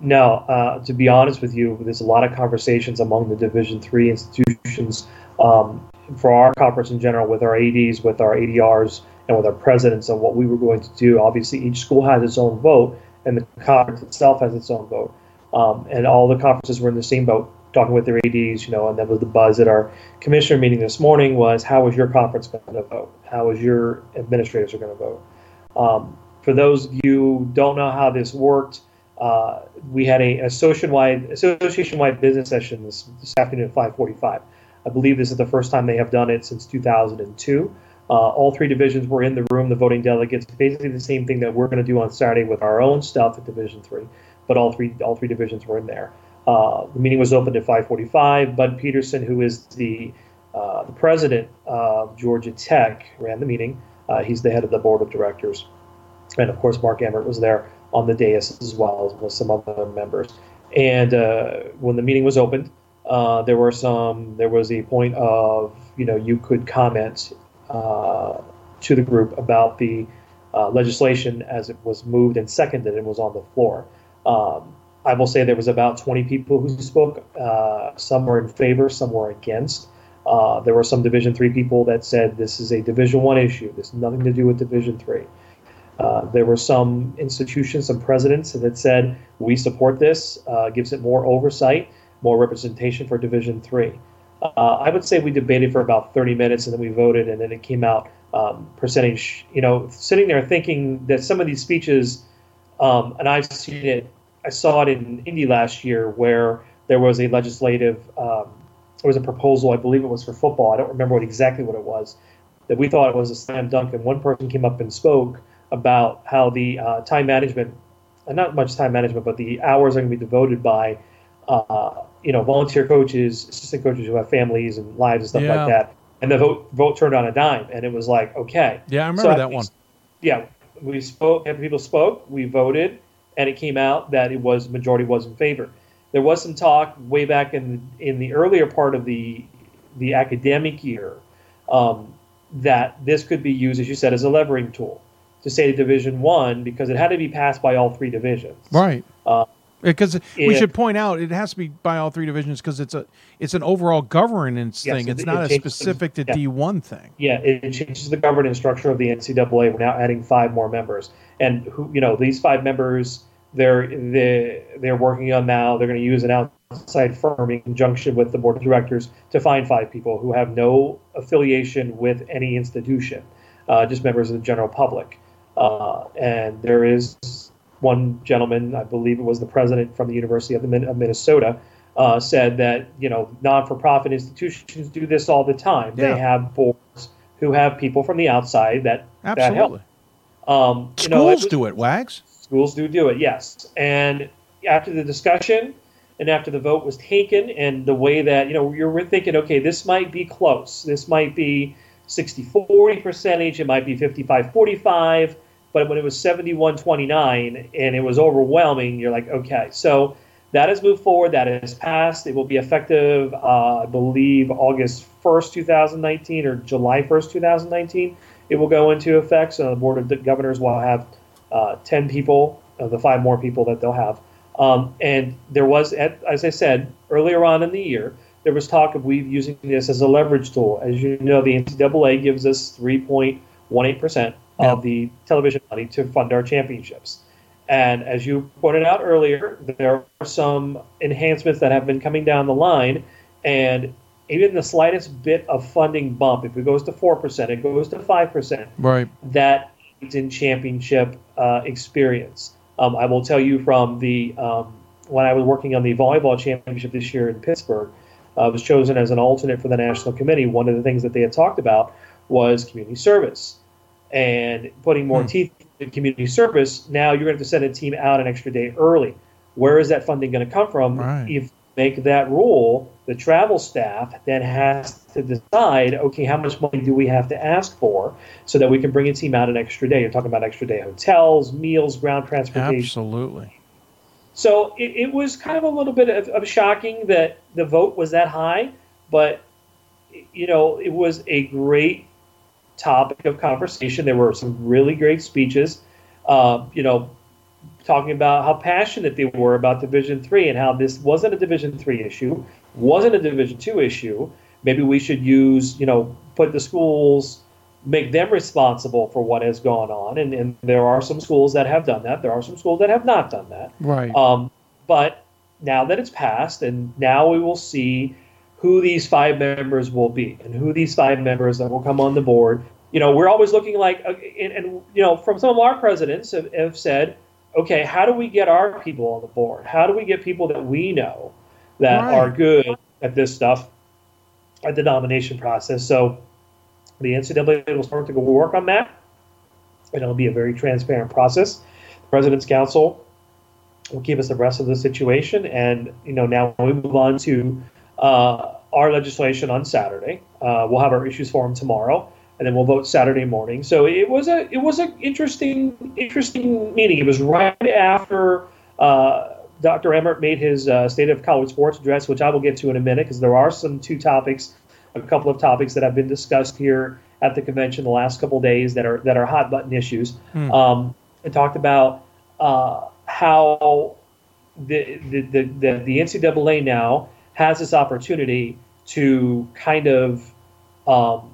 No, uh, to be honest with you, there's a lot of conversations among the Division three institutions um, for our conference in general, with our ADs, with our ADRs, and with our presidents on what we were going to do. Obviously, each school has its own vote, and the conference itself has its own vote. Um, and all the conferences were in the same boat, talking with their ADs, you know, and that was the buzz at our commissioner meeting this morning was how was your conference going to vote? How was your administrators are going to vote? Um, for those of you who don't know how this worked, uh, we had a association-wide association-wide business session this, this afternoon at 5:45. I believe this is the first time they have done it since 2002. Uh, all three divisions were in the room. The voting delegates, basically the same thing that we're going to do on Saturday with our own stuff at Division Three, but all three all three divisions were in there. Uh, the meeting was opened at 5:45. Bud Peterson, who is the uh, the president of Georgia Tech, ran the meeting. Uh, he's the head of the board of directors, and of course Mark Emmert was there on the dais as well as with some other members. And uh, when the meeting was opened, uh, there were some. There was a point of you know you could comment uh, to the group about the legislation as it was moved and seconded and was on the floor. Um, I will say there was about 20 people who spoke. Uh, some were in favor, some were against. Uh, there were some Division three people that said this is a Division one issue. This has nothing to do with Division three. Uh, there were some institutions, some presidents that said we support this, uh, gives it more oversight, more representation for Division Three. Uh, I would say we debated for about 30 minutes and then we voted, and then it came out um, percentage. You know, sitting there thinking that some of these speeches, um, and I've seen it, I saw it in Indy last year where there was a legislative, um, there was a proposal, I believe it was for football. I don't remember what exactly what it was, that we thought it was a slam dunk, and one person came up and spoke about how the uh, time management, uh, not much time management, but the hours are going to be devoted by, uh, you know, volunteer coaches, assistant coaches who have families and lives and stuff Yeah. like that. And the vote vote turned on a dime, and it was like, okay, Yeah, I remember So that one. Yeah, we spoke. and People spoke. We voted, and it came out that it was majority was in favor. There was some talk way back in the, in the earlier part of the the academic year um, that this could be used, as you said, as a levering tool to say to Division One because it had to be passed by all three divisions. Right. Uh, Because we should point out it has to be by all three divisions because it's a it's an overall governance Yes, thing. it- It's it not a changes- specific to yeah. D one thing. Yeah, it it changes the governance structure of the NCAA. We're now adding five more members, and who you know these five members they're they they're working on now. They're going to use an outside firm in conjunction with the board of directors to find five people who have no affiliation with any institution, uh, just members of the general public. Uh, and there is one gentleman, I believe it was the president from the University of, the, Min- of Minnesota, uh, said that you know non-for-profit institutions do this all the time. Yeah. They have boards who have people from the outside that that help. Um, you know, Schools do it, Wags. Schools do do it, yes. And after the discussion and after the vote was taken, and the way that, you know, you're thinking, okay, this might be close. This might be 60 40 percentage, it might be 55 45. But when it was 71 29 and it was overwhelming, you're like, okay. So that has moved forward. That has passed. It will be effective, uh, I believe, August 1st, 2019 or July 1st, 2019. It will go into effect. So the Board of Governors will have uh, 10 people, of the five more people that they'll have. Um, and there was, at- as I said earlier on in the year, there was talk of we using this as a leverage tool. As you know, the NCAA gives us 3.18% of the television money to fund our championships. And as you pointed out earlier, there are some enhancements that have been coming down the line. And even the slightest bit of funding bump, if it goes to 4%, it goes to 5%, Right. that aids in championship uh, experience. Um, I will tell you from the um, when I was working on the volleyball championship this year in Pittsburgh, uh, I was chosen as an alternate for the national committee. One of the things that they had talked about was community service and putting more hmm. teeth in community service. Now you're going to have to send a team out an extra day early. Where is that funding going to come from? If you make that rule, the travel staff then has to decide, okay, how much money do we have to ask for so that we can bring a team out an extra day? You're talking about extra day hotels, meals, ground transportation. Absolutely. So it, it was kind of a little bit of, of shocking that the vote was that high, but you know it was a great topic of conversation. There were some really great speeches. Uh, you know, talking about how passionate they were about Division Three and how this wasn't a Division Three issue, wasn't a Division Two issue. Maybe we should use, you know, put the schools, make them responsible for what has gone on. And, and there are some schools that have done that. There are some schools that have not done that. Right. Um, but now that it's passed, and now we will see who these five members will be and who these five members that will come on the board. You know, we're always looking like, uh, and, and you know, from some of our presidents have, have said, okay, how do we get our people on the board? How do we get people that we know that Right. are good at this stuff at the nomination process? So the NCAA will start to go work on that, and it'll be a very transparent process. The President's Council will keep us abreast of the situation, and you know now we move on to uh, our legislation on Saturday. Uh, we'll have our issues forum tomorrow, and then we'll vote Saturday morning. So it was a it was an interesting interesting meeting. It was right after. Uh, Dr. Emmert made his uh, State of College Sports address, which I will get to in a minute, because there are some two topics, a couple of topics that have been discussed here at the convention the last couple days that are that are hot button issues. Hmm. Um, it talked about uh, how the, the, the, the NCAA now has this opportunity to kind of um,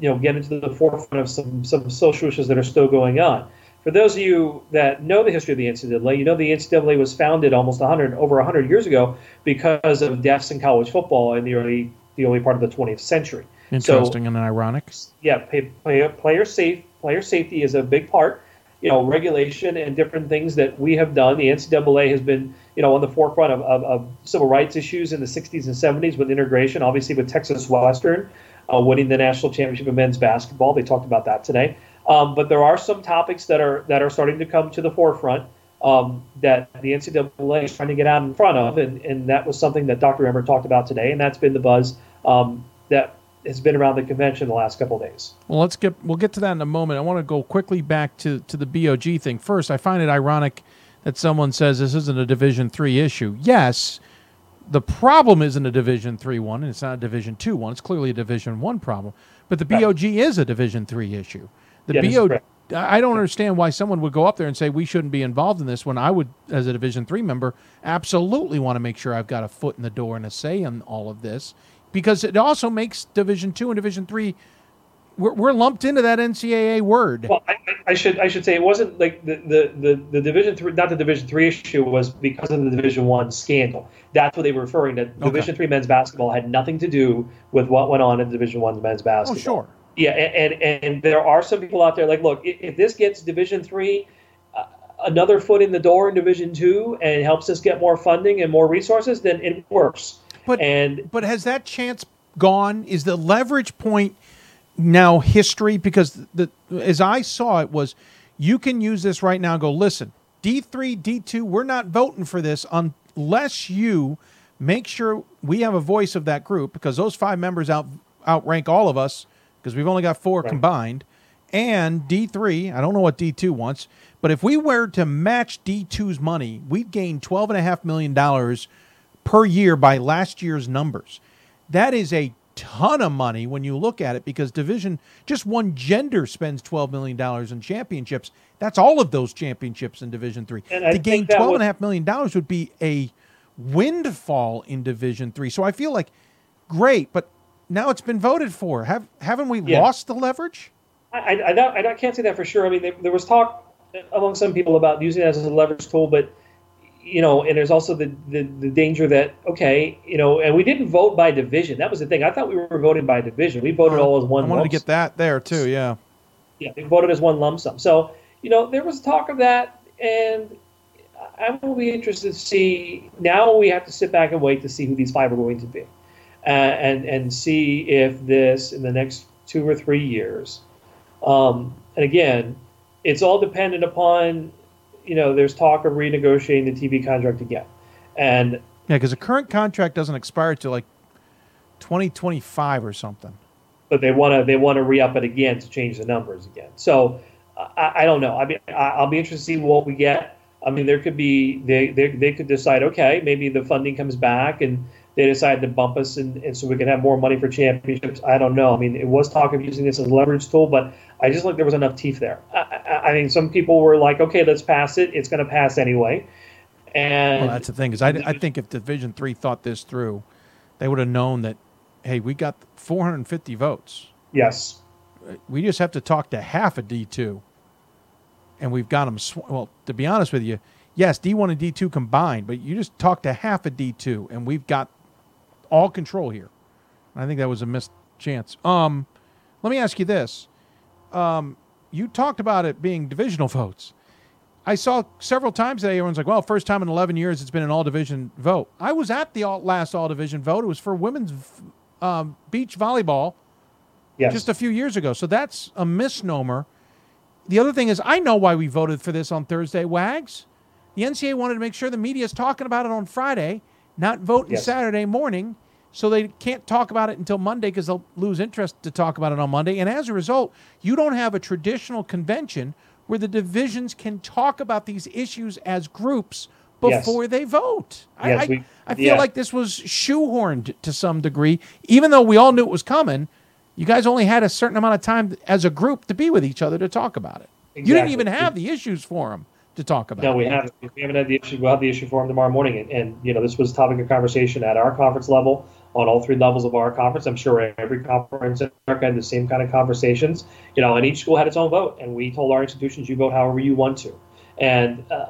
you know get into the forefront of some some social issues that are still going on. For those of you that know the history of the NCAA, you know the NCAA was founded almost 100 over 100 years ago because of deaths in college football in the early the only part of the 20th century. Interesting So, and ironic. yeah, pay, play, player safe player safety is a big part. You know, regulation and different things that we have done. The NCAA has been, you know, on the forefront of, of, of civil rights issues in the 60s and 70s with integration. Obviously, with Texas Western uh, winning the national championship in men's basketball, they talked about that today. Um, but there are some topics that are that are starting to come to the forefront um, that the NCAA is trying to get out in front of, and, and that was something that Dr. Emmert talked about today, and that's been the buzz um, that has been around the convention the last couple days. Well, let's get we'll get to that in a moment. I want to go quickly back to to the BOG thing first. I find it ironic that someone says this isn't a Division three issue. Yes, the problem isn't a Division three one, and it's not a Division two one. It's clearly a Division one problem. But the BOG is a Division three issue. The Yeah, BOG. I don't understand why someone would go up there and say we shouldn't be involved in this when I would, as a Division three member, absolutely want to make sure I've got a foot in the door and a say in all of this, because it also makes Division two and Division three. We're, we're lumped into that NCAA word. Well, I, I- should I should say it wasn't like the the, the, the division three not the division three issue was because of the division one scandal. That's what they were referring to. Division three men's basketball had nothing to do with what went on in Division one men's basketball. Oh, sure. Yeah, and, and and there are some people out there like, look, if, if this gets Division three uh, another foot in the door in Division two and helps us get more funding and more resources, then it works. But and but has that chance gone? Is the leverage point now history? Because the as I saw it was, you can use this right now. and Go listen, D three, D two. We're not voting for this unless you make sure we have a voice of that group because those five members out outrank all of us because we've only got four combined. And D three, I don't know what D two wants, but if we were to match D 2s money, we'd gain twelve and a half million dollars per year by last year's numbers. That is a ton of money when you look at it because division just one gender spends 12 million dollars in championships. That's all of those championships in division 3. And to gain think that 12 would- and a half million dollars would be a windfall in division 3. So I feel like great, but now it's been voted for. Have haven't we Yeah. lost the leverage? I, I, I, I can't say that for sure. I mean, there, there was talk among some people about using it as a leverage tool, but you know, and there's also the, the, the danger that okay, you know, and we didn't vote by division. That was the thing. I thought we were voting by division. We voted all as one. I wanted to get that there too, yeah. yeah, they voted as one lump sum. So, you know, there was talk of that, and I will be interested to see. Now we have to sit back and wait to see who these five are going to be, uh, and and see if this in the next two or three years. Um, and again, it's all dependent upon, you know, there's talk of renegotiating the TV contract again, and Yeah, because the current contract doesn't expire till like 2025 or something. but they want to they want to re up it again to change the numbers again. So I, I don't know. I mean, I, I'll be interested to see what we get. I mean, there could be they, they they could decide okay, maybe the funding comes back and they decided to bump us and, and so we can have more money for championships. I don't know. I mean, it was talk of using this as a leverage tool, but I just like there was enough teeth there. I, I, I mean, some people were like, okay, let's pass it. It's going to pass anyway. And Well, that's the thing is, I, I think if Division Three thought this through, they would have known that, hey, we got 450 votes. yes, We just have to talk to half of D two, and we've got them. Sw- well, to be honest with you, yes, D one and D two combined, but you just talk to half of D two, and we've got all control here. I think that was a missed chance. Um, let me ask you this: um, you talked about it being divisional votes. I saw several times today. Everyone's like, "Well, first time in 11 years it's been an all division vote." I was at the all, last all division vote. It was for women's um, beach volleyball, Yes. just a few years ago. So that's a misnomer. The other thing is, I know why we voted for this on Thursday. Wags, the NCAA wanted to make sure the media is talking about it on Friday, not voting Yes. Saturday morning, so they can't talk about it until Monday because they'll lose interest to talk about it on Monday. And as a result, you don't have a traditional convention where the divisions can talk about these issues as groups Yes. before they vote. I- Yes, I, we- I feel yeah. like this was shoehorned to some degree, even though we all knew it was coming. You guys only had a certain amount of time as a group to be with each other to talk about it. You didn't even have the issues for them to talk about. No, we haven't. We haven't had the issue. We'll have the issue for them tomorrow morning, and, and you know this was topic of conversation at our conference level on all three levels of our conference. I'm sure every conference in America had the same kind of conversations. You know, and each school had its own vote, and we told our institutions, you vote however you want to, and uh,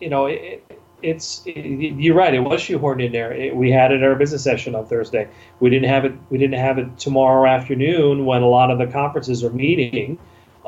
you know, it, it's it, you're right. It was shoehorned in there. It, we had it at our business session on Thursday. We didn't have it. We didn't have it tomorrow afternoon when a lot of the conferences are meeting.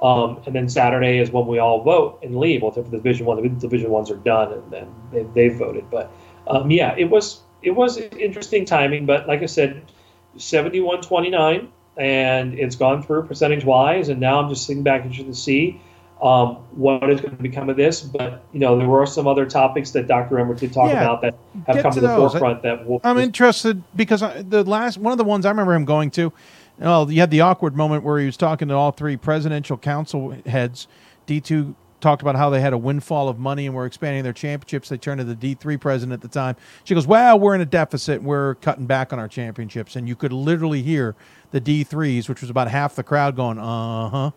Um, and then Saturday is when we all vote and leave. Well, for the Division One, the Division Ones are done and then they, they've voted. But um, yeah, it was it was interesting timing. But like I said, 71-29, and it's gone through percentage wise. And now I'm just sitting back interested to see um, what is going to become of this. But you know, there were some other topics that Dr. Emmert did talk Yeah, about that have come to to, the those. forefront. That will, I'm interested because I, the last one of the ones I remember him going to. Well, you had the awkward moment where he was talking to all three presidential council heads. D two talked about how they had a windfall of money and were expanding their championships. They turned to the D three president at the time. She goes, "Well, we're in a deficit. We're cutting back on our championships." And you could literally hear the D threes, which was about half the crowd, going, "Uh huh."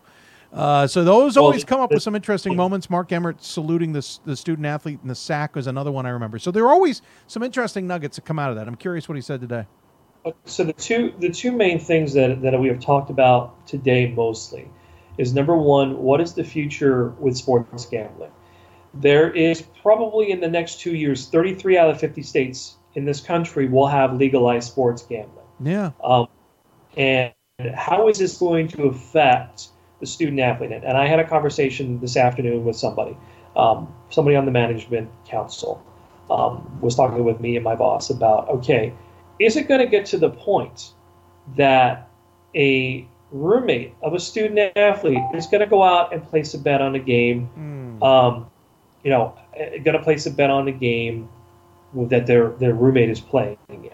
Uh, so those Well, always come up with some interesting moments. Mark Emmert saluting the, the student athlete in the sack was another one I remember. So there are always some interesting nuggets that come out of that. I'm curious what he said today. So the two the two main things that that we have talked about today mostly is number one, what is the future with sports gambling? There is probably in the next two years, 33 out of 50 states in this country will have legalized sports gambling. Yeah. Um, and how is this going to affect the student athlete? And I had a conversation this afternoon with somebody, um, somebody on the management council um, was talking with me and my boss about okay, is it going to get to the point that a roommate of a student athlete is going to go out and place a bet on a game? Um, you know, going to place a bet on a game that their their roommate is playing in.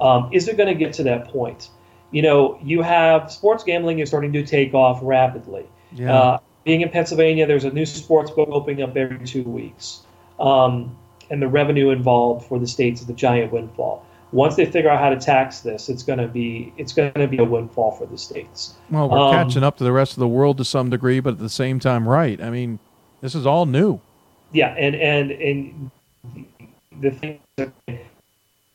Um, is it going to get to that point? You know, you have sports gambling is starting to take off rapidly. Yeah. Uh, being in Pennsylvania, there's a new sports book opening up every two weeks, um, and the revenue involved for the states is a giant windfall. Once they figure out how to tax this, it's going to be it's going to be a windfall for the states. Well, we're Um, catching up to the rest of the world to some degree, but at the same time, right. I mean, this is all new. Yeah, and and and the thing is, there's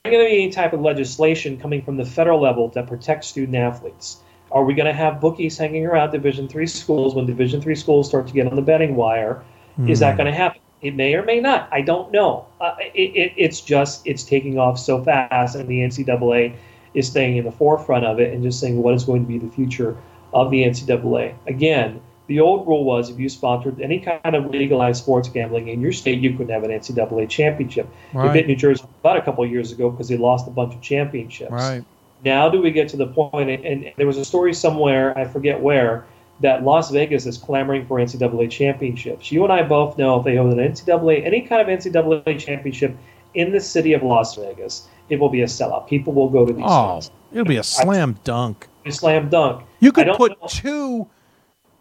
going to be any type of legislation coming from the federal level that protects student athletes. Are we going to have bookies hanging around Division three schools when Division three schools start to get on the betting wire? Is that Hmm. going to happen? It may or may not. I don't know. Uh, it, it, it's just it's taking off so fast, and the NCAA is staying in the forefront of it and just saying what is going to be the future of the NCAA. Again, the old rule was if you sponsored any kind of legalized sports gambling in your state, you couldn't have an NCAA championship. It Right. hit New Jersey about a couple of years ago because they lost a bunch of championships. Right. Now do we get to the point, and, and there was a story somewhere, I forget where, that Las Vegas is clamoring for NCAA championships. You and I both know if they hold an NCAA, any kind of NCAA championship in the city of Las Vegas, it will be a sellout. People will go to these Oh, things. it'll be a slam dunk. A slam dunk. You could put know- two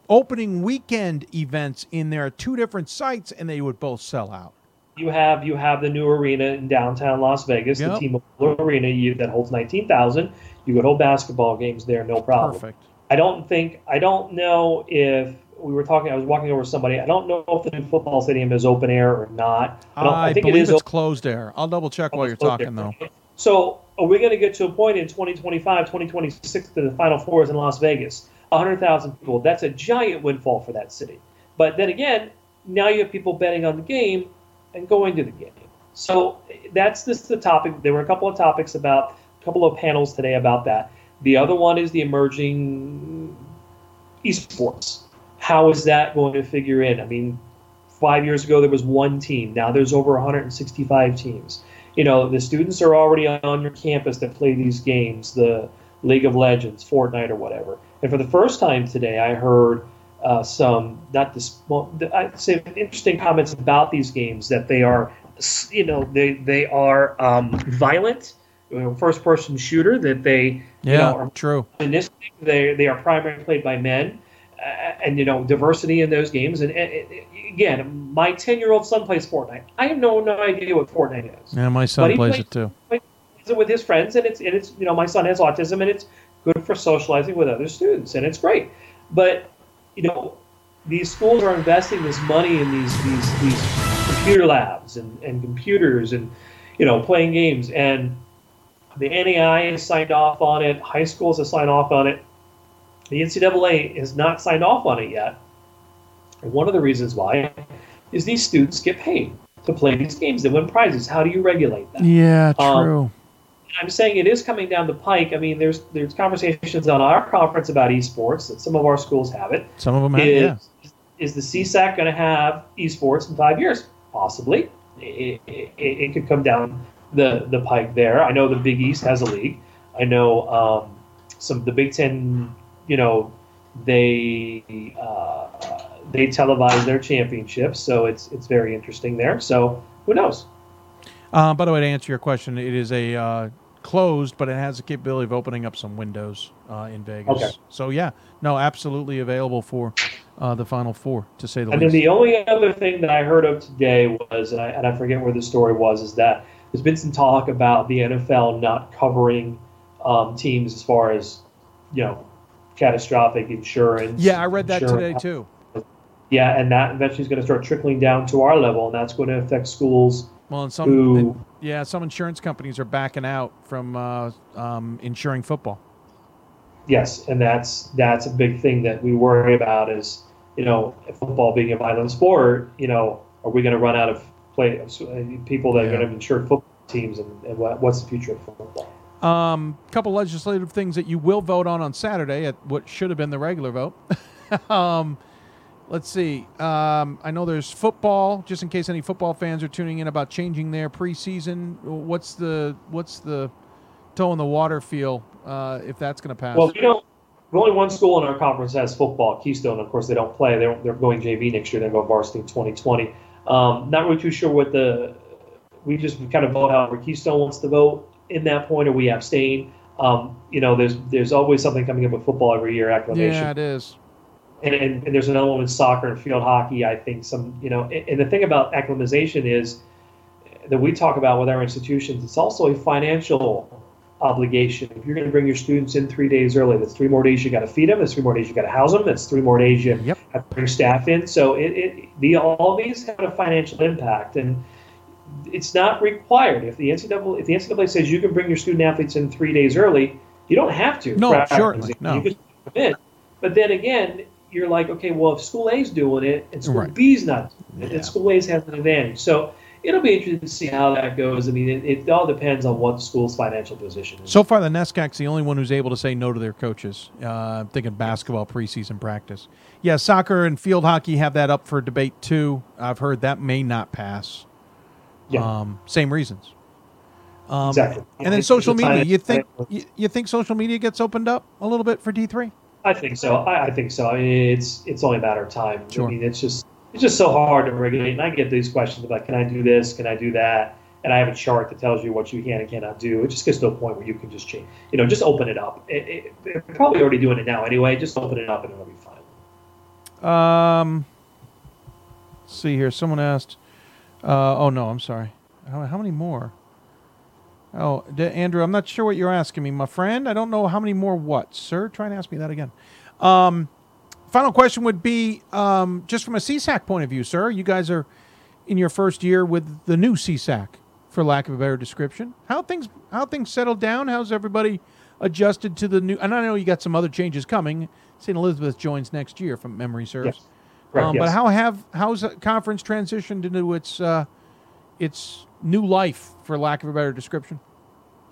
opening weekend events in there, two different sites, and they would both sell out. you have you have the new arena in downtown Las Vegas, Yep. the T-Mobile Arena you, that holds nineteen thousand. You could hold basketball games there, no problem. Perfect. I don't think I don't know if we were talking. I was walking over somebody. I don't know if the new football stadium is open air or not. I, don't, I, think believe it is it's open. closed air. I'll double check while you're talking, though. So are we going to get to a point in 2025, 2026 that the Final Four is in Las Vegas? 100,000 people. That's a giant windfall for that city. But then again, now you have people betting on the game and going to the game. So that's this the topic. There were a couple of topics about a couple of panels today about that. The other one is the emerging esports. How is that going to figure in? I mean, five years ago there was one team. Now there's over 165 teams. You know, the students are already on your campus that play these games, the League of Legends, Fortnite, or whatever. And for the first time today, I heard uh, some not this well, I'd say interesting comments about these games that they are, you know, they they are um, violent, you know, first-person shooter. That they you Yeah, know, are true. misogynistic. They they are primarily played by men, uh, and you know diversity in those games. And, and, and again, my ten year old son plays Fortnite. I have no no idea what Fortnite is. Yeah, my son plays plays- it too. He plays it with his friends, and it's and it's you know my son has autism, and it's good for socializing with other students, and it's great. But you know, these schools are investing this money in these these these computer labs and, and computers and you know playing games and the NAIA has signed off on it. High schools have signed off on it. The NCAA has not signed off on it yet. And one of the reasons why is these students get paid. to play these games that win prizes. How do you regulate that? Yeah, Um, true. I'm saying it is coming down the pike. I mean, there's there's conversations on our conference about esports that some of our schools have it. Some of them have, is, yeah. is the CSAC going to have esports in five years? Possibly. It, it, it could come down the the pike there. I know the Big East has a league. I know um, some the Big Ten. You know, they uh, they televise their championships, so it's it's very interesting there. So who knows? Uh, by the way, to answer your question, it is a uh, closed, but it has the capability of opening up some windows uh, in Vegas. Okay. So yeah, no, absolutely available for uh, the Final Four, to say the least. And then the only other thing that I heard of today was, and I, and I forget where the story was, is that there's been some talk about the NFL not covering um, teams as far as, you know, catastrophic insurance. yeah, I read that today too. Yeah, and that eventually is going to start trickling down to our level, and that's going to affect schools Well, and some, who. yeah, some insurance companies are backing out from uh, um, insuring football. Yes, and that's that's a big thing that we worry about is you know football being a violent sport. You know, are we going to run out of play people that are going to insure football teams, and, and what, what's the future of football? Um, couple legislative things that you will vote on on Saturday at what should have been the regular vote. um, let's see. Um, I know there's football. Just in case any football fans are tuning in about changing their preseason, what's the what's the toe in the water feel uh, if that's going to pass? Well, you know, only one school in our conference has football, Keystone. Of course, they don't play. They're, they're going JV next year. They're going varsity in 2020. Um, not really too sure what the. We just kind of vote however Keystone wants to vote in that point, or we abstain. Um, you know, there's there's always something coming up with football every year. Acclimation. yeah, it is. and, and, and there's another one with soccer and field hockey. I think some, you know, and, and the thing about acclimatization is that we talk about with our institutions, it's also a financial obligation. If you're going to bring your students in three days early, that's three more days you got to feed them. That's three more days you got to house them. That's three more days you have to bring staff in. So it, it the all these have a financial impact, and it's not required. If the NCAA if the NCAA says you can bring your student athletes in three days early, you don't have to. No, certainly, no. You can come in. But then again, you're like, okay, well, if school A's doing it and school Right. B's not, doing it, then school A's has an advantage. So it'll be interesting to see how that goes. I mean, it, it all depends on what the school's financial position is. So far, the NESCAC's the only one who's able to say no to their coaches. Uh, I'm thinking basketball preseason practice. Yeah, soccer and field hockey have that up for debate too. I've heard that may not pass. Yeah. Um, same reasons. Um, Exactly. And Yeah, then social media. time- You think you, you think social media gets opened up a little bit for D three? I think so. I, I think so. I mean, it's it's only a matter of time. Sure. I mean, it's just it's just so hard to regulate. And I get these questions about, can I do this? Can I do that? And I have a chart that tells you what you can and cannot do. It just gets to a point where you can just change. You know, just open it up. It, it, probably already doing it now anyway. Just open it up and it'll be fine. Um, see here. Someone asked. Uh, oh no, I'm sorry. How, how many more? Oh, D- Andrew, I'm not sure what you're asking me, my friend. I don't know how many more what, sir. Try and ask me that again. Um, final question would be um, just from a CSAC point of view, sir. You guys are in your first year with the new CSAC, for lack of a better description. How things how things settled down? How's everybody adjusted to the new? And I know you got some other changes coming. St. Elizabeth joins next year, from memory serves. Yes. Correct, Um, But how have how's the conference transitioned into its uh, its new life, for lack of a better description?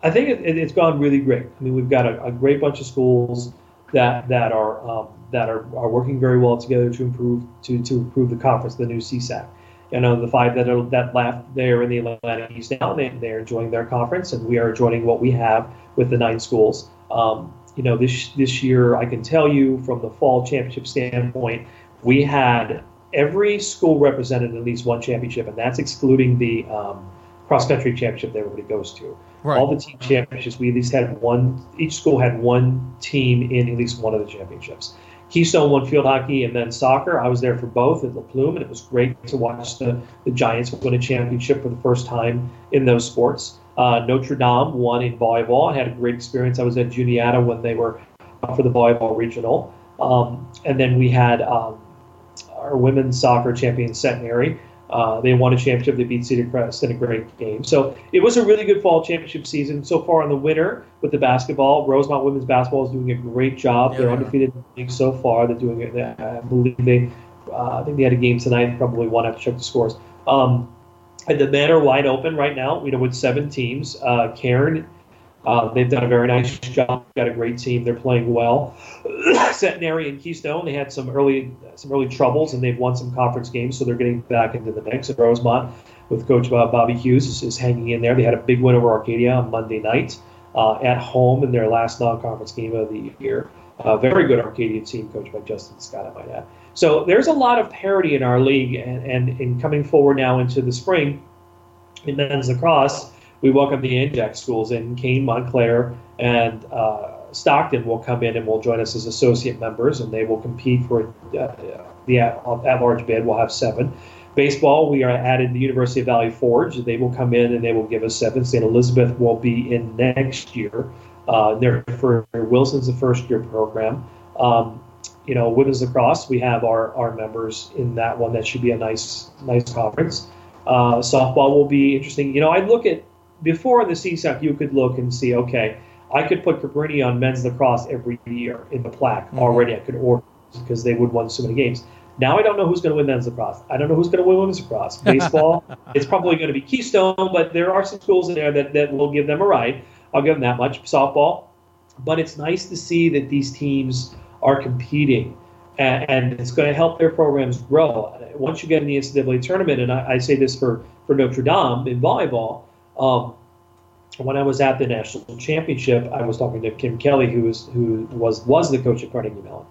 I think it, it, it's gone really great. I mean, we've got a, a great bunch of schools that that are um, that are, are working very well together to improve to, to improve the conference, the new CSAC. You know, the five that are that left there in the Atlantic East now, they, they're enjoying their conference, and we are enjoying what we have with the nine schools. Um, you know, this this year, I can tell you from the fall championship standpoint, we had every school represented in at least one championship, and that's excluding the um, cross country championship that everybody goes to. Right. All the team championships, we at least had one. Each school had one team in at least one of the championships. Keystone won field hockey and then soccer. I was there for both at La Plume, and it was great to watch the, the Giants win a championship for the first time in those sports. Uh, Notre Dame won in volleyball. I had a great experience. I was at Juniata when they were up for the volleyball regional. Um, and then we had um, our women's soccer champion Centenary. Uh, they won a championship. They beat Cedar Crest in a great game. So it was a really good fall championship season. So far in the winter with the basketball, Rosemont women's basketball is doing a great job. Yeah, They're undefeated in the league so far. They're doing it. I believe they, uh, I think they had a game tonight. Probably won. I have to check the scores. Um, And the men are wide open right now. You know, with seven teams. Uh, Cairn, uh, they've done a very nice job. Got a great team. They're playing well. Centenary and Keystone, they had some early some early troubles, and they've won some conference games, so they're getting back into the mix. And Rosemont, with Coach Bobby Hughes, is, is hanging in there. They had a big win over Arcadia on Monday night uh, at home in their last non-conference game of the year. Uh, very good Arcadia team, coached by Justin Scott, I might add. So there's a lot of parity in our league, and, and in coming forward now into the spring in men's lacrosse, we welcome the NJAC schools in Kean, Montclair, and uh, Stockton will come in and will join us as associate members, and they will compete for uh, the at-large bid. We'll have seven. Baseball, we are added the University of Valley Forge. They will come in and they will give us seven. St. Elizabeth will be in next year. Uh, they're for Wilson's the first year program. Um, you know, women's lacrosse, we have our, our members in that one. That should be a nice nice conference. Uh, softball will be interesting. You know, I look at before the CSAC, you could look and see, okay, I could put Cabrini on men's lacrosse every year in the plaque mm-hmm. already. I could order because they would win so many games. Now I don't know who's going to win men's lacrosse. I don't know who's going to win women's lacrosse. Baseball, it's probably going to be Keystone, but there are some schools in there that, that will give them a ride. I'll give them that much. Softball, but it's nice to see that these teams are competing, and, and it's going to help their programs grow. Once you get in the NCAA tournament, and I, I say this for for Notre Dame in volleyball. Um, when I was at the national championship, I was talking to Kim Kelly, who was who was was the coach at Carnegie Mellon,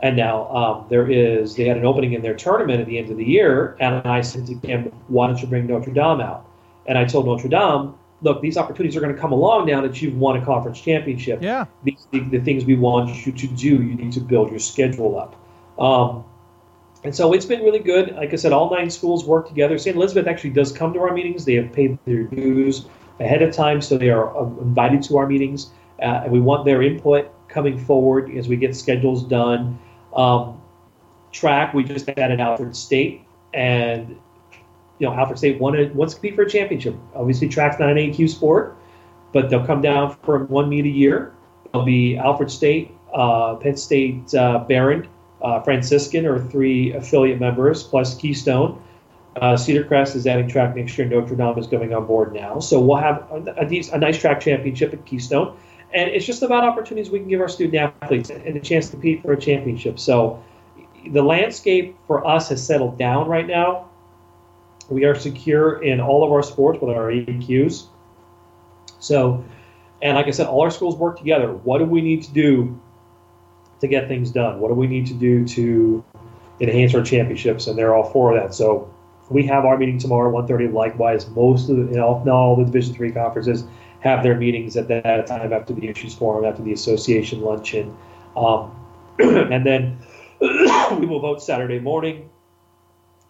and now um, there is they had an opening in their tournament at the end of the year, and I said to Kim, "Why don't you bring Notre Dame out?" And I told Notre Dame, "Look, these opportunities are going to come along now that you've won a conference championship. Yeah, these the, the things we want you to do. You need to build your schedule up." Um, and so it's been really good. Like I said, all nine schools work together. St. Elizabeth actually does come to our meetings. They have paid their dues ahead of time, so they are uh, invited to our meetings. Uh, and we want their input coming forward as we get schedules done. Um, track, we just added Alfred State, and you know Alfred State wanted wants to compete for a championship. Obviously, track's not an AQ sport, but they'll come down for one meet a year. There'll be Alfred State, uh, Penn State, uh, uh, Franciscan or three affiliate members plus Keystone. Uh, Cedar Crest is adding track next year. Notre Dame is going on board now. So we'll have a, a, a, nice track championship at Keystone. And it's just about opportunities we can give our student athletes and a chance to compete for a championship. So the landscape for us has settled down right now. We are secure in all of our sports with our AQs. So, and like I said, all our schools work together. What do we need to do to get things done? What do we need to do to enhance our championships? And they're all for that. So we have our meeting tomorrow, 1.30. Likewise, most of the, you know, not all the Division three conferences have their meetings at that time after the issues forum, after the association luncheon, um, and then we will vote Saturday morning.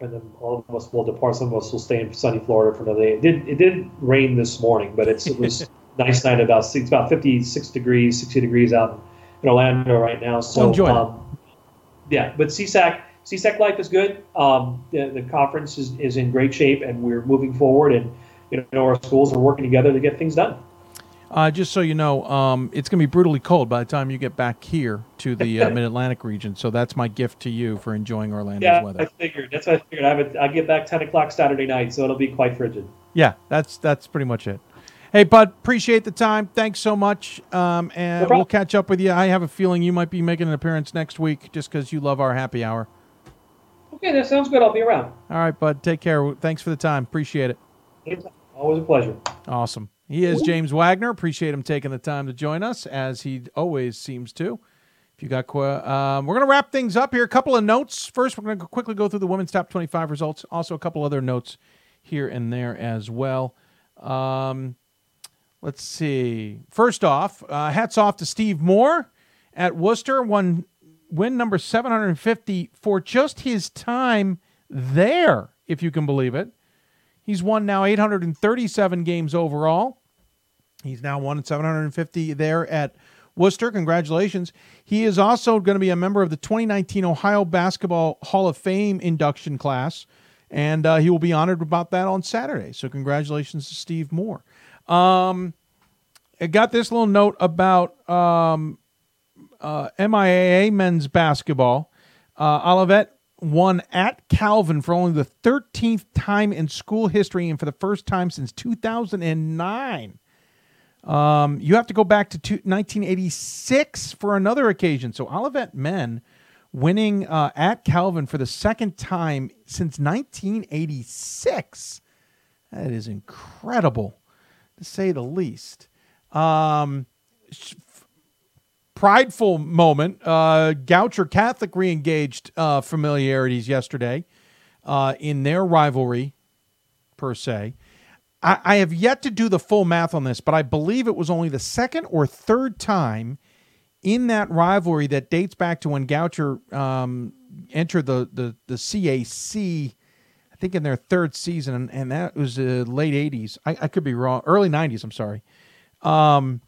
And then all of us will depart. Some of us will stay in sunny Florida for another day. It did. It did rain this morning, but it was nice night. About it's about 56 degrees, 60 degrees out in Orlando right now. So enjoy um, yeah, but CSAC CSAC life is good. Um, the, the conference is, is in great shape, and we're moving forward. And you know, our schools are working together to get things done. Uh, just so you know, um, it's going to be brutally cold by the time you get back here to the uh, Mid Atlantic region. So that's my gift to you for enjoying Orlando's yeah, weather. I figured. That's what I figured. I, I get back 10 o'clock Saturday night, so it'll be quite frigid. Yeah, that's that's pretty much it. Hey, Bud, appreciate the time. Thanks so much. Um, and no we'll catch up with you. I have a feeling you might be making an appearance next week just because you love our happy hour. Okay, that sounds good. I'll be around. All right, Bud. Take care. Thanks for the time. Appreciate it. Always a pleasure. Awesome. He is James Wagner. Appreciate him taking the time to join us, as he always seems to. If you got, qu- um, we're going to wrap things up here. A couple of notes. First, we're going to quickly go through the women's top 25 results. Also, a couple other notes here and there as well. Um, Let's see. First off, uh, hats off to Steve Moore at Wooster, won win number 750 for just his time there, if you can believe it. He's won now 837 games overall. He's now won 750 there at Wooster. Congratulations. He is also going to be a member of the 2019 Ohio Basketball Hall of Fame induction class, and uh, he will be honored about that on Saturday. So, congratulations to Steve Moore. Um, I got this little note about um, uh, MIAA men's basketball. Uh, Olivet won at Calvin for only the 13th time in school history and for the first time since 2009. Um, you have to go back to two, 1986 for another occasion. So Olivet men winning uh, at Calvin for the second time since 1986. That is incredible, to say the least. Um, prideful moment. Uh, Goucher Catholic re-engaged uh, familiarities yesterday uh, in their rivalry, per se. I, I have yet to do the full math on this, but I believe it was only the second or third time in that rivalry that dates back to when Goucher um, entered the, the, the CAC, I think in their third season, and, that was uh, late 80s. I, I, could be wrong. Early 90s, I'm sorry. Um,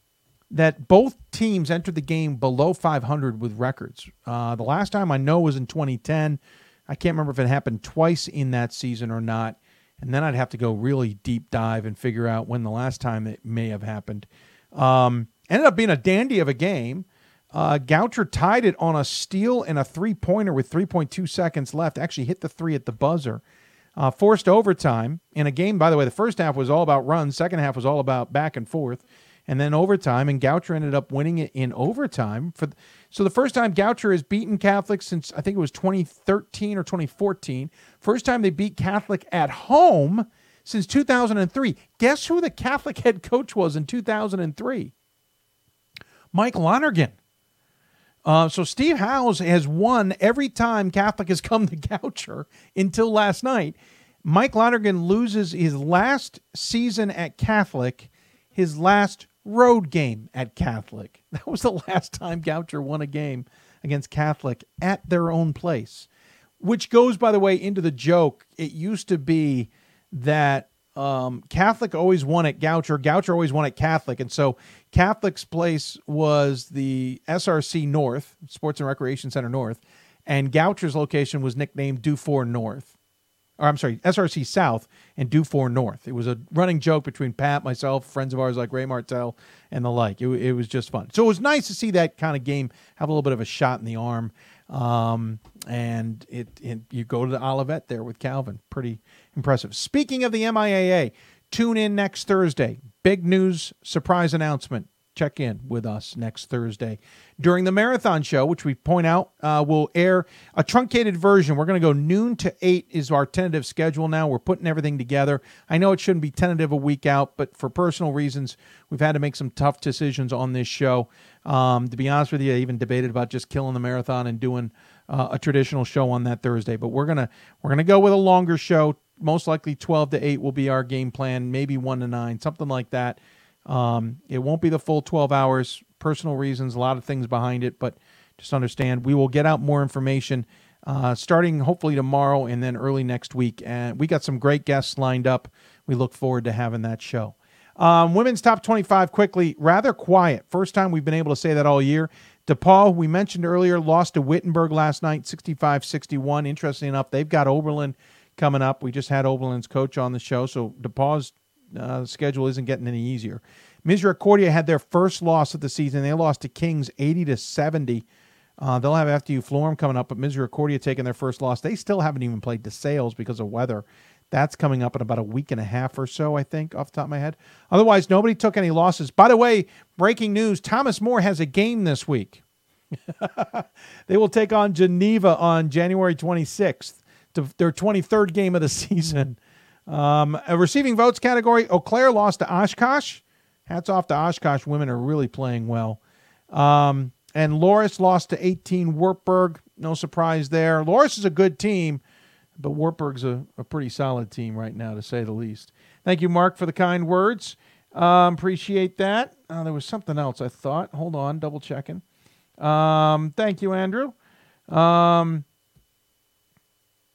that both teams entered the game below 500 with records. Uh, the last time I know was in 2010. I can't remember if it happened twice in that season or not. And then I'd have to go really deep dive and figure out when the last time it may have happened. Um, ended up being a dandy of a game. Uh, Goucher tied it on a steal and a three pointer with 3.2 seconds left. Actually, hit the three at the buzzer. Uh, forced overtime in a game, by the way, the first half was all about runs, second half was all about back and forth and then overtime. And Goucher ended up winning it in overtime. For so the first time Goucher has beaten Catholic since I think it was 2013 or 2014. First time they beat Catholic at home since 2003. Guess who the Catholic head coach was in 2003? Mike Lonergan. Uh, so Steve Howes has won every time Catholic has come to Goucher until last night. Mike Lonergan loses his last season at Catholic, his last road game at Catholic. That was the last time Goucher won a game against Catholic at their own place, which goes, by the way, into the joke. It used to be that um, Catholic always won at Goucher, Goucher always won at Catholic. And so Catholic's place was the SRC North, Sports and Recreation Center North, and Goucher's location was nicknamed Dufour North or I'm sorry, SRC South and Dufour North. It was a running joke between Pat, myself, friends of ours like Ray Martell, and the like. It, it was just fun. So it was nice to see that kind of game have a little bit of a shot in the arm. Um, and it, it you go to the Olivet there with Calvin. Pretty impressive. Speaking of the MIAA, tune in next Thursday. Big news, surprise announcement check in with us next Thursday during the marathon show, which we point out uh, will air a truncated version. We're going to go noon to eight is our tentative schedule now. We're putting everything together. I know it shouldn't be tentative a week out, but for personal reasons, we've had to make some tough decisions on this show. Um, to be honest with you, I even debated about just killing the marathon and doing uh, a traditional show on that Thursday. But we're gonna we're gonna go with a longer show. Most likely, twelve to eight will be our game plan. Maybe one to nine, something like that. Um, it won't be the full 12 hours. Personal reasons, a lot of things behind it, but just understand we will get out more information uh, starting hopefully tomorrow and then early next week. And we got some great guests lined up. We look forward to having that show. Um, women's top 25 quickly, rather quiet. First time we've been able to say that all year. DePauw, we mentioned earlier, lost to Wittenberg last night, 65 61. Interesting enough, they've got Oberlin coming up. We just had Oberlin's coach on the show, so DePauw's uh, schedule isn't getting any easier. Misericordia had their first loss of the season. They lost to Kings 80 to 70. Uh, they'll have FDU Florham coming up, but Misericordia taking their first loss. They still haven't even played DeSales because of weather. That's coming up in about a week and a half or so, I think, off the top of my head. Otherwise, nobody took any losses. By the way, breaking news Thomas More has a game this week. they will take on Geneva on January 26th, to their 23rd game of the season. Um, a receiving votes category, Eau Claire lost to Oshkosh. Hats off to Oshkosh. Women are really playing well. Um, and Loras lost to 18 Wartburg. No surprise there. Loras is a good team, but Wartburg's a, a pretty solid team right now, to say the least. Thank you, Mark, for the kind words. Um, appreciate that. Uh, there was something else I thought. Hold on, double checking. Um, thank you, Andrew. Um,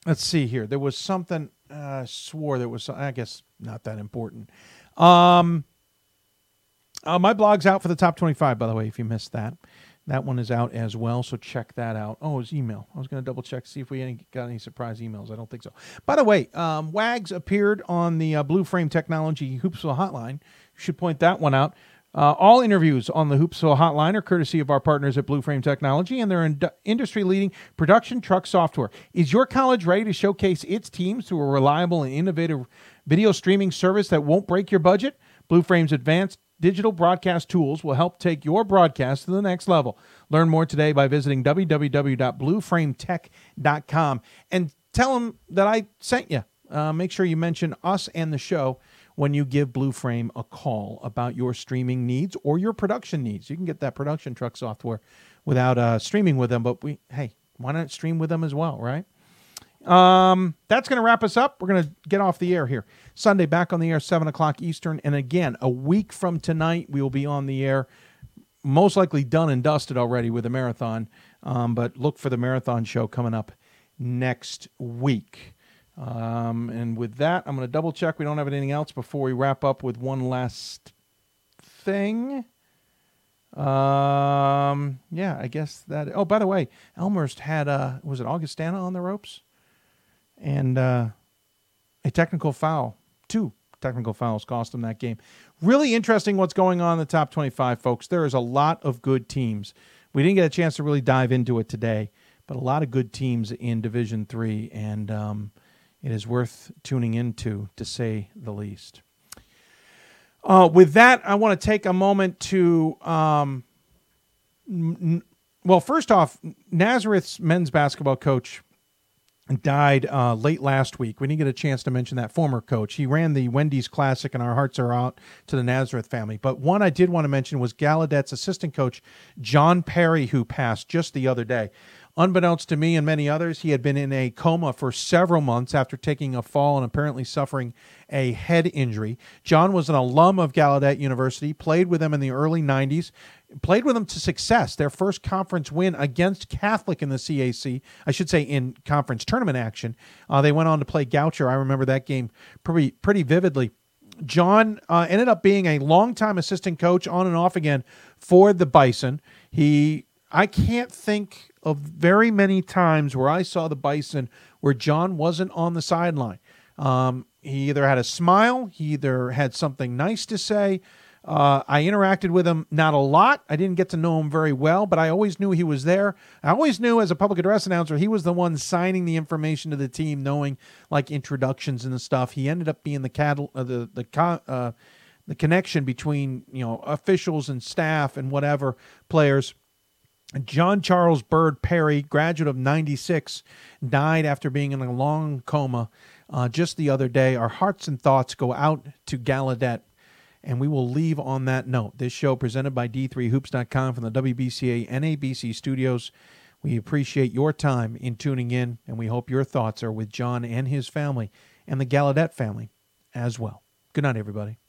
let's see here. There was something uh, swore there was, I guess, not that important. Um, uh, my blog's out for the top 25, by the way, if you missed that. That one is out as well, so check that out. Oh, it's email. I was going to double check, see if we any, got any surprise emails. I don't think so. By the way, um, Wags appeared on the uh, Blue Frame Technology Hoopsville hotline. You should point that one out. Uh, all interviews on the Hoopsville Hotline are courtesy of our partners at Blue Frame Technology and their ind- industry leading production truck software. Is your college ready to showcase its teams through a reliable and innovative video streaming service that won't break your budget? Blue Frame's advanced digital broadcast tools will help take your broadcast to the next level. Learn more today by visiting www.blueframetech.com and tell them that I sent you. Uh, make sure you mention us and the show when you give Blue Frame a call about your streaming needs or your production needs. You can get that production truck software without uh, streaming with them, but we hey, why not stream with them as well, right? Um, that's going to wrap us up. We're going to get off the air here. Sunday, back on the air, 7 o'clock Eastern. And again, a week from tonight, we will be on the air, most likely done and dusted already with the marathon. Um, but look for the marathon show coming up next week. Um, and with that, I'm going to double check we don't have anything else before we wrap up with one last thing. Um, yeah, I guess that. Oh, by the way, Elmhurst had uh, was it Augustana on the ropes, and uh, a technical foul. Two technical fouls cost them that game. Really interesting what's going on in the top 25, folks. There is a lot of good teams. We didn't get a chance to really dive into it today, but a lot of good teams in Division Three, and um, it is worth tuning into, to say the least. Uh, with that, I want to take a moment to, um, n- well, first off, Nazareth's men's basketball coach died uh, late last week. We didn't get a chance to mention that former coach. He ran the Wendy's Classic, and our hearts are out to the Nazareth family. But one I did want to mention was Gallaudet's assistant coach, John Perry, who passed just the other day. Unbeknownst to me and many others, he had been in a coma for several months after taking a fall and apparently suffering a head injury. John was an alum of Gallaudet University, played with them in the early 90s, played with them to success. Their first conference win against Catholic in the CAC, I should say in conference tournament action. Uh, they went on to play Goucher. I remember that game pretty, pretty vividly. John uh, ended up being a longtime assistant coach on and off again for the Bison. He, I can't think of very many times where I saw the Bison where John wasn't on the sideline. Um, he either had a smile, he either had something nice to say. Uh, I interacted with him not a lot. I didn't get to know him very well, but I always knew he was there. I always knew as a public address announcer, he was the one signing the information to the team, knowing like introductions and stuff. He ended up being the cattle, uh, the the uh, the connection between you know officials and staff and whatever players. John Charles Bird Perry, graduate of 96, died after being in a long coma uh, just the other day. Our hearts and thoughts go out to Gallaudet, and we will leave on that note. This show presented by D3Hoops.com from the WBCA NABC studios. We appreciate your time in tuning in, and we hope your thoughts are with John and his family and the Gallaudet family as well. Good night, everybody.